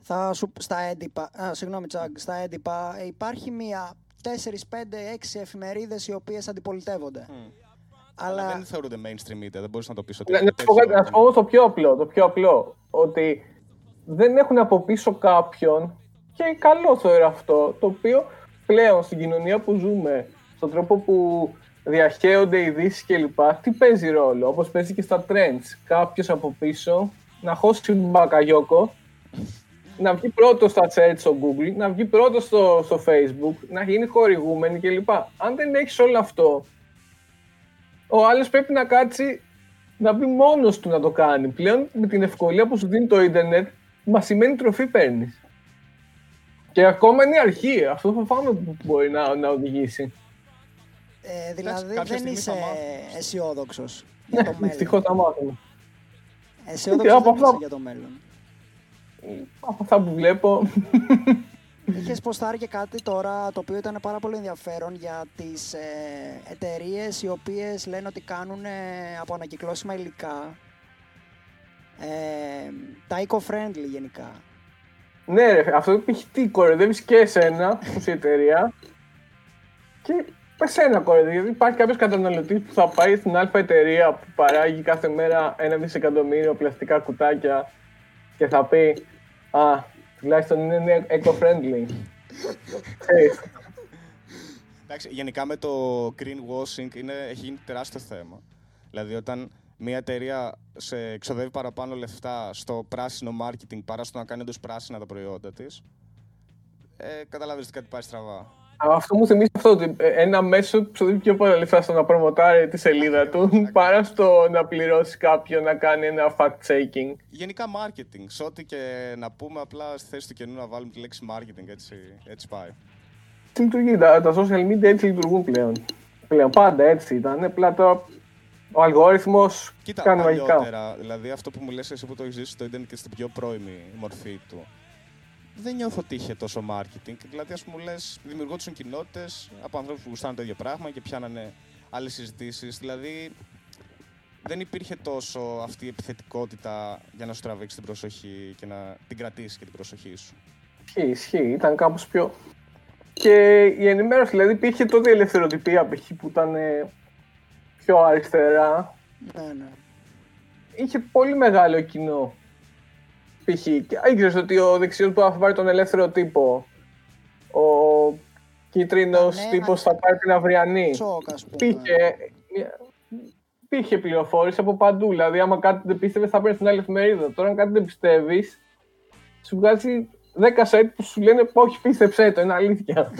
Θα σου, στα έντυπα, α, συγγνώμη Τσάγκ, στα έντυπα ε, υπάρχει μία 4, 5, 6 εφημερίδες οι οποίες αντιπολιτεύονται. Αλλά Αλλά δεν θεωρούνται mainstream media, δεν μπορείς να το πεις ότι. Να, έχουν να σου πω κάτι, τέτοιο- να σου πω όμως το πιο απλό, το πιο απλό, ότι δεν έχουν από πίσω κάποιον και καλό θεωρώ αυτό, το οποίο πλέον στην κοινωνία που ζούμε, στον τρόπο που διαχέονται οι ειδήσεις κλπ. Τι παίζει ρόλο, όπως παίζει και στα trends. Κάποιος από πίσω να χώσει μπακαγιόκο, να βγει πρώτος στα search στο Google, να βγει πρώτος στο, στο Facebook, να γίνει χορηγούμενη κλπ. Αν δεν έχεις όλο αυτό, ο άλλος πρέπει να κάτσει να μπει μόνος του να το κάνει. Πλέον με την ευκολία που σου δίνει το ίντερνετ, μας σημαίνει τροφή παίρνεις. Και ακόμα είναι η αρχή. Αυτό φοβάμαι που μπορεί να, να οδηγήσει. ε, δηλαδή κάποια δεν στιγμή είσαι θα μάθεις. αισιόδοξος για το Δυστυχώς μέλλον. θα μάθουμε. Αισιόδοξος από δεν αυτά- είσαι για το μέλλον. Από αυτά που βλέπω. Είχες ποστάρει και κάτι τώρα το οποίο ήταν πάρα πολύ ενδιαφέρον για τις ε, εταιρείες οι οποίες λένε ότι κάνουν ε, από ανακυκλώσιμα υλικά ε, τα eco-friendly γενικά. Ναι, ρε, αυτό π.χ. τι κοροϊδεύεις και εσένα, που είσαι η εταιρεία, και εσένα κοροϊδεύεις. Γιατί υπάρχει κάποιος καταναλωτής που θα πάει στην Α εταιρεία που παράγει κάθε μέρα ένα δισεκατομμύριο πλαστικά κουτάκια και θα πει Α, τουλάχιστον είναι eco-friendly. Ξέρεις, Εντάξει, γενικά με το greenwashing είναι, έχει γίνει τεράστιο θέμα. Δηλαδή, όταν μια εταιρεία σε εξοδεύει παραπάνω λεφτά στο πράσινο marketing παρά στο να κάνει όντως πράσινα τα προϊόντα της, ε, καταλαβαίνεις ότι κάτι πάει στραβά. Αυτό μου θυμίζει αυτό ότι ε, ένα μέσο που ξοδεύει πιο πολλά λεφτά στο να προμοτάρει τη σελίδα του παρά στο να πληρώσει κάποιον να κάνει ένα fact-checking. Γενικά marketing, σε ό,τι και να πούμε, απλά στη θέση του καινού να βάλουμε τη λέξη marketing, έτσι, έτσι πάει. Τι λειτουργεί, τα, τα social media έτσι λειτουργούν πλέον. Πλέον πάντα έτσι ήταν. Απλά τώρα ο αλγόριθμος Κοίτα, κάνει μαγικά. παλιότερα, δηλαδή αυτό που μου λες εσύ που το έχεις ζήσει στο ίντερνετ και στην πιο πρώιμη μορφή του, δεν νιώθω ότι είχε τόσο marketing. Δηλαδή, ας πούμε, μου λες, δημιουργόντουσαν κοινότητες από ανθρώπους που γουστάνε το ίδιο πράγμα και πιάνανε άλλες συζητήσεις. Δηλαδή, δεν υπήρχε τόσο αυτή η επιθετικότητα για να σου τραβήξεις την προσοχή και να την κρατήσεις και την προσοχή σου. Ισχύει, ισχύει. Ήταν κάπως πιο... Και η ενημέρωση, δηλαδή υπήρχε τότε η ελευθεροτυπία π.χ. που ήταν ε, πιο αριστερά. Ναι, ναι. είχε πολύ μεγάλο κοινό. Π.χ. και ήξερες ότι ο δεξιός που θα πάρει τον ελεύθερο τύπο, ο κίτρινος Ναι, τύπος ναι. θα πάρει την αυριανή. Σοκ, ας πούμε. Πήγε, πήγε πληροφόρηση από παντού. Δηλαδή, άμα κάτι δεν πίστευε, θα παίρνει την άλλη εφημερίδα. Τώρα, αν κάτι δεν πιστεύεις, σου βγάζει 10 site που σου λένε Όχι, πίστεψέ το, είναι αλήθεια.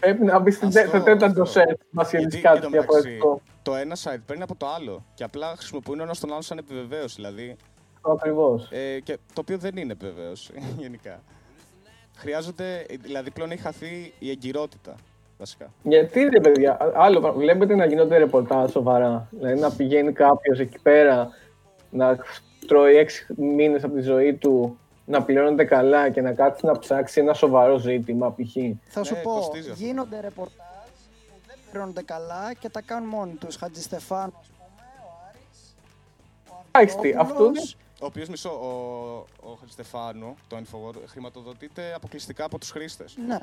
Πρέπει να μπεις στο Αυτό, τέταρτο αυτό. set να σχεδίσει Γιατί, κάτι εν τω μεταξύ, διαφορετικό. Το ένα site παίρνει από το άλλο και απλά χρησιμοποιούν ένα τον άλλο σαν επιβεβαίωση. Δηλαδή, Ακριβώς. Ε, και το οποίο δεν είναι επιβεβαίωση γενικά. Χρειάζονται, δηλαδή πλέον έχει χαθεί η εγκυρότητα βασικά. Γιατί ρε παιδιά, άλλο πράγμα. βλέπετε να γίνονται ρεπορτάζ σοβαρά. Δηλαδή να πηγαίνει κάποιος εκεί πέρα να τρώει έξι μήνες από τη ζωή του, να πληρώνεται καλά και να κάτσει να ψάξει ένα σοβαρό ζήτημα π.χ. Θα σου Ναι, πω, κοστίζει αυτό. γίνονται ρεπορτάζ που δεν πληρώνονται καλά και τα κάνουν μόνοι τους. Χατζηστεφάνου, ας πούμε, ο Άρης, ο Εντάξει, τι, αυτό Αυτόπουλος. Ο οποίος μισό, ο, ο Χατζηστεφάνου, το Infowar, χρηματοδοτείται αποκλειστικά από τους χρήστες. Ναι.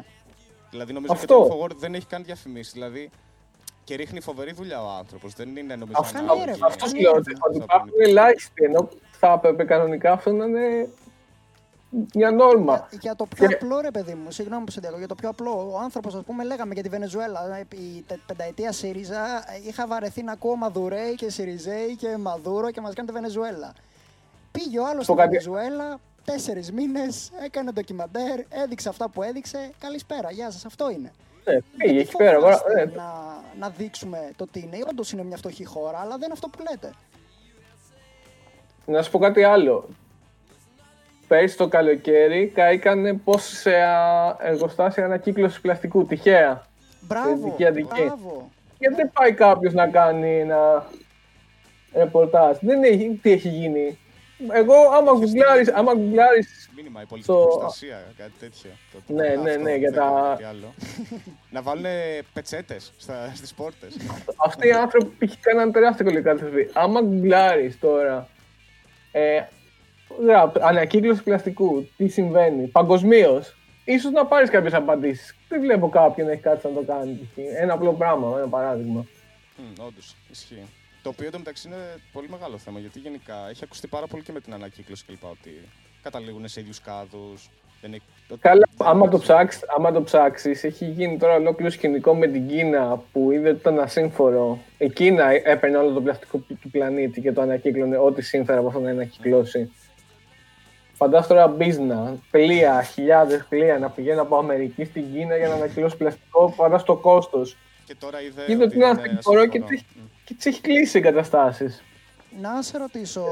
Δηλαδή νομίζω Αυτό. και το Infowar δεν έχει καν διαφημίσει. Δηλαδή και ρίχνει φοβερή δουλειά ο άνθρωπος. Δεν είναι νομίζω. Αυτό, ένα Κάνει άλογο έρευνα, αυτός κάνει λέω έρευνα. ότι ότι υπάρχουν ελάχιστοι ενώ θα έπρεπε κανονικά αυτό να είναι μια νόρμα. Για, για το πιο Και- απλό ρε παιδί μου, συγγνώμη που σε διακόπτω, για το πιο απλό. Ο άνθρωπος, ας πούμε, λέγαμε για τη Βενεζουέλα. Η τε- πενταετία ΣΥΡΙΖΑ ε, είχα βαρεθεί να ακούω Μαδουρέι και Σιριζέι και Μαδούρο και μας κάνει τη Βενεζουέλα. Πήγε ο άλλος στη κάτι- Βενεζουέλα, τέσσερις μήνες, έκανε ντοκιμαντέρ, έδειξε αυτά που έδειξε. Καλησπέρα, γεια σας, αυτό είναι. Ναι, πήγε Γιατί εκεί πέρα. φοβάστε αγορά- ναι, να, να δείξουμε το τι είναι. Όντως είναι μια φτωχή χώρα, αλλά δεν είναι αυτό που λέτε. Να σου πω κάτι άλλο. Πέρυσι το καλοκαίρι καήκανε πόσα εργοστάσια ανακύκλωσης πλαστικού, τυχαία. Μπράβο, Δυτική Αττική. μπράβο. Γιατί δεν πάει κάποιος να κάνει ένα ρεπορτάζ. Δεν έχει, τι έχει γίνει. Εγώ άμα γκουγκλάρεις, άμα γκουγκλάρεις Μήνυμα η πολιτική Στο- προστασία, κάτι τέτοιο. Το- Ναι, ναι, ναι, για δεν τα- ξέρω τι άλλο. να βάλουν πετσέτες στις πόρτες. αυτοί οι άνθρωποι που κάναν τεράστια κολλή καταστροφή. Άμα γκουγκλάρεις τώρα, ε, γράπ, ανακύκλωση πλαστικού, τι συμβαίνει, παγκοσμίως, ίσως να πάρεις κάποιες απαντήσεις. Δεν βλέπω κάποιον να έχει κάτι να το κάνει. π.χ. Ένα απλό πράγμα, ένα παράδειγμα. Όντως, ισχύει. Το οποίο εντωμεταξύ είναι πολύ μεγάλο θέμα γιατί γενικά έχει ακουστεί πάρα πολύ και με την ανακύκλωση κλπ. Ότι καταλήγουν σε ίδιους κάδους. Καλά, άμα το, ψάξεις, άμα το ψάξεις, έχει γίνει τώρα ολόκληρο σκηνικό με την Κίνα που είδε ότι ήταν ασύμφορο. Η Κίνα έπαιρνε όλο το πλαστικό του πλανήτη και το ανακύκλωνε ό,τι σύμφερα από αυτό να ανακυκλώσει. Φαντάζομαι τώρα μπίζνα, πλοία, χιλιάδες πλοία να πηγαίνουν από Αμερική στην Κίνα για να ανακυκλώσει πλαστικό, φαντάζομαι το κόστος. Και τώρα είδε. Είδε ότι είναι ασύμφορο και τις έχει κλείσει εγκαταστάσεις. Να σε ρωτήσω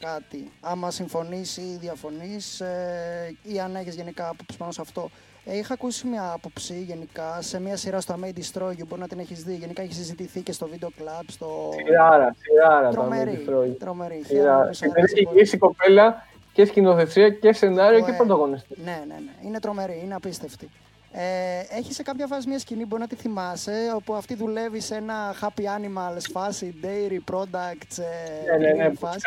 κάτι, άμα συμφωνείς ή διαφωνείς ε, ή αν έχεις γενικά άποψη πάνω σε αυτό. Ε, είχα ακούσει μια άποψη γενικά σε μια σειρά στο I May Destroy You, μπορεί να την έχεις δει. Γενικά έχει συζητηθεί και στο Video Club, στο... Σειράρα, σειράρα τρομερή, τρομερή. Σειράρα. Και έχει γυρίσει η κοπέλα και σκηνοθεσία και σενάριο και πρωταγωνιστή. Ναι, ναι, ναι. Είναι τρομερή, είναι απίστευτη. Ε, έχει σε κάποια φάση μια σκηνή, μπορεί να τη θυμάσαι, όπου αυτή δουλεύει σε ένα happy animals φάση, dairy products. Ε, ναι, ναι, ναι, φάση.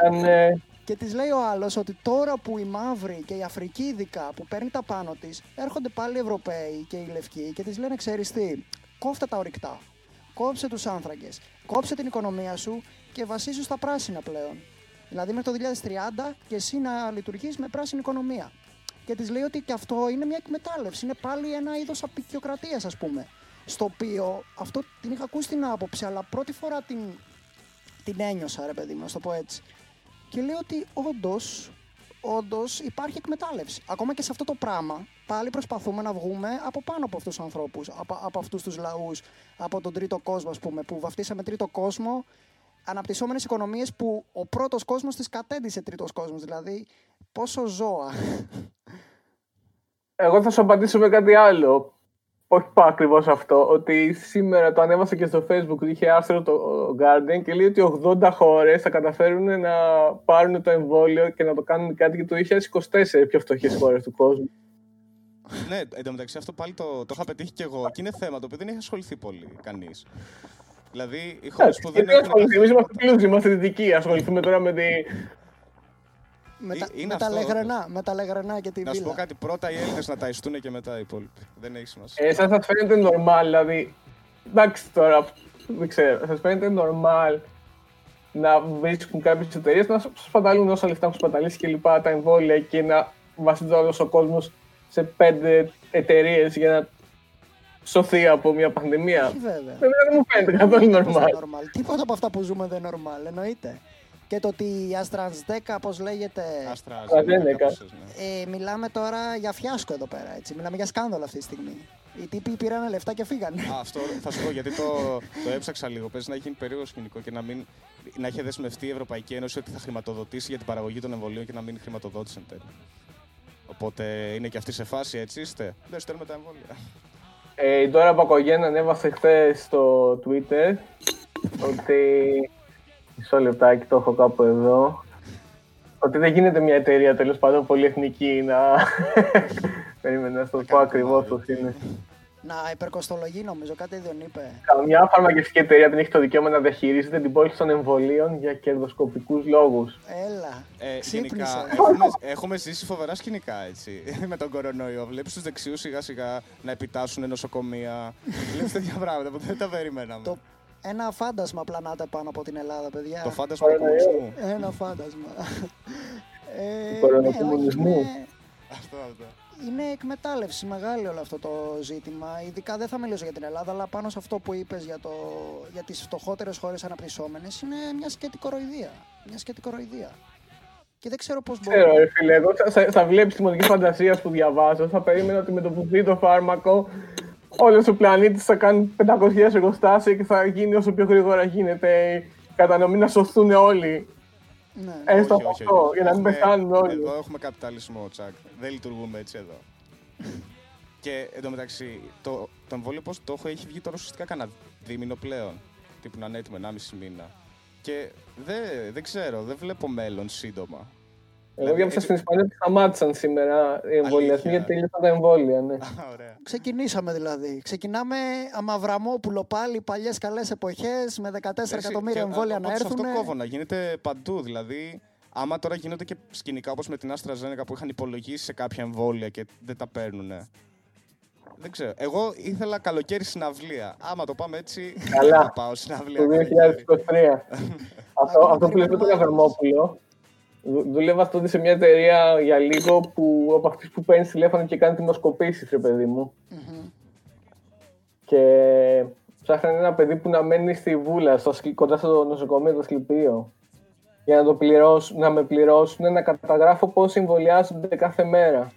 Και της λέει ο άλλος ότι τώρα που η μαύρη και η Αφρική ειδικά που παίρνει τα πάνω της, έρχονται πάλι οι Ευρωπαίοι και οι Λευκοί και της λένε: Ξέρεις τι, κόφτα τα ορυκτά. Κόψε τους άνθρακες. Κόψε την οικονομία σου και βασίσου στα πράσινα πλέον. Δηλαδή μέχρι το 2030 και εσύ να λειτουργείς με πράσινη οικονομία και της λέει ότι και αυτό είναι μια εκμετάλλευση. Είναι πάλι ένα είδος απεικιοκρατίας, ας πούμε. Στο οποίο αυτό την είχα ακούσει την άποψη, αλλά πρώτη φορά την, την ένιωσα, ρε παιδί μου, να το πω έτσι. Και λέω ότι όντως όντως υπάρχει εκμετάλλευση. Ακόμα και σε αυτό το πράγμα, πάλι προσπαθούμε να βγούμε από πάνω από αυτούς τους ανθρώπους, από, από αυτούς τους λαούς, από τον τρίτο κόσμο, ας πούμε, που βαφτίσαμε τρίτο κόσμο, αναπτυσσόμενες οικονομίες που ο πρώτος κόσμος τις κατέντησε τρίτος κόσμος. Δηλαδή, πόσο ζώα. Εγώ θα σου απαντήσω με κάτι άλλο. Όχι πάω ακριβώς αυτό. Ότι σήμερα το ανέβασα και στο Facebook. Είχε άρθρο το Guardian και λέει ότι 80 χώρες θα καταφέρουν να πάρουν το εμβόλιο και να το κάνουν κάτι και το 2024 πιο φτωχές χώρες του κόσμου. ναι, εντωμεταξύ αυτό πάλι το, το είχα πετύχει και εγώ. Και είναι θέμα το οποίο δεν έχει ασχοληθεί πολύ κανείς. Δηλαδή, οι χώρες που δεν έχουν. Εμείς είμαστε πλούσιοι, είμαστε δυτικοί. Ασχοληθούμε τώρα με τη με, τα, με, τα λεγρενά, με τα λεγρενά και τη βίλα. Να σου πω κάτι, πρώτα οι Έλληνες να ταϊστούν και μετά οι υπόλοιποι. Δεν έχει σημασία. Ε, σας φαίνεται normal, δηλαδή, εντάξει τώρα, δεν ξέρω, σας φαίνεται normal να βρίσκουν κάποιες εταιρείες να σπαταλούν όσα λεφτά έχουν σπαταλήσει και λοιπά τα εμβόλια και να βασίζεται όλος ο κόσμος σε πέντε εταιρείες για να σωθεί από μια πανδημία. Όχι βέβαια. Δεν μου φαίνεται καθόλου normal. Τίποτα από αυτά που ζούμε δεν είναι normal, εννοείται και το ότι η AstraZeneca, πώς λέγεται; AstraZeneca. Ε, μιλάμε τώρα για φιάσκο εδώ πέρα. Έτσι. Μιλάμε για σκάνδαλο αυτή τη στιγμή. Οι τύποι πήραν λεφτά και φύγανε. Α, αυτό θα σου πω γιατί το, το έψαξα λίγο. Παίζει να έχει γίνει περίεργο σκηνικό και να, μην, να έχει δεσμευτεί η Ευρωπαϊκή Ένωση ότι θα χρηματοδοτήσει για την παραγωγή των εμβολίων και να μην χρηματοδότησε εν τέλει. Οπότε είναι και αυτή σε φάση, έτσι είστε. Δεν στέλνουμε τα εμβόλια. Ε, η Ντόρα Πακογέν ανέβασε χθες στο Twitter ότι Μισό λεπτάκι, το έχω κάπου εδώ. Ότι δεν γίνεται μια εταιρεία τέλος πάντων πολυεθνική να. Περίμενα να το πω ακριβώς πώς είναι. Να υπερκοστολογεί νομίζω, κάτι δεν είπε. Καμιά φαρμακευτική εταιρεία δεν έχει το δικαίωμα να διαχειρίζεται την πόλη των εμβολίων για κερδοσκοπικούς λόγους. Έλα. Ε, γενικά, έχουμε, έχουμε ζήσει φοβερά σκηνικά έτσι. με τον κορονοϊό. Βλέπεις τους δεξιούς σιγά σιγά να επιτάσσουν νοσοκομεία. Βλέπεις τέτοια πράγματα που δεν τα περιμέναμε. Το ένα φάντασμα πλανάται πάνω από την Ελλάδα, παιδιά. Το φάντασμα του κομμουνισμού. Ένα φάντασμα. ε, του ναι, Αυτό, αυτό. Είναι εκμετάλλευση μεγάλη όλο αυτό το ζήτημα. Ειδικά δεν θα μιλήσω για την Ελλάδα, αλλά πάνω σε αυτό που είπες για, το, για τις φτωχότερες χώρες αναπτυσσόμενες, είναι μια σκέτη κοροϊδία. Μια σκέτη κοροϊδία. Και δεν ξέρω πώς μπορεί. Ξέρω, ρε φίλε, εγώ θα, θα βλέπεις τη μονική φαντασία που διαβάζω. Θα περίμενα ότι με το που δει το φάρμακο όλος ο πλανήτης θα κάνει 500.000 εργοστάσια και θα γίνει όσο πιο γρήγορα γίνεται η κατανομή να σωθούν όλοι. Ναι. Έστω από αυτό, για να μην πεθάνουν όλοι. Εδώ έχουμε καπιταλισμό, τσακ. Δεν λειτουργούμε έτσι εδώ. και εντωμεταξύ, το, το εμβόλιο πώς το έχω έχει βγει τώρα ουσιαστικά κανένα δίμηνο πλέον. Τύπου να είναι έτοιμο 1,5 μήνα. Και δεν, δεν ξέρω, δεν βλέπω μέλλον σύντομα. Εγώ διάβασα στην Ισπανία ότι σταμάτησαν σήμερα οι εμβολιασμοί γιατί τελείωσαν τα εμβόλια. Ναι. Ξεκινήσαμε δηλαδή. Ξεκινάμε Αμαυραμόπουλο πάλι, παλιές καλές εποχές με 14 εκατομμύρια εμβόλια να έρθουν. Αυτό κόβω να γίνεται παντού. Δηλαδή, άμα τώρα γίνονται και σκηνικά όπως με την Άστρα Ζένεκα που είχαν υπολογίσει σε κάποια εμβόλια και δεν τα παίρνουν. Δεν ξέρω. Εγώ ήθελα καλοκαίρι συναυλία. Άμα το πάμε έτσι, Καλά. θα πάω συναυλία. Το καλοκαίρι. 2023. αυτό, αυτό που λέει το Καζαρμόπουλο. Δου- Δούλευα τότε σε μια εταιρεία για λίγο που από αυτούς που παίρνεις τηλέφωνο και κάνεις δημοσκοπήσεις, ρε παιδί μου. Μμμ. Και ψάχνανε ένα παιδί που να μένει στη Βούλα, στο, Σκλ- κοντά στο νοσοκομείο, το Σκληπείο. Για να, το πληρώσουν, να με πληρώσουν να καταγράφω πώς εμβολιάζονται κάθε μέρα.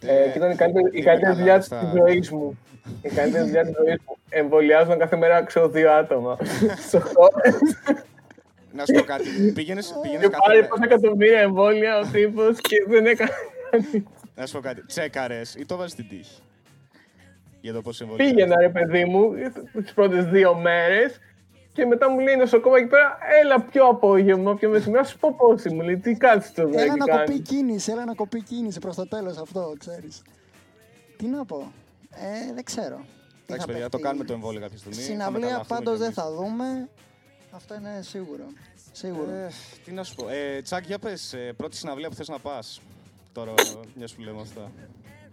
Ε, και ήταν η καλύτερη, η είναι καλύτερη καλά δουλειά αυτά. της ζωής μου. Η καλύτερη δουλειά της ζωής μου. Εμβολιάζουν κάθε μέρα, ξέρω, δύο άτομα. Στο χώρο. Να σου πω κάτι. Πήγαινες, πήγαινες Και κάθε πάρει μέρα. πόσα εκατομμύρια εμβόλια ο τύπος και δεν έκανε. Να σου πω κάτι. Τσέκαρες ή το βάζεις στην τύχη. Για το πώς εμβολιάζεις. Πήγαινα, ρε παιδί μου, τις πρώτες δύο μέρες και μετά μου λέει νοσοκόμα εκεί πέρα, έλα πιο απόγευμα, πιο μεσημέρι, να σου πω πόση μου λέει, τι κάτσε το Έλα εκεί να κοπεί κάνεις. κίνηση, έλα να κοπεί κίνηση προς το τέλος αυτό, ξέρεις. Τι να πω. Ε, δεν ξέρω. Τι Εντάξει, θα παιδιά, το παιχτεί. κάνουμε το εμβόλιο κάποια στιγμή. θα Συναυλία μεταλλαχθούμε πάντως κι δεν εμείς. θα δούμε. Αυτό είναι σίγουρο. Σίγουρο. Ε, τι να σου πω. Ε, Τσάκ, για πες, ε, πρώτη συναυλία που θες να πας. Τώρα, μιας που λέμε αυτά.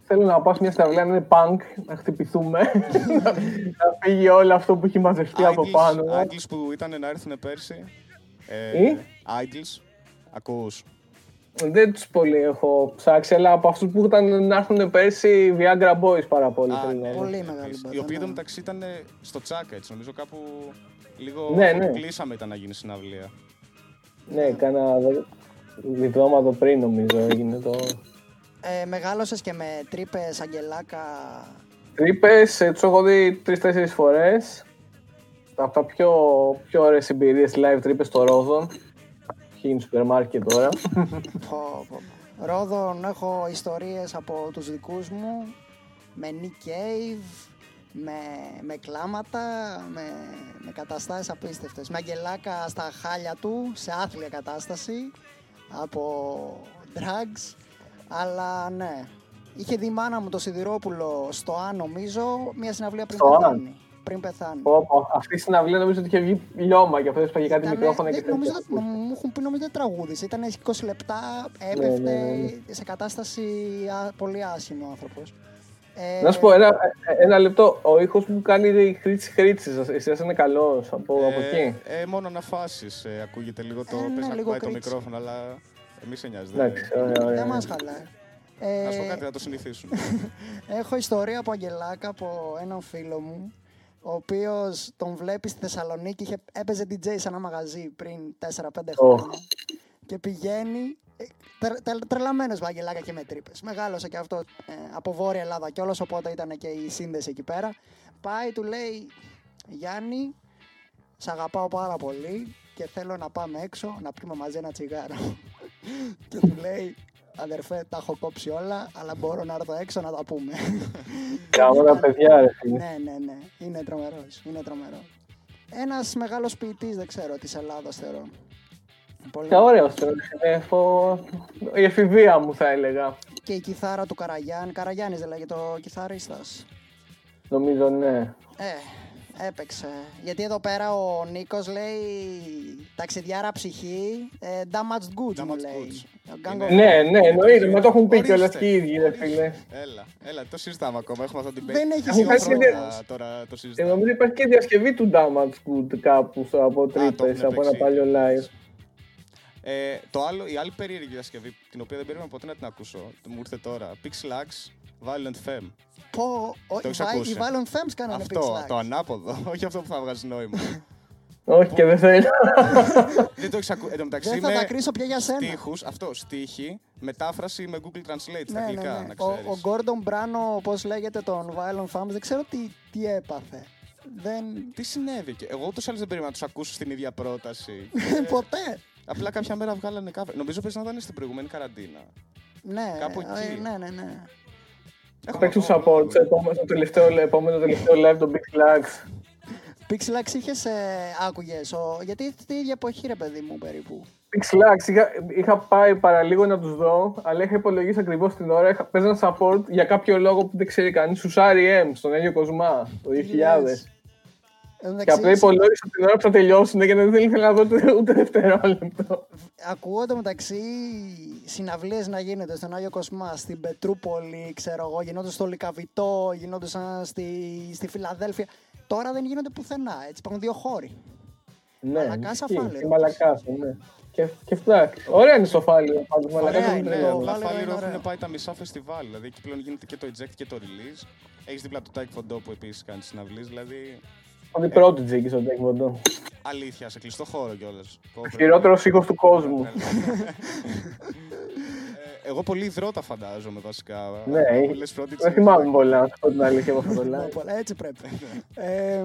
Θέλω να πάω σε μια σταυλία να είναι punk, να χτυπηθούμε, να, να φύγει όλο αυτό που έχει μαζευτεί από πάνω. μας. Άγγλς που ήταν να έρθουν πέρσι. Ε, Τι; Άγγλς. Ακούς. Δεν τους πολύ έχω ψάξει, αλλά από αυτούς που ήταν να έρθουν πέρσι Viagra Boys πάρα πολύ. Α, θέλω να ναι. πω. Πολύ μεγάλη Επίσης, μπάντα, Οι οποίοι ναι. μεταξύ ήταν στο Τσάκ, έτσι. Νομίζω κάπου λίγο Ναι, ναι. κλείσαμε ήταν να γίνει συναυλία. Ναι, κάνα δε- διπλώματο πριν νομίζω έγινε το. Ε, μεγάλωσες και με τρύπες, αγγελάκα. Τρύπες, του έχω δει τρει-τέσσερι φορές. Από τα πιο, πιο ωραίες εμπειρίες live τρύπες στο Ρόδον. Ποιοι είναι σούπερ μάρκετ τώρα. Πω, πω. Ρόδον έχω ιστορίες από τους δικούς μου. Με Nick Cave, με, με κλάματα, με, με καταστάσεις απίστευτες. Με αγγελάκα στα χάλια του, σε άθλια κατάσταση, από drugs. Αλλά ναι, είχε δει η μάνα μου το Σιδηρόπουλο στο Αν νομίζω, μια συναυλία πριν Στο Αν; πεθάνει. Πριν πεθάνει. Πω, πω. Αυτή η συναυλία νομίζω ότι είχε βγει λιώμα και αυτό έσπαγε κάτι Ήτανε- μικρόφωνα και δεν- νομίζω, τέτοια. δεν- μου έχουν πει νομίζω δεν τραγούδισε. Ήταν 20 λεπτά, έπεφτε ναι, ναι. σε κατάσταση α, πολύ άσχημο ο άνθρωπος. Ε, Να σου πω ένα, ένα λεπτό. Ο ήχος που κάνει χρήτσι χρήτσι, εσύ είναι καλός από, από εκεί. Ε, μόνο αναφάσεις ε, ακούγεται λίγο το Ε, ναι, πες να λίγο ακουμπάει το κρίτσι. μικρόφωνο, αλλά εμείς σε νοιάζει. δεν- Εντάξει, ωραία, ωραία. Δεν μας χαλάει. Ε, Να σου πω κάτι, να το συνηθίσουν. έχω ιστορία από Αγγελάκα από έναν φίλο μου ο οποίος τον βλέπει στη Θεσσαλονίκη είχε, έπαιζε DJ σε ένα μαγαζί πριν 4-5 χρόνια και πηγαίνει ε, τρε, τρε, τρελαμένος με Αγγελάκα και με τρύπες μεγάλωσε και αυτό ε, από Βόρεια Ελλάδα και όλος οπότε ήταν και η σύνδεση εκεί πέρα πάει του λέει Γιάννη σ' αγαπάω πάρα πολύ και θέλω να πάμε έξω να πιούμε μαζί ένα τσιγάρο και του λέει αδερφέ τα έχω κόψει όλα αλλά μπορώ να έρθω έξω να τα πούμε Κάνω τα παιδιά, ρε φίλε. ναι, ναι, ναι. Είναι τρομερός. Είναι τρομερός. Ένας μεγάλος ποιητής, δεν ξέρω, της Ελλάδα θεωρώ. Πολύ... Και ωραίο τώρα. είναι φο- Η εφηβεία μου θα έλεγα. Και η κιθάρα του Καραγιάννη. Καραγιάννης δεν λέγεται ο κιθαρίστας. Νομίζω ναι. Ε, έπαιξε. Γιατί εδώ πέρα ο Νίκος λέει ταξιδιάρα ψυχή, ε, damaged goods μου Damaged λέει. goods. Ο Gang Είναι- of- Ναι, ναι, εννοείται. Μα το έχουν πει Ορίστε. κιόλας και οι ίδιοι, ρε φίλε. Έλα, έλα, το συζητάμε ακόμα. Έχουμε αυτό το debate. Δεν έχεις Δύο σημασία. χρόνια τώρα το Ε, συζητάμε. νομίζω υπάρχει και διασκευή του Damage Good κάπου στο- από το τρύπε, έχουν από ένα παίξει. παλιό live. Ε, το άλλο, η άλλη περίεργη διασκευή, την οποία δεν περίμενα ποτέ να την ακούσω, μου ήρθε τώρα. Pixelax, Violent Femme. Πω, ο, Το οι, έχεις Vi- ακούσει; οι Violent Femmes κάνανε Αυτό, pitch το lag. ανάποδο, όχι αυτό που θα βγάζει νόημα. Όχι και δεν θέλω. δεν το έχεις ακούσει. Εν τω μεταξύ Δεν θα με τα κρίσω πια για σένα. στίχους, αυτό, στίχη, μετάφραση με Google Translate στα Ναι, ναι, αγγλικά, ναι. να Ο, ξέρεις. ο Gordon Brano, όπω λέγεται, τον Violent Femmes, δεν ξέρω τι, τι έπαθε. Δεν. Τι συνέβη και εγώ ούτως ή άλλως δεν περίμενα να τους ακούσω στην ίδια πρόταση. Ποτέ. Απλά κάποια μέρα βγάλανε cover. Νομίζω πες να ήταν στην προηγούμενη καραντίνα. Ναι, Κάπου ε, εκεί. ναι, ναι, ναι. Θα παίξουν support στο επόμενο, στο τελευταίο, επόμενο τελευταίο live των Big Flags. Pixelax είχες ε, άκουγες. Γιατί στην ίδια εποχή, ρε παιδί μου, περίπου. Big Flags, είχα, είχα πάει παραλίγο να τους δω, αλλά είχα υπολογίσει ακριβώς την ώρα. Είχα, παίζαν support για κάποιο λόγο που δεν ξέρει κανείς στου REM, στον Έλιο Κοσμά, το 2000. Λες. Εν τω Και μεταξύ, απλά υπολόγισα την ώρα που θα τελειώσουν γιατί δεν ήθελα να δω ούτε, ούτε δευτερόλεπτο. Ακούγονται μεταξύ συναυλίες να γίνονται στον Άγιο Κοσμά, στην Πετρούπολη, ξέρω εγώ, γινόντουσαν στο Λικαβιτό, γινόντουσαν στη, στη Φιλαδέλφια. Τώρα δεν γίνονται πουθενά, έτσι υπάρχουν δύο χώροι. Ναι, Μαλακάς ισχύει. αφάλιρο. Και μαλακάς, ναι. Και, και φτιάξει. Ωραία είναι στο φάλιο. Πάντως, Ωραία μαλακάς είναι, δεν το τρελαίνω. Βάλερο Απλά είναι Φάληρο ωραίο. έχουν πάει τα μισά φεστιβάλ. Δηλαδή εκεί πλέον γίνεται και το eject και το release. Έχεις δίπλα το Taekwondo Φοντό που επίσης κάνεις συναυλίες. Δηλαδή Είναι η πρώτη τζίκη στο Taekwondo. αλήθεια, σε κλειστό χώρο κιόλας. Χειρότερο ήχο του κόσμου. Ε, Εγώ πολύ υδρότα φαντάζομαι βασικά. Ναι, Μου λες πρώτη δεν τσίρκο. θυμάμαι πολλά, να σου πω την αλήθεια από αυτό το live. Πολλά, Έτσι πρέπει. ε,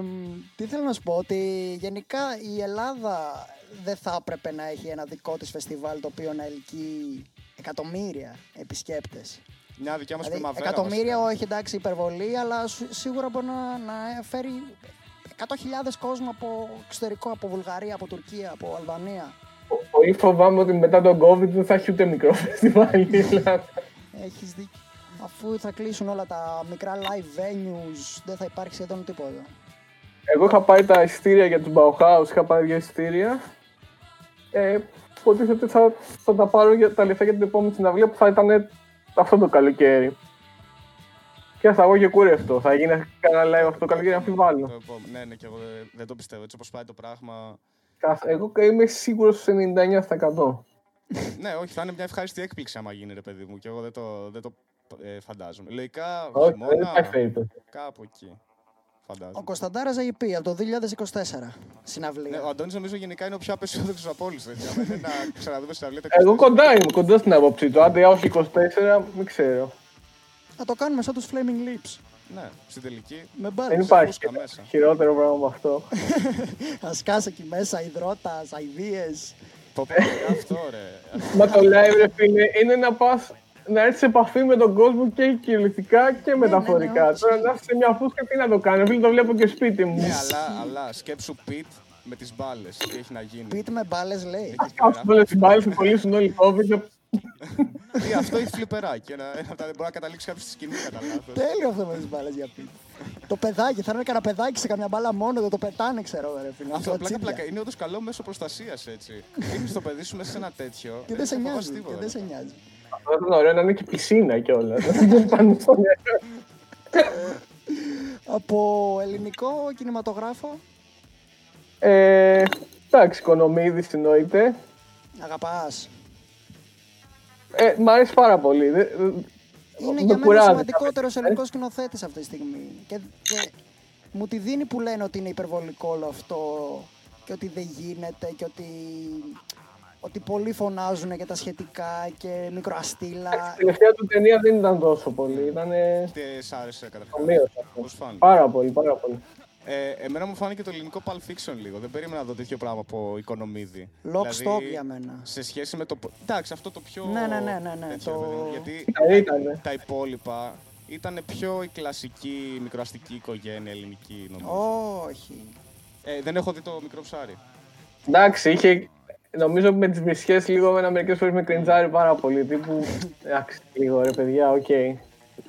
τι θέλω να σου πω, ότι γενικά η Ελλάδα δεν θα έπρεπε να έχει ένα δικό της φεστιβάλ το οποίο να ελκύει εκατομμύρια επισκέπτες. Μια δικιά μας Δηλαδή, πριμαβέρα. εκατομμύρια, βασικά. όχι εντάξει υπερβολή, αλλά σου- σίγουρα μπορεί να, να φέρει 100.000 κόσμο από εξωτερικό, από Βουλγαρία, από Τουρκία, από Αλβανία. Πολύ φοβάμαι ότι μετά τον COVID δεν θα έχει ούτε μικρό φεστιβάλ η Ελλάδα. Έχεις δίκιο. Αφού θα κλείσουν όλα τα μικρά live venues, δεν θα υπάρχει σχεδόν τίποτα. Εγώ είχα πάρει τα εισιτήρια για τους Bauhaus, είχα πάρει δύο εισιτήρια. Ε, υποτίθεται θα, θα τα πάρω για τα λεφτά για την επόμενη συναυλία που θα ήταν αυτό το καλοκαίρι. Και θα εγώ και κούρευτο. Θα γίνεις κανένα live αυτό το καλοκαίρι, αμφιβάλλω. Το επόμενο. Ναι, ναι, και εγώ δεν, δεν το πιστεύω. Έτσι όπως πάει το πράγμα. Κάθε- Εγώ είμαι σίγουρος στο 99%. ναι, όχι, θα είναι μια ευχάριστη έκπληξη άμα γίνει, ρε παιδί μου. Και εγώ δεν το, δεν το ε, φαντάζομαι. Λογικά, Όχι, δεν χειμώνα, υπάρχει περίπτωση. κάπου εκεί. Φαντάζομαι. Ο Κωνσταντάρας IP από το 2024 συναυλία. Ναι, ο Αντώνης νομίζω γενικά είναι ο πιο απεσιόδοξος από όλους. Είναι να ξαναδούμε στην αυλή. Εγώ κοντά είμαι, κοντά στην άποψή του. Άντε, όχι 24, δεν ξέρω. Να το κάνουμε σαν τους Flaming Lips. Ναι, στην τελική. Με Δεν μπάλες. υπάρχει φούσκα μέσα. χειρότερο πράγμα από αυτό. Θα σκάσει εκεί μέσα υδρότας, αηδίες. Πω, πω, και αυτό ρε. Μα το live, ρε φίλε, είναι να πα να έρθεις σε επαφή με τον κόσμο και κυριολεκτικά και μεταφορικά. ναι, όχι. Τώρα να είσαι σε μια φούσκα, τι να το κάνω. Φίλε, το βλέπω και σπίτι μου. Ναι, αλλά, αλλά σκέψου Πιτ με τις μπάλες. Τι έχει να γίνει. Πείτε με μπάλες λέει. Α κάψουν όλε τις μπάλες, θα κολλήσουν όλοι οι COVID. Ή αυτό ή φλιπεράκι. Ένα, ένα από τα δεν μπορεί να καταλήξει κάποιος στη σκηνή κατά λάθος. Τέλειο αυτό με τις μπάλες για πείτε. το παιδάκι, θα είναι κανένα παιδάκι σε καμιά μπάλα μόνο, το, το πετάνε ξέρω εγώ, ρε φίλε. Αυτό πλάκα, Φλωτσίδια. πλάκα. Είναι όντως καλό μέσο προστασίας έτσι. Είναι το παιδί σου μέσα σε ένα τέτοιο. Και δεν σε θα φοβάσαι νοιάζει, τίποτα, και δεν ρε. σε νοιάζει. Αυτό θα ήταν ωραίο να είναι και πισίνα κιόλας. Να πάνε στο νερό. Από ελληνικό κινηματογράφο, Ε, Εντάξει, Οικονομίδη εννοείται. αγαπάς. Ε, μ' αρέσει πάρα πολύ. Δεν- Είναι με για μένα ο κουράζει σημαντικότερος κάποιες ελληνικός σκηνοθέτης αυτή τη στιγμή. Και, και μου τη δίνει που λένε ότι είναι υπερβολικό όλο αυτό και ότι δεν γίνεται και ότι, ότι πολλοί φωνάζουν για τα σχετικά και μικροαστήλα. Η τελευταία του ταινία δεν ήταν τόσο πολύ. Ήταν Τι σ' άρεσε καταρχά. ομοίως αυτό. Πώς φάνηκε; Πάρα πολύ, πάρα πολύ. Ε, εμένα μου φάνηκε το ελληνικό Pulp Fiction λίγο. Δεν περίμενα να δω τέτοιο πράγμα από οικονομίδη. Lock Δηλαδή, stock για μένα. Σε σχέση με το. Εντάξει, αυτό το πιο. Ναι, ναι, ναι, ναι, ναι, τέτοιο, το- ρε παιδί μου, Γιατί Ήταν, ήτανε. τα υπόλοιπα ήταν πιο η κλασική μικροαστική οικογένεια ελληνική νομίζω. Όχι. Ε, δεν έχω δει το μικρό ψάρι. Εντάξει, είχε. Νομίζω με τις μισιέ λίγο με μερικές φορές με κριντζάρει πάρα πολύ. Τύπου. Εντάξει, λίγο ρε παιδιά, οκ. Καταλαβαίνω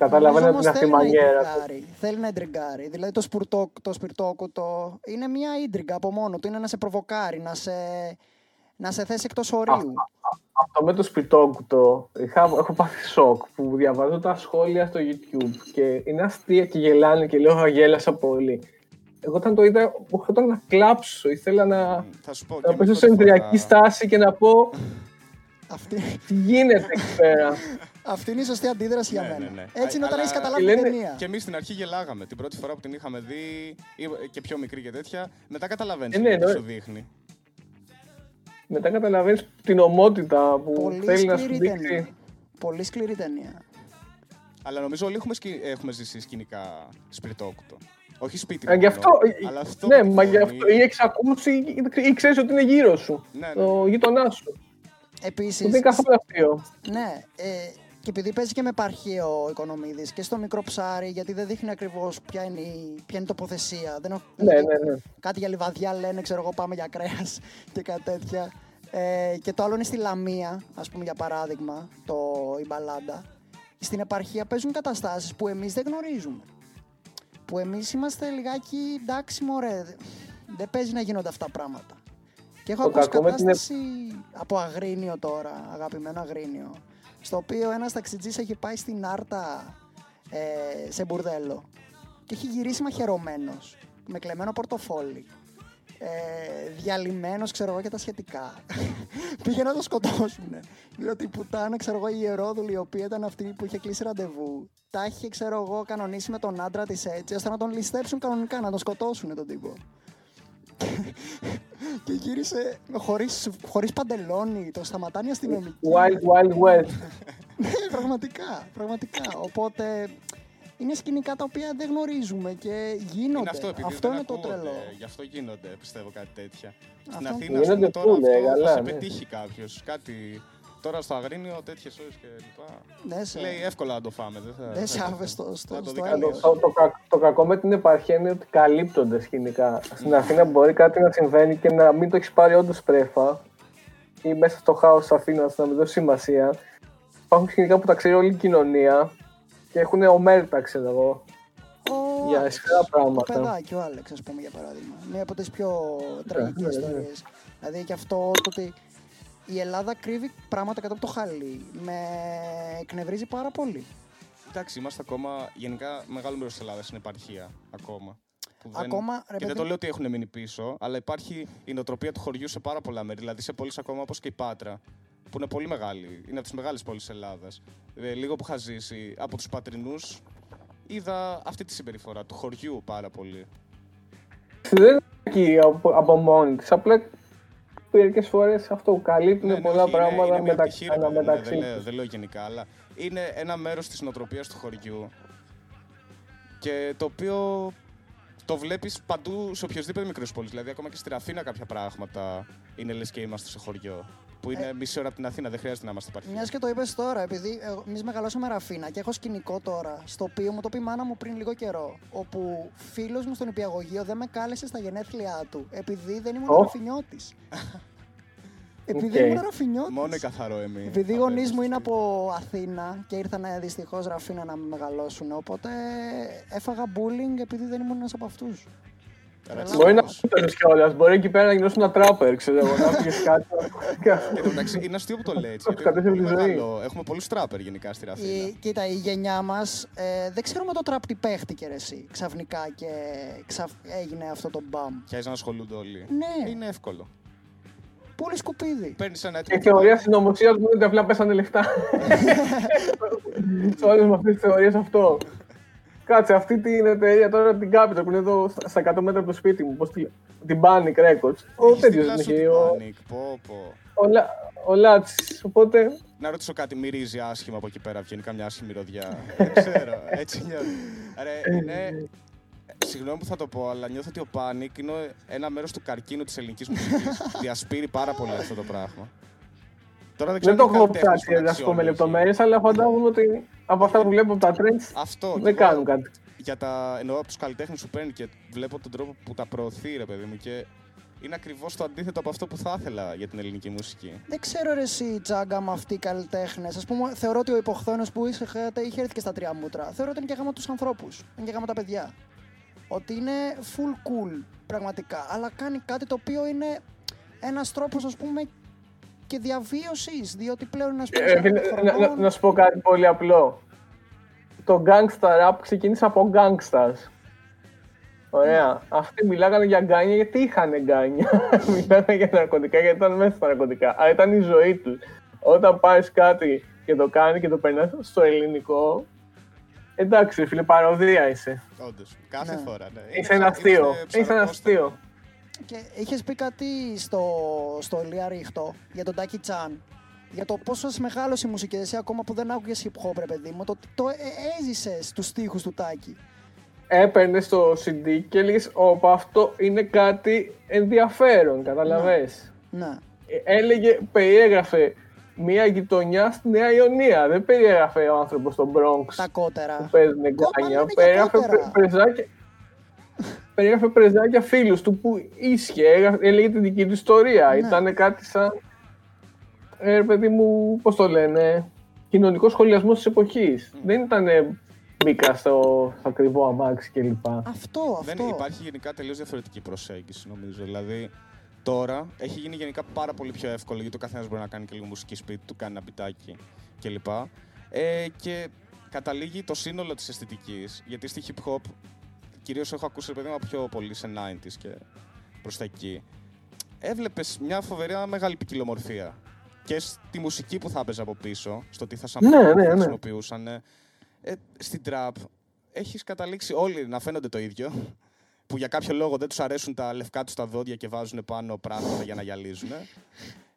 Νομίζω την όμως θέλει να αυτή ιντριγκάρει. Θέλει να ιντριγκάρει. Δηλαδή το, σπουρτό, το σπιρτόκουτο είναι μια ίντριγκα από μόνο του. Είναι να σε προβοκάρει, να σε, να σε θέσει εκτός ορίου. Αυτό με το σπιτόκουτο, είχα, έχω πάθει σοκ που διαβάζω τα σχόλια στο YouTube και είναι αστεία και γελάνε και λέω «Α, γέλασα πολύ. Εγώ όταν το είδα, μου έρχονταν να κλάψω. Ήθελα να, Θα σου πω. να και πέσω εγώ σε πρώτη ενδριακή φορά- στάση και να πω Αυτή, τι γίνεται εκεί πέρα; αυτή είναι η σωστή αντίδραση για Ναι, μένα. ναι, ναι. Έτσι είναι Α, όταν αλλά- έχεις καταλάβει και την λένε- ταινία. Και εμείς στην αρχή γελάγαμε. Την πρώτη φορά που την είχαμε δει, ή- και πιο μικρή και τέτοια, μετά καταλαβαίνεις Ε, ναι, τι ναι. σου δείχνει. Μετά καταλαβαίνεις την ομότητα που Πολύ θέλει να σου σκληρή δείξει. ταινία. Πολύ σκληρή ταινία. Αλλά νομίζω όλοι έχουμε, σκη... έχουμε ζήσει σκηνικά σπιρτόκουτο. Όχι σπίτι Α, γι' μόνο, αυτό, αλλά αυτό ναι, που μα γι' βιώνει- αυτό ή έχεις ακούσει ή ξέρεις ότι είναι γύρω σου. Ναι, ναι. Το γείτονά σου. Που Επίσης, δεν είναι καθόλου αστείο. ναι, ε, και επειδή παίζει και με επαρχαίο ο Οικονομίδης και στο μικρό ψάρι, γιατί δεν δείχνει ακριβώς ποια είναι η, ποια είναι η τοποθεσία. Δεν, έχω- Ναι, ναι, ναι. κάτι για λιβαδιά λένε, ξέρω εγώ, πάμε για κρέας και κάτι τέτοια. Ε, και το άλλο είναι στη Λαμία, ας πούμε για παράδειγμα, το, η μπαλάντα. Στην επαρχία παίζουν καταστάσεις που εμείς δεν γνωρίζουμε. που εμείς είμαστε λιγάκι εντάξει μωρέ, δεν παίζει να γίνονται αυτά πράγματα. Και έχω Το ακούσει κακό με την κατάσταση από Αγρίνιο τώρα, αγαπημένο Αγρίνιο, στο οποίο ένας ταξιτζής έχει πάει στην Άρτα ε, σε μπουρδέλο και έχει γυρίσει μαχαιρωμένος, με κλεμμένο πορτοφόλι, ε, διαλυμένος, ξέρω εγώ, και τα σχετικά. Πήγε να το σκοτώσουν. Διότι η πουτάνα, ξέρω εγώ, η ιερόδουλη, η οποία ήταν αυτή που είχε κλείσει ραντεβού, τα είχε, ξέρω εγώ, κανονίσει με τον άντρα της έτσι, ώστε να τον ληστέψουν κανονικά, να τον σκοτώσουν τον τύπο. και γύρισε χωρίς, χωρίς παντελόνι, το σταματάνε οι αστυνομικοί. Wild Wild West. Ναι, πραγματικά, πραγματικά. Οπότε είναι σκηνικά τα οποία δεν γνωρίζουμε και γίνονται. Είναι αυτό, επειδή αυτό δεν είναι το ακούγονται, τρελό. Γι' αυτό γίνονται, πιστεύω, κάτι τέτοια. Στην Αυτό. Αθήνα, ας πούμε, Γίνονται τώρα full, ε, αυτό καλά, θα σε ναι. πετύχει κάποιος. Κάτι... Τώρα στο Αγρίνιο, τέτοιες ώρες και λοιπά. Ναι, σε, Λέει εύκολα να το φάμε. Δεν θα, δεν σε θα- άβε στο, στο, θα το στο δει έλεος. Το, το, κα- το κακό με την επαρχία είναι ότι καλύπτονται σκηνικά. Στην Αθήνα μπορεί κάτι να συμβαίνει και να μην το έχεις πάρει όντως πρέφα ή μέσα στο χάος της Αθήνας να μην δώσει σημασία. Υπάρχουν σκηνικά που τα ξέρει όλη η κοινωνία και έχουν ομέρτα, ξέρω εγώ. Ο για Άλεξ, αισχρά πράγματα. Το παιδάκι, ο Άλεξ, ας πούμε, για παράδειγμα. Μία από τις πιο τραγικές ναι, ναι. ιστορίες. Δηλαδή και αυτό το ότι η Ελλάδα κρύβει πράγματα κατά από το χαλί. Με εκνευρίζει πάρα πολύ. Εντάξει, είμαστε ακόμα. Γενικά, μεγάλο μέρος της Ελλάδας είναι επαρχία ακόμα. Που δεν- Ακόμα, ρε και δεν παιδί- το λέω ότι έχουν μείνει πίσω, αλλά υπάρχει η νοοτροπία του χωριού σε πάρα πολλά μέρη. Δηλαδή σε πόλεις ακόμα όπως και η Πάτρα, που είναι πολύ μεγάλη. Είναι από τις μεγάλες πόλεις της Ελλάδας. Ε, λίγο που είχα ζήσει από τους πατρινούς, είδα αυτή τη συμπεριφορά του χωριού πάρα πολύ. Δεν είναι εκεί από, από μόνη της. Απλά μερικέ φορές αυτό καλύπτουν Ναι, ναι, πολλά όχι, είναι- πράγματα είναι μια μετα- πτυχή, ρε παιδί μου, ναι, αναμεταξύ δεν, λέω, τους. δεν λέω γενικά, αλλά είναι ένα μέρος της νοοτροπίας του χωριού και το οποίο το βλέπεις παντού σε οποιοδήποτε μικρέ πόλει. Δηλαδή, ακόμα και στη Ραφίνα κάποια πράγματα είναι λες και είμαστε σε χωριό. Που είναι μισή ώρα από την Αθήνα, δεν χρειάζεται να είμαστε επαρχία. Μιας και το είπες τώρα, επειδή εμείς μεγαλώσαμε Ραφίνα και έχω σκηνικό τώρα, στο οποίο μου το πει η μάνα μου πριν λίγο καιρό. Όπου φίλος μου στον νηπιαγωγείο δεν με κάλεσε στα γενέθλιά του, επειδή δεν ήμουν Ω. ραφινιώτης. επειδή Οκ. δεν ήμουν ραφινιώτης. Μόνο η καθαρό εμείς. Επειδή οι γονείς μου είναι από Αθήνα και ήρθαν δυστυχώς Ραφίνα να με μεγαλώσουν, οπότε έφαγα bullying επειδή δεν ήμουν ένας από αυτούς. Μπορεί να σου το κιόλας. Μπορεί εκεί πέρα να γινώσει ένα τράπερ, ξέρω εγώ. Να πει κάτι. Εν τω μεταξύ, είναι αστείο που το λέει έτσι. Το γιατί έχουμε, κατέφερε πολύ τη ζωή. μεγάλο- έχουμε πολλούς τράπερ γενικά στη Ραφίνα. Η, κοίτα, η γενιά μας ε, δεν ξέρουμε το τραπ τι παίχτηκε ρε, εσύ ξαφνικά και ξαφ... έγινε αυτό το μπαμ. Και να ασχολούνται όλοι. Ναι. Είναι εύκολο. Πολύ σκουπίδι. Παίρνεις ένα Η έτοιμο. θεωρία συνωμοσίας μου είναι ότι απλά πέσανε λεφτά. Σε όλες με αυτέ τις θεωρίες αυτό. Κάτσε, αυτή την εταιρεία τώρα την Capital που είναι εδώ στα- στα 100 μέτρα από το σπίτι μου. Πώς τη, την Panic Records. Ο Έχεις τέτοιος δίπλα δεν σου είχε. την Ο, Panic. Πω, πω. ο, Λα- ο Λάτσης. Οπότε Να ρωτήσω κάτι, μυρίζει άσχημα από εκεί πέρα, βγαίνει καμιά άσχημη ροδιά. Δεν ξέρω, έτσι νιώθω. Ρε, είναι... Συγγνώμη που θα το πω, αλλά νιώθω ότι ο Panic είναι ένα μέρος του καρκίνου της ελληνικής μουσικής. Διασπείρει πάρα πολύ αυτό το πράγμα. Τώρα δεν ξέρω δεν το αν είναι έχω καλλιτέχνης ψάξει που να να σου πω με αξιολογεί. λεπτομέρειες, αλλά φαντάζομαι ότι από αυτά που βλέπω από τα trends Αυτό. και δεν εγώ κάνουν κάτι. Για τα, εννοώ από τους καλλιτέχνες που παίρνει και βλέπω τον τρόπο που τα προωθεί, ρε παιδί μου. Και είναι ακριβώς το αντίθετο από αυτό που θα ήθελα για την ελληνική μουσική. Δεν ξέρω ρε εσύ Τζάγκα με αυτοί οι καλλιτέχνες. Α πούμε, θεωρώ ότι ο υποχθόνο που είσαι, είχε έρθει και στα τρία μούτρα. Θεωρώ ότι είναι και γάμα τους ανθρώπους. Είναι και γάμα τα παιδιά. Ότι είναι full cool πραγματικά. Αλλά κάνει κάτι το οποίο είναι ένας τρόπος, ας πούμε, και διαβίωσης. Διότι πλέον είναι Ε, πούμε, φίλε, σε να, να, να σου πω κάτι πολύ απλό. Το gangsta rap ξεκίνησε από gangsters. Ωραία. Αυτοί μιλάγανε για γκάνια γιατί είχαν γκάνια. μιλάγανε για ναρκωτικά γιατί ήταν μέσα στα ναρκωτικά. Αλλά ήταν η ζωή τους. Όταν πάρεις κάτι και το κάνεις και το περνάς στο ελληνικό. Εντάξει, φίλε, παροδία είσαι. Όντως. Κάθε Ναι. φορά. Ναι. Είσαι ένα αστείο. Είμαστε Είσαι ένα ψαροκόστα. αστείο. Και είχες πει κάτι στο, στο Ηλία Ρίχτο για τον Τάκη Τσάν. Για το πόσο μεγάλο η μουσική, εσύ ακόμα που δεν άκουγες hip hop, ρε παιδί μου, το, το ε, έζησες τους στίχους του Τάκη. Έπαιρνες το CD και έλεγες: Όπα, αυτό είναι κάτι ενδιαφέρον. Καταλαβες. Ναι. Ε, έλεγε, περιέγραφε μια γειτονιά στη Νέα Ιωνία. Δεν περιέγραφε ο άνθρωπος στον Bronx Τα που κότερα. παίζουν Κόμμα γκάνια. είναι για Περιέγραφε κότερα. πρε- πρεζάκια. Περιέγραφε πρεζάκια φίλους του που ίσχυε, έγραφε- έλεγε την δική του ιστορία. Ναι. Ήταν κάτι σαν. Ε, ρε παιδί μου, πώς το λένε, κοινωνικός σχολιασμός της εποχής. Δεν ήταν μπήκα στο, στο ακριβό αμάξι κλπ. Αυτό, Δεν αυτό. υπάρχει γενικά τελείως διαφορετική προσέγγιση, νομίζω. Δηλαδή, τώρα έχει γίνει γενικά πάρα πολύ πιο εύκολο γιατί ο καθένας μπορεί να κάνει και λίγο μουσική σπίτι του, κάνει ένα πιτάκι κλπ. Ε, και καταλήγει το σύνολο της αισθητικής, γιατί στη hip hop κυρίως έχω ακούσει παιδί μου πιο πολύ σε 90s και προς τα εκεί. Έβλεπες μια φοβερά μεγάλη ποικιλομορφία. Και στη μουσική που θα έπαιζε από πίσω, στο τι θα σαν Ναι, ναι, ναι. χρησιμοποιούσαν. Ε, στην τραπ έχεις καταλήξει όλοι να φαίνονται το ίδιο. Που για κάποιο λόγο δεν τους αρέσουν τα λευκά τους τα δόντια και βάζουν πάνω πράγματα για να γυαλίζουν.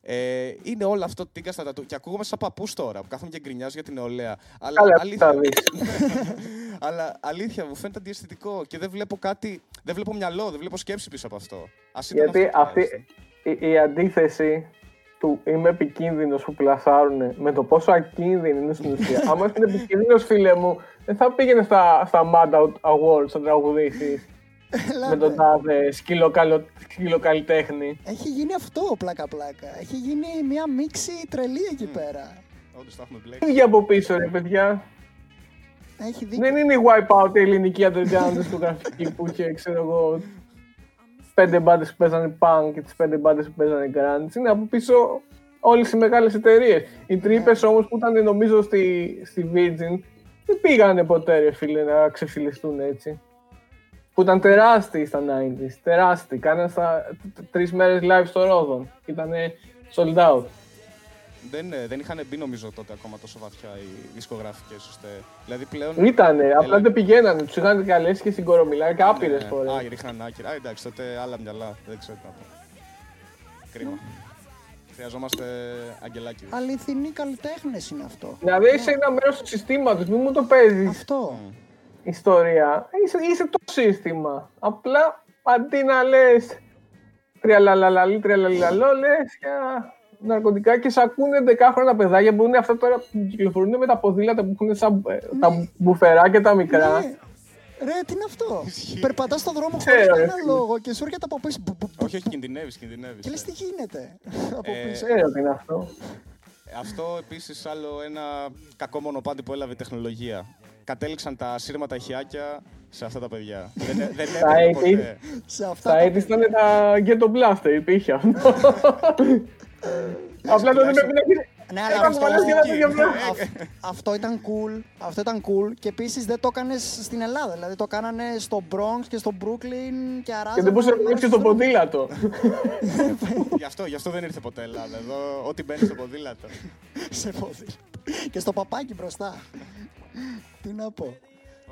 Ε, είναι όλο αυτό τίγκα στα τατού. Και ακούγομαι σαν παππούς τώρα που κάθομαι και γκρινιάζω για την νεολαία. Αλλά, Καλά, αλήθεια, θα δεις. αλλά αλήθεια μου φαίνεται αντιαισθητικό και δεν βλέπω κάτι. Δεν βλέπω μυαλό, δεν βλέπω σκέψη πίσω από αυτό. Ας ήταν Γιατί αυτό αυτή τουλάχιστον. η, η αντίθεση του είμαι επικίνδυνος που πλασάρουν με το πόσο ακίνδυνο είναι στην ουσία. Άμα είσαι επικίνδυνος, φίλε μου, δεν θα πήγαινες στα, στα Mad Out Awards να τραγουδήσεις με τον τάδε σκυλοκαλο- σκυλοκαλλιτέχνη. Έχει γίνει αυτό πλάκα-πλάκα. Έχει γίνει μια μίξη τρελή εκεί πέρα. Όντως τα έχουμε Τι μπλέξει. για από πίσω, ρε παιδιά; Έχει δίκιο. Δεν είναι η Wipeout η ελληνική underground δισκογραφική που είχε, ξέρω εγώ, πέντε μπάντες που παίζανε punk και τις πέντε μπάντες που παίζανε grunge. Είναι από πίσω όλες οι μεγάλες εταιρείες. Οι τρύπες όμως που ήταν νομίζω στη, στη Virgin δεν πήγανε ποτέ, ρε φίλε, να ξεφυλιστούν έτσι. Που ήταν τεράστιοι στα 90s. Τεράστιοι. Κάνανε στα τρεις μέρες live στο Ρόδον. Ήταν sold out. Δεν, ε, δεν είχαν μπει νομίζω τότε ακόμα τόσο βαθιά οι δισκογραφικέ ώστε. Δηλαδή πλέον. Ήτανε, απλά Έλα. δεν πηγαίνανε. Τους είχαν καλέσει και στην Κορομιλάκη άπειρες Ναι, φορές. Α, ρίχναν άκυρα. Α, εντάξει, τότε άλλα μυαλά. Δεν ξέρω τι να πω. Κρίμα. Χρειαζόμαστε αγγελάκι. Αληθινοί καλλιτέχνες είναι αυτό. Δηλαδή είσαι ένα μέρος του συστήματος, μην μου το παίζεις Αυτό. Ιστορία. Είσαι, είσαι το σύστημα. Απλά αντί να λες τριαλαλαλαλή, τριαλαλαλό, λες για ναρκωτικά και σε ακούνε δεκάχρονα παιδάκια που είναι αυτά τώρα που κυκλοφορούν με τα ποδήλατα που έχουν σαν, ε, τα μπουφεράκια τα μικρά. Ναι. Ρε, τι είναι αυτό; Ισχύει. Περπατάς στον δρόμο χωρίς Ξέρω, ρε, κανένα φίλε. λόγο και σου έρχεται από πίσω. μπου, μπου, μπου. Όχι, όχι, κινδυνεύεις, κινδυνεύεις. Και λες τι γίνεται από Ε, πίσω; Ξέρω τι είναι αυτό. Αυτό επίσης άλλο ένα κακό μονοπάτι που έλαβε η τεχνολογία. Κατέληξαν τα σύρματα ηχιάκια σε αυτά τα παιδιά. δεν δεν Τα έπρεπε 80s. ποτέ. Σε αυτά Τα τα έτη ήταν τα Ghetto Blaster, υπήρχε αυτό. Απλά τότε πρέπει να γίνει. Ναι, αλλά Έκανα αυτό, πολλές και ένα τέτοιο πράγμα. αυ- αυτό ήταν cool. Αυτό ήταν cool. Και επίσης δεν το έκανες στην Ελλάδα. Δηλαδή το κάνανε στο Bronx και στο Brooklyn και αράζανε. Και δεν μπορούσε να μέρες βγει και στο στους δρόμους. ποδήλατο. γι, αυτό, γι' αυτό δεν ήρθε ποτέ Ελλάδα. Εδώ, ό,τι μπαίνει στο ποδήλατο. Σε ποδήλατο. Και στο παπάκι μπροστά. Τι να πω.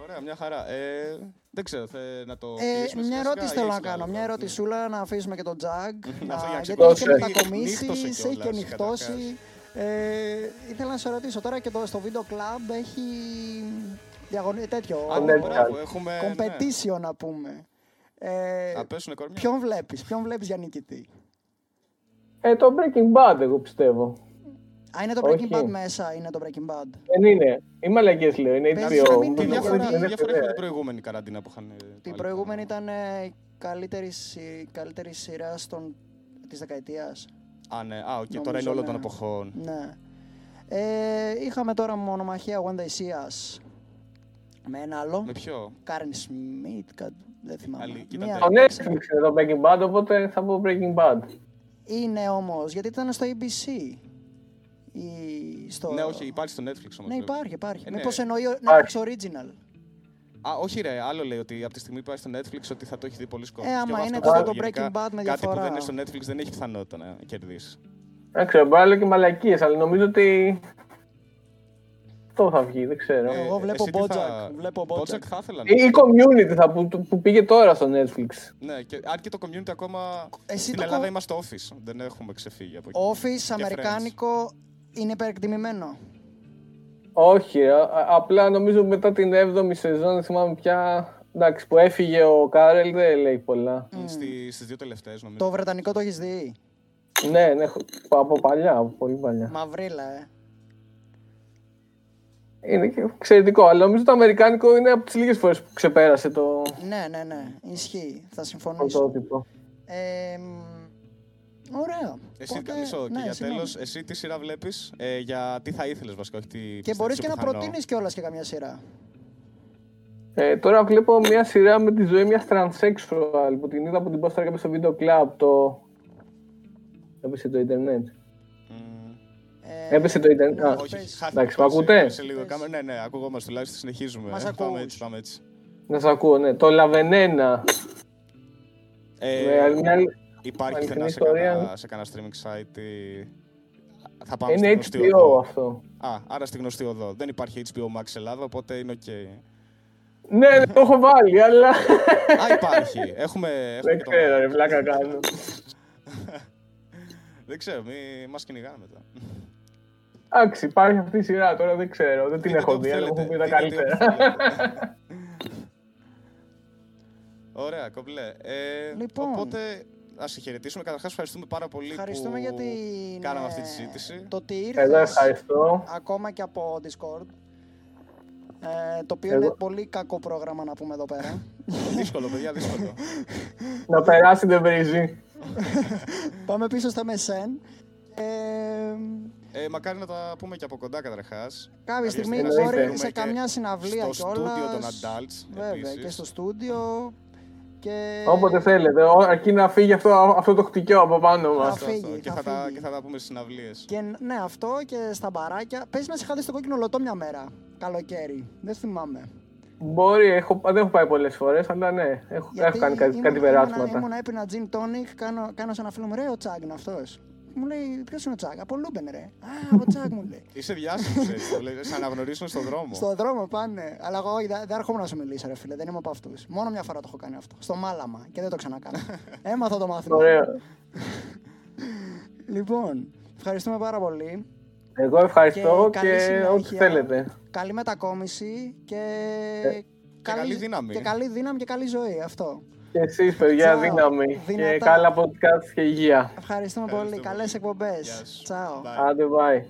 Ωραία, μια χαρά. Ε, δεν ξέρω, θε να το. Ε, κλείσουμε μια σιγά ερώτηση σιγά θέλω ή να έχεις κάνω. άλλο; Μια Ναι. ερωτησούλα να αφήσουμε και τον Τζαγκ. να- Αυτό για γιατί έχει και ξεκουράσει. μετακομίσει, Νύχτωσε έχει και κιόλας, νυχτώσει. Ε, ήθελα να σε ρωτήσω τώρα και το, στο βίντεο κλαμπ έχει διαγωνί, τέτοιο. Α, ναι, ναι, μπράβο, μπράβο, έχουμε. ναι. competition να πούμε. Ε, Να πέσουνε κορμιά. ποιον βλέπεις, ποιον βλέπεις για νικητή; Ε, το Breaking Bad, εγώ πιστεύω. Α, είναι το Όχι. Breaking Bad μέσα, είναι το Breaking Bad. Δεν είναι. Οι μαλακίες λέω, είναι Πες, HBO. να μην Τι Είναι διαφορά, διαφορά- τι Είναι διαφορά έχει με παιδιά. την προηγούμενη καραντίνα που είχαν. ε, Την πάλι προηγούμενη πάνω. ήταν ε, η καλύτερη, συ- η καλύτερη σειρά στον, της δεκαετίας. Α, ναι. Α, οκ, Νομίζω, τώρα είναι όλων ναι. των εποχών. Ναι. Ε, είχαμε τώρα μονομαχία When They See Us. Με ένα άλλο. Με ποιο; Κάριν Σμιτ, κάτι, δεν θυμάμαι. Άλλη, κοίτα, Μία- Το Netflix είναι το Breaking Bad, οπότε θα πω Breaking Bad. Είναι όμως, γιατί ήταν στο ABC. Ή στο... Ναι, όχι, υπάρχει στο Netflix όμως. Ναι, βέβαια. υπάρχει, υπάρχει. Ε, ναι. Μήπως εννοεί ο Υπάρχει. Netflix Original. Α, όχι ρε, άλλο λέει ότι από τη στιγμή που πάει στο Netflix ότι θα το έχει δει πολλοί κόσμος. Ε, άμα Και εγώ είναι αυτό τότε πιστεύω. το Γενικά, Breaking Bad με Κάτι που διαφορά. δεν είναι στο Netflix δεν έχει πιθανότητα να κερδίσει. Δεν ξέρω, μπορεί να λέω και μαλακίες, αλλά νομίζω ότι. Αυτό θα βγει, δεν ξέρω. Ε, Εγώ βλέπω εσύ τι Bojack, θα- βλέπω Bojack. Bojack θα ήθελα να Ή η community θα, που, που πήγε τώρα στο Netflix. Ναι, και, αν και το community ακόμα. Εσύ στην το Ελλάδα κο- είμαστε office. Δεν έχουμε ξεφύγει από εκεί. Office, Και αμερικάνικο, είναι υπερεκτιμημένο; Όχι, α- α- απλά νομίζω μετά την 7η σεζόν, δεν θυμάμαι πια. Εντάξει, που έφυγε ο Κάρελ δεν λέει πολλά. Friends. Στη, στις δύο τελευταίες νομίζω. Το βρετανικό το έχεις δει; Ναι, ναι, έχω- από παλιά, από πολύ παλιά. Μαυρίλα, ε. Είναι και εξαιρετικό, αλλά νομίζω το αμερικάνικο είναι από τις λίγες φορές που ξεπέρασε το Ναι, ναι, ναι. Ισχύει. Θα συμφωνήσω. πρωτότυπο. Ε, μ, ωραία. Εσύ, Οπότε, μισό, και ναι, για συγγνώμη. τέλος, εσύ τι σειρά βλέπεις, ε, για τι θα ήθελες βασικά, όχι τι. Και πιστεύεις μπορείς πιο και να πιθανό. προτείνεις κιόλας και καμιά σειρά. Ε, τώρα βλέπω μια σειρά με τη ζωή μιας transsexual που την είδα από την πόστρα και στο βίντεο κλαμπ. Το... Έπεσε το ίντερνετ. Μμ. Ε, Έπεσε το ίντερνετ. Α, Όχι, πες. χάθηκα εντάξει, με σε- ακούτε; Σε λίγο. Πες. Κάμε- Ναι, ναι, ακουγόμαστε τουλάχιστον, συνεχίζουμε. Μας Ε, Πάμε ακούς. έτσι, πάμε έτσι. να σας ακούω, ναι. Το Λαβενένα. Ε, με άλλη- μια άλλη- Υπάρχει αληθινή πουθενά σε ιστορία. κανένα, σε κανένα streaming site ή... Θα πάμε Είναι στη γνωστή HBO οδό. αυτό. Α, άρα στη γνωστή οδό. Δεν υπάρχει HBO Max Ελλάδα, οπότε είναι οκ. Ναι, ναι, το έχω βάλει, αλλά Α, υπάρχει. Έχουμε, έχουμε δεν και το- ξέρω, ρε, βλάκα κάνω. Δεν ξέρω, μη μας κυνηγάνε μετά. Εντάξει, υπάρχει αυτή η σειρά τώρα, δεν ξέρω. Δεν την Δείτε έχω όπου δει, αλλά μου θέλετε, έχουν πει τα δείτε όπου καλύτερα. θέλετε. Ωραία, κομπλέ. Ε, Λοιπόν. Οπότε, ας σε χαιρετήσουμε. Καταρχάς, ευχαριστούμε πάρα πολύ Ευχαριστούμε που για την, κάναμε ε, αυτή τη συζήτηση. Το ότι Εγώ ήρθες ευχαριστώ. ακόμα και από Discord. Ε, το οποίο Εγώ- είναι πολύ κακό πρόγραμμα να πούμε εδώ πέρα. δύσκολο, παιδιά, δύσκολο. Να περάσει δεν βρίζει. Πάμε πίσω στα MSN. Ε, Ε, μακάρι να τα πούμε και από κοντά καταρχάς. κάποια στιγμή στιγμή μπορεί θέλουμε σε και καμιά συναυλία στο κιόλας. στούντιο των adults, Βέβαια, επίσης. και στο στούντιο. Και... Όποτε θέλετε. Ό, Αρκεί να φύγει αυτό, αυτό το χτυκιό από πάνω μας. Θα Αυτό, αυτό. φύγει, και, θα θα τα, φύγει. και θα τα πούμε στις συναυλίες. Και ναι, αυτό και στα μπαράκια. Παίζει να σε είχα δει στο κόκκινο λωτό μια μέρα. Καλοκαίρι. Δεν θυμάμαι. Μπορεί, έχω, δεν έχω πάει πολλές φορές, αλλά ναι, έχω, έχω κάνει κάτι, ήμουν- κάτι ήμουνα- περάσματα. Ήμουνα έπινα gin tonic, κάνω, κάνω σε ένα φίλο μου, ρε, ο Τσάγκ είναι αυτός. Μου λέει, ποιος είναι ο Τσάγκ, από Λούμπεν, ρε. Α, από Τσάγκ μου λέει. Είσαι διάσημος έτσι, το λέει, σε αναγνωρίσουν στον δρόμο. Στον δρόμο πάνε. Αλλά εγώ όχι, δεν δεν έρχομαι να σου μιλήσω, ρε φίλε, δεν είμαι από αυτούς. Μόνο μια φορά το έχω κάνει αυτό. Στο μάλαμα και δεν το ξανακάνω. Έμαθα το μάθημα. Ωραία. Λοιπόν, ευχαριστούμε πάρα πολύ. Εγώ ευχαριστώ Και και, καλή συνέχεια. ό,τι θέλετε. Καλή μετακόμιση και. Ε, καλή δύναμη. Και καλή δύναμη και καλή ζωή. Αυτό. Και εσείς παιδιά, Τσάο. δύναμη. Δυνατά. Και καλά podcast και υγεία. Ευχαριστούμε πολύ. Ευχαριστούμε. Καλές εκπομπές. Γεια σου. Τσάω. Bye. Άντε, bye.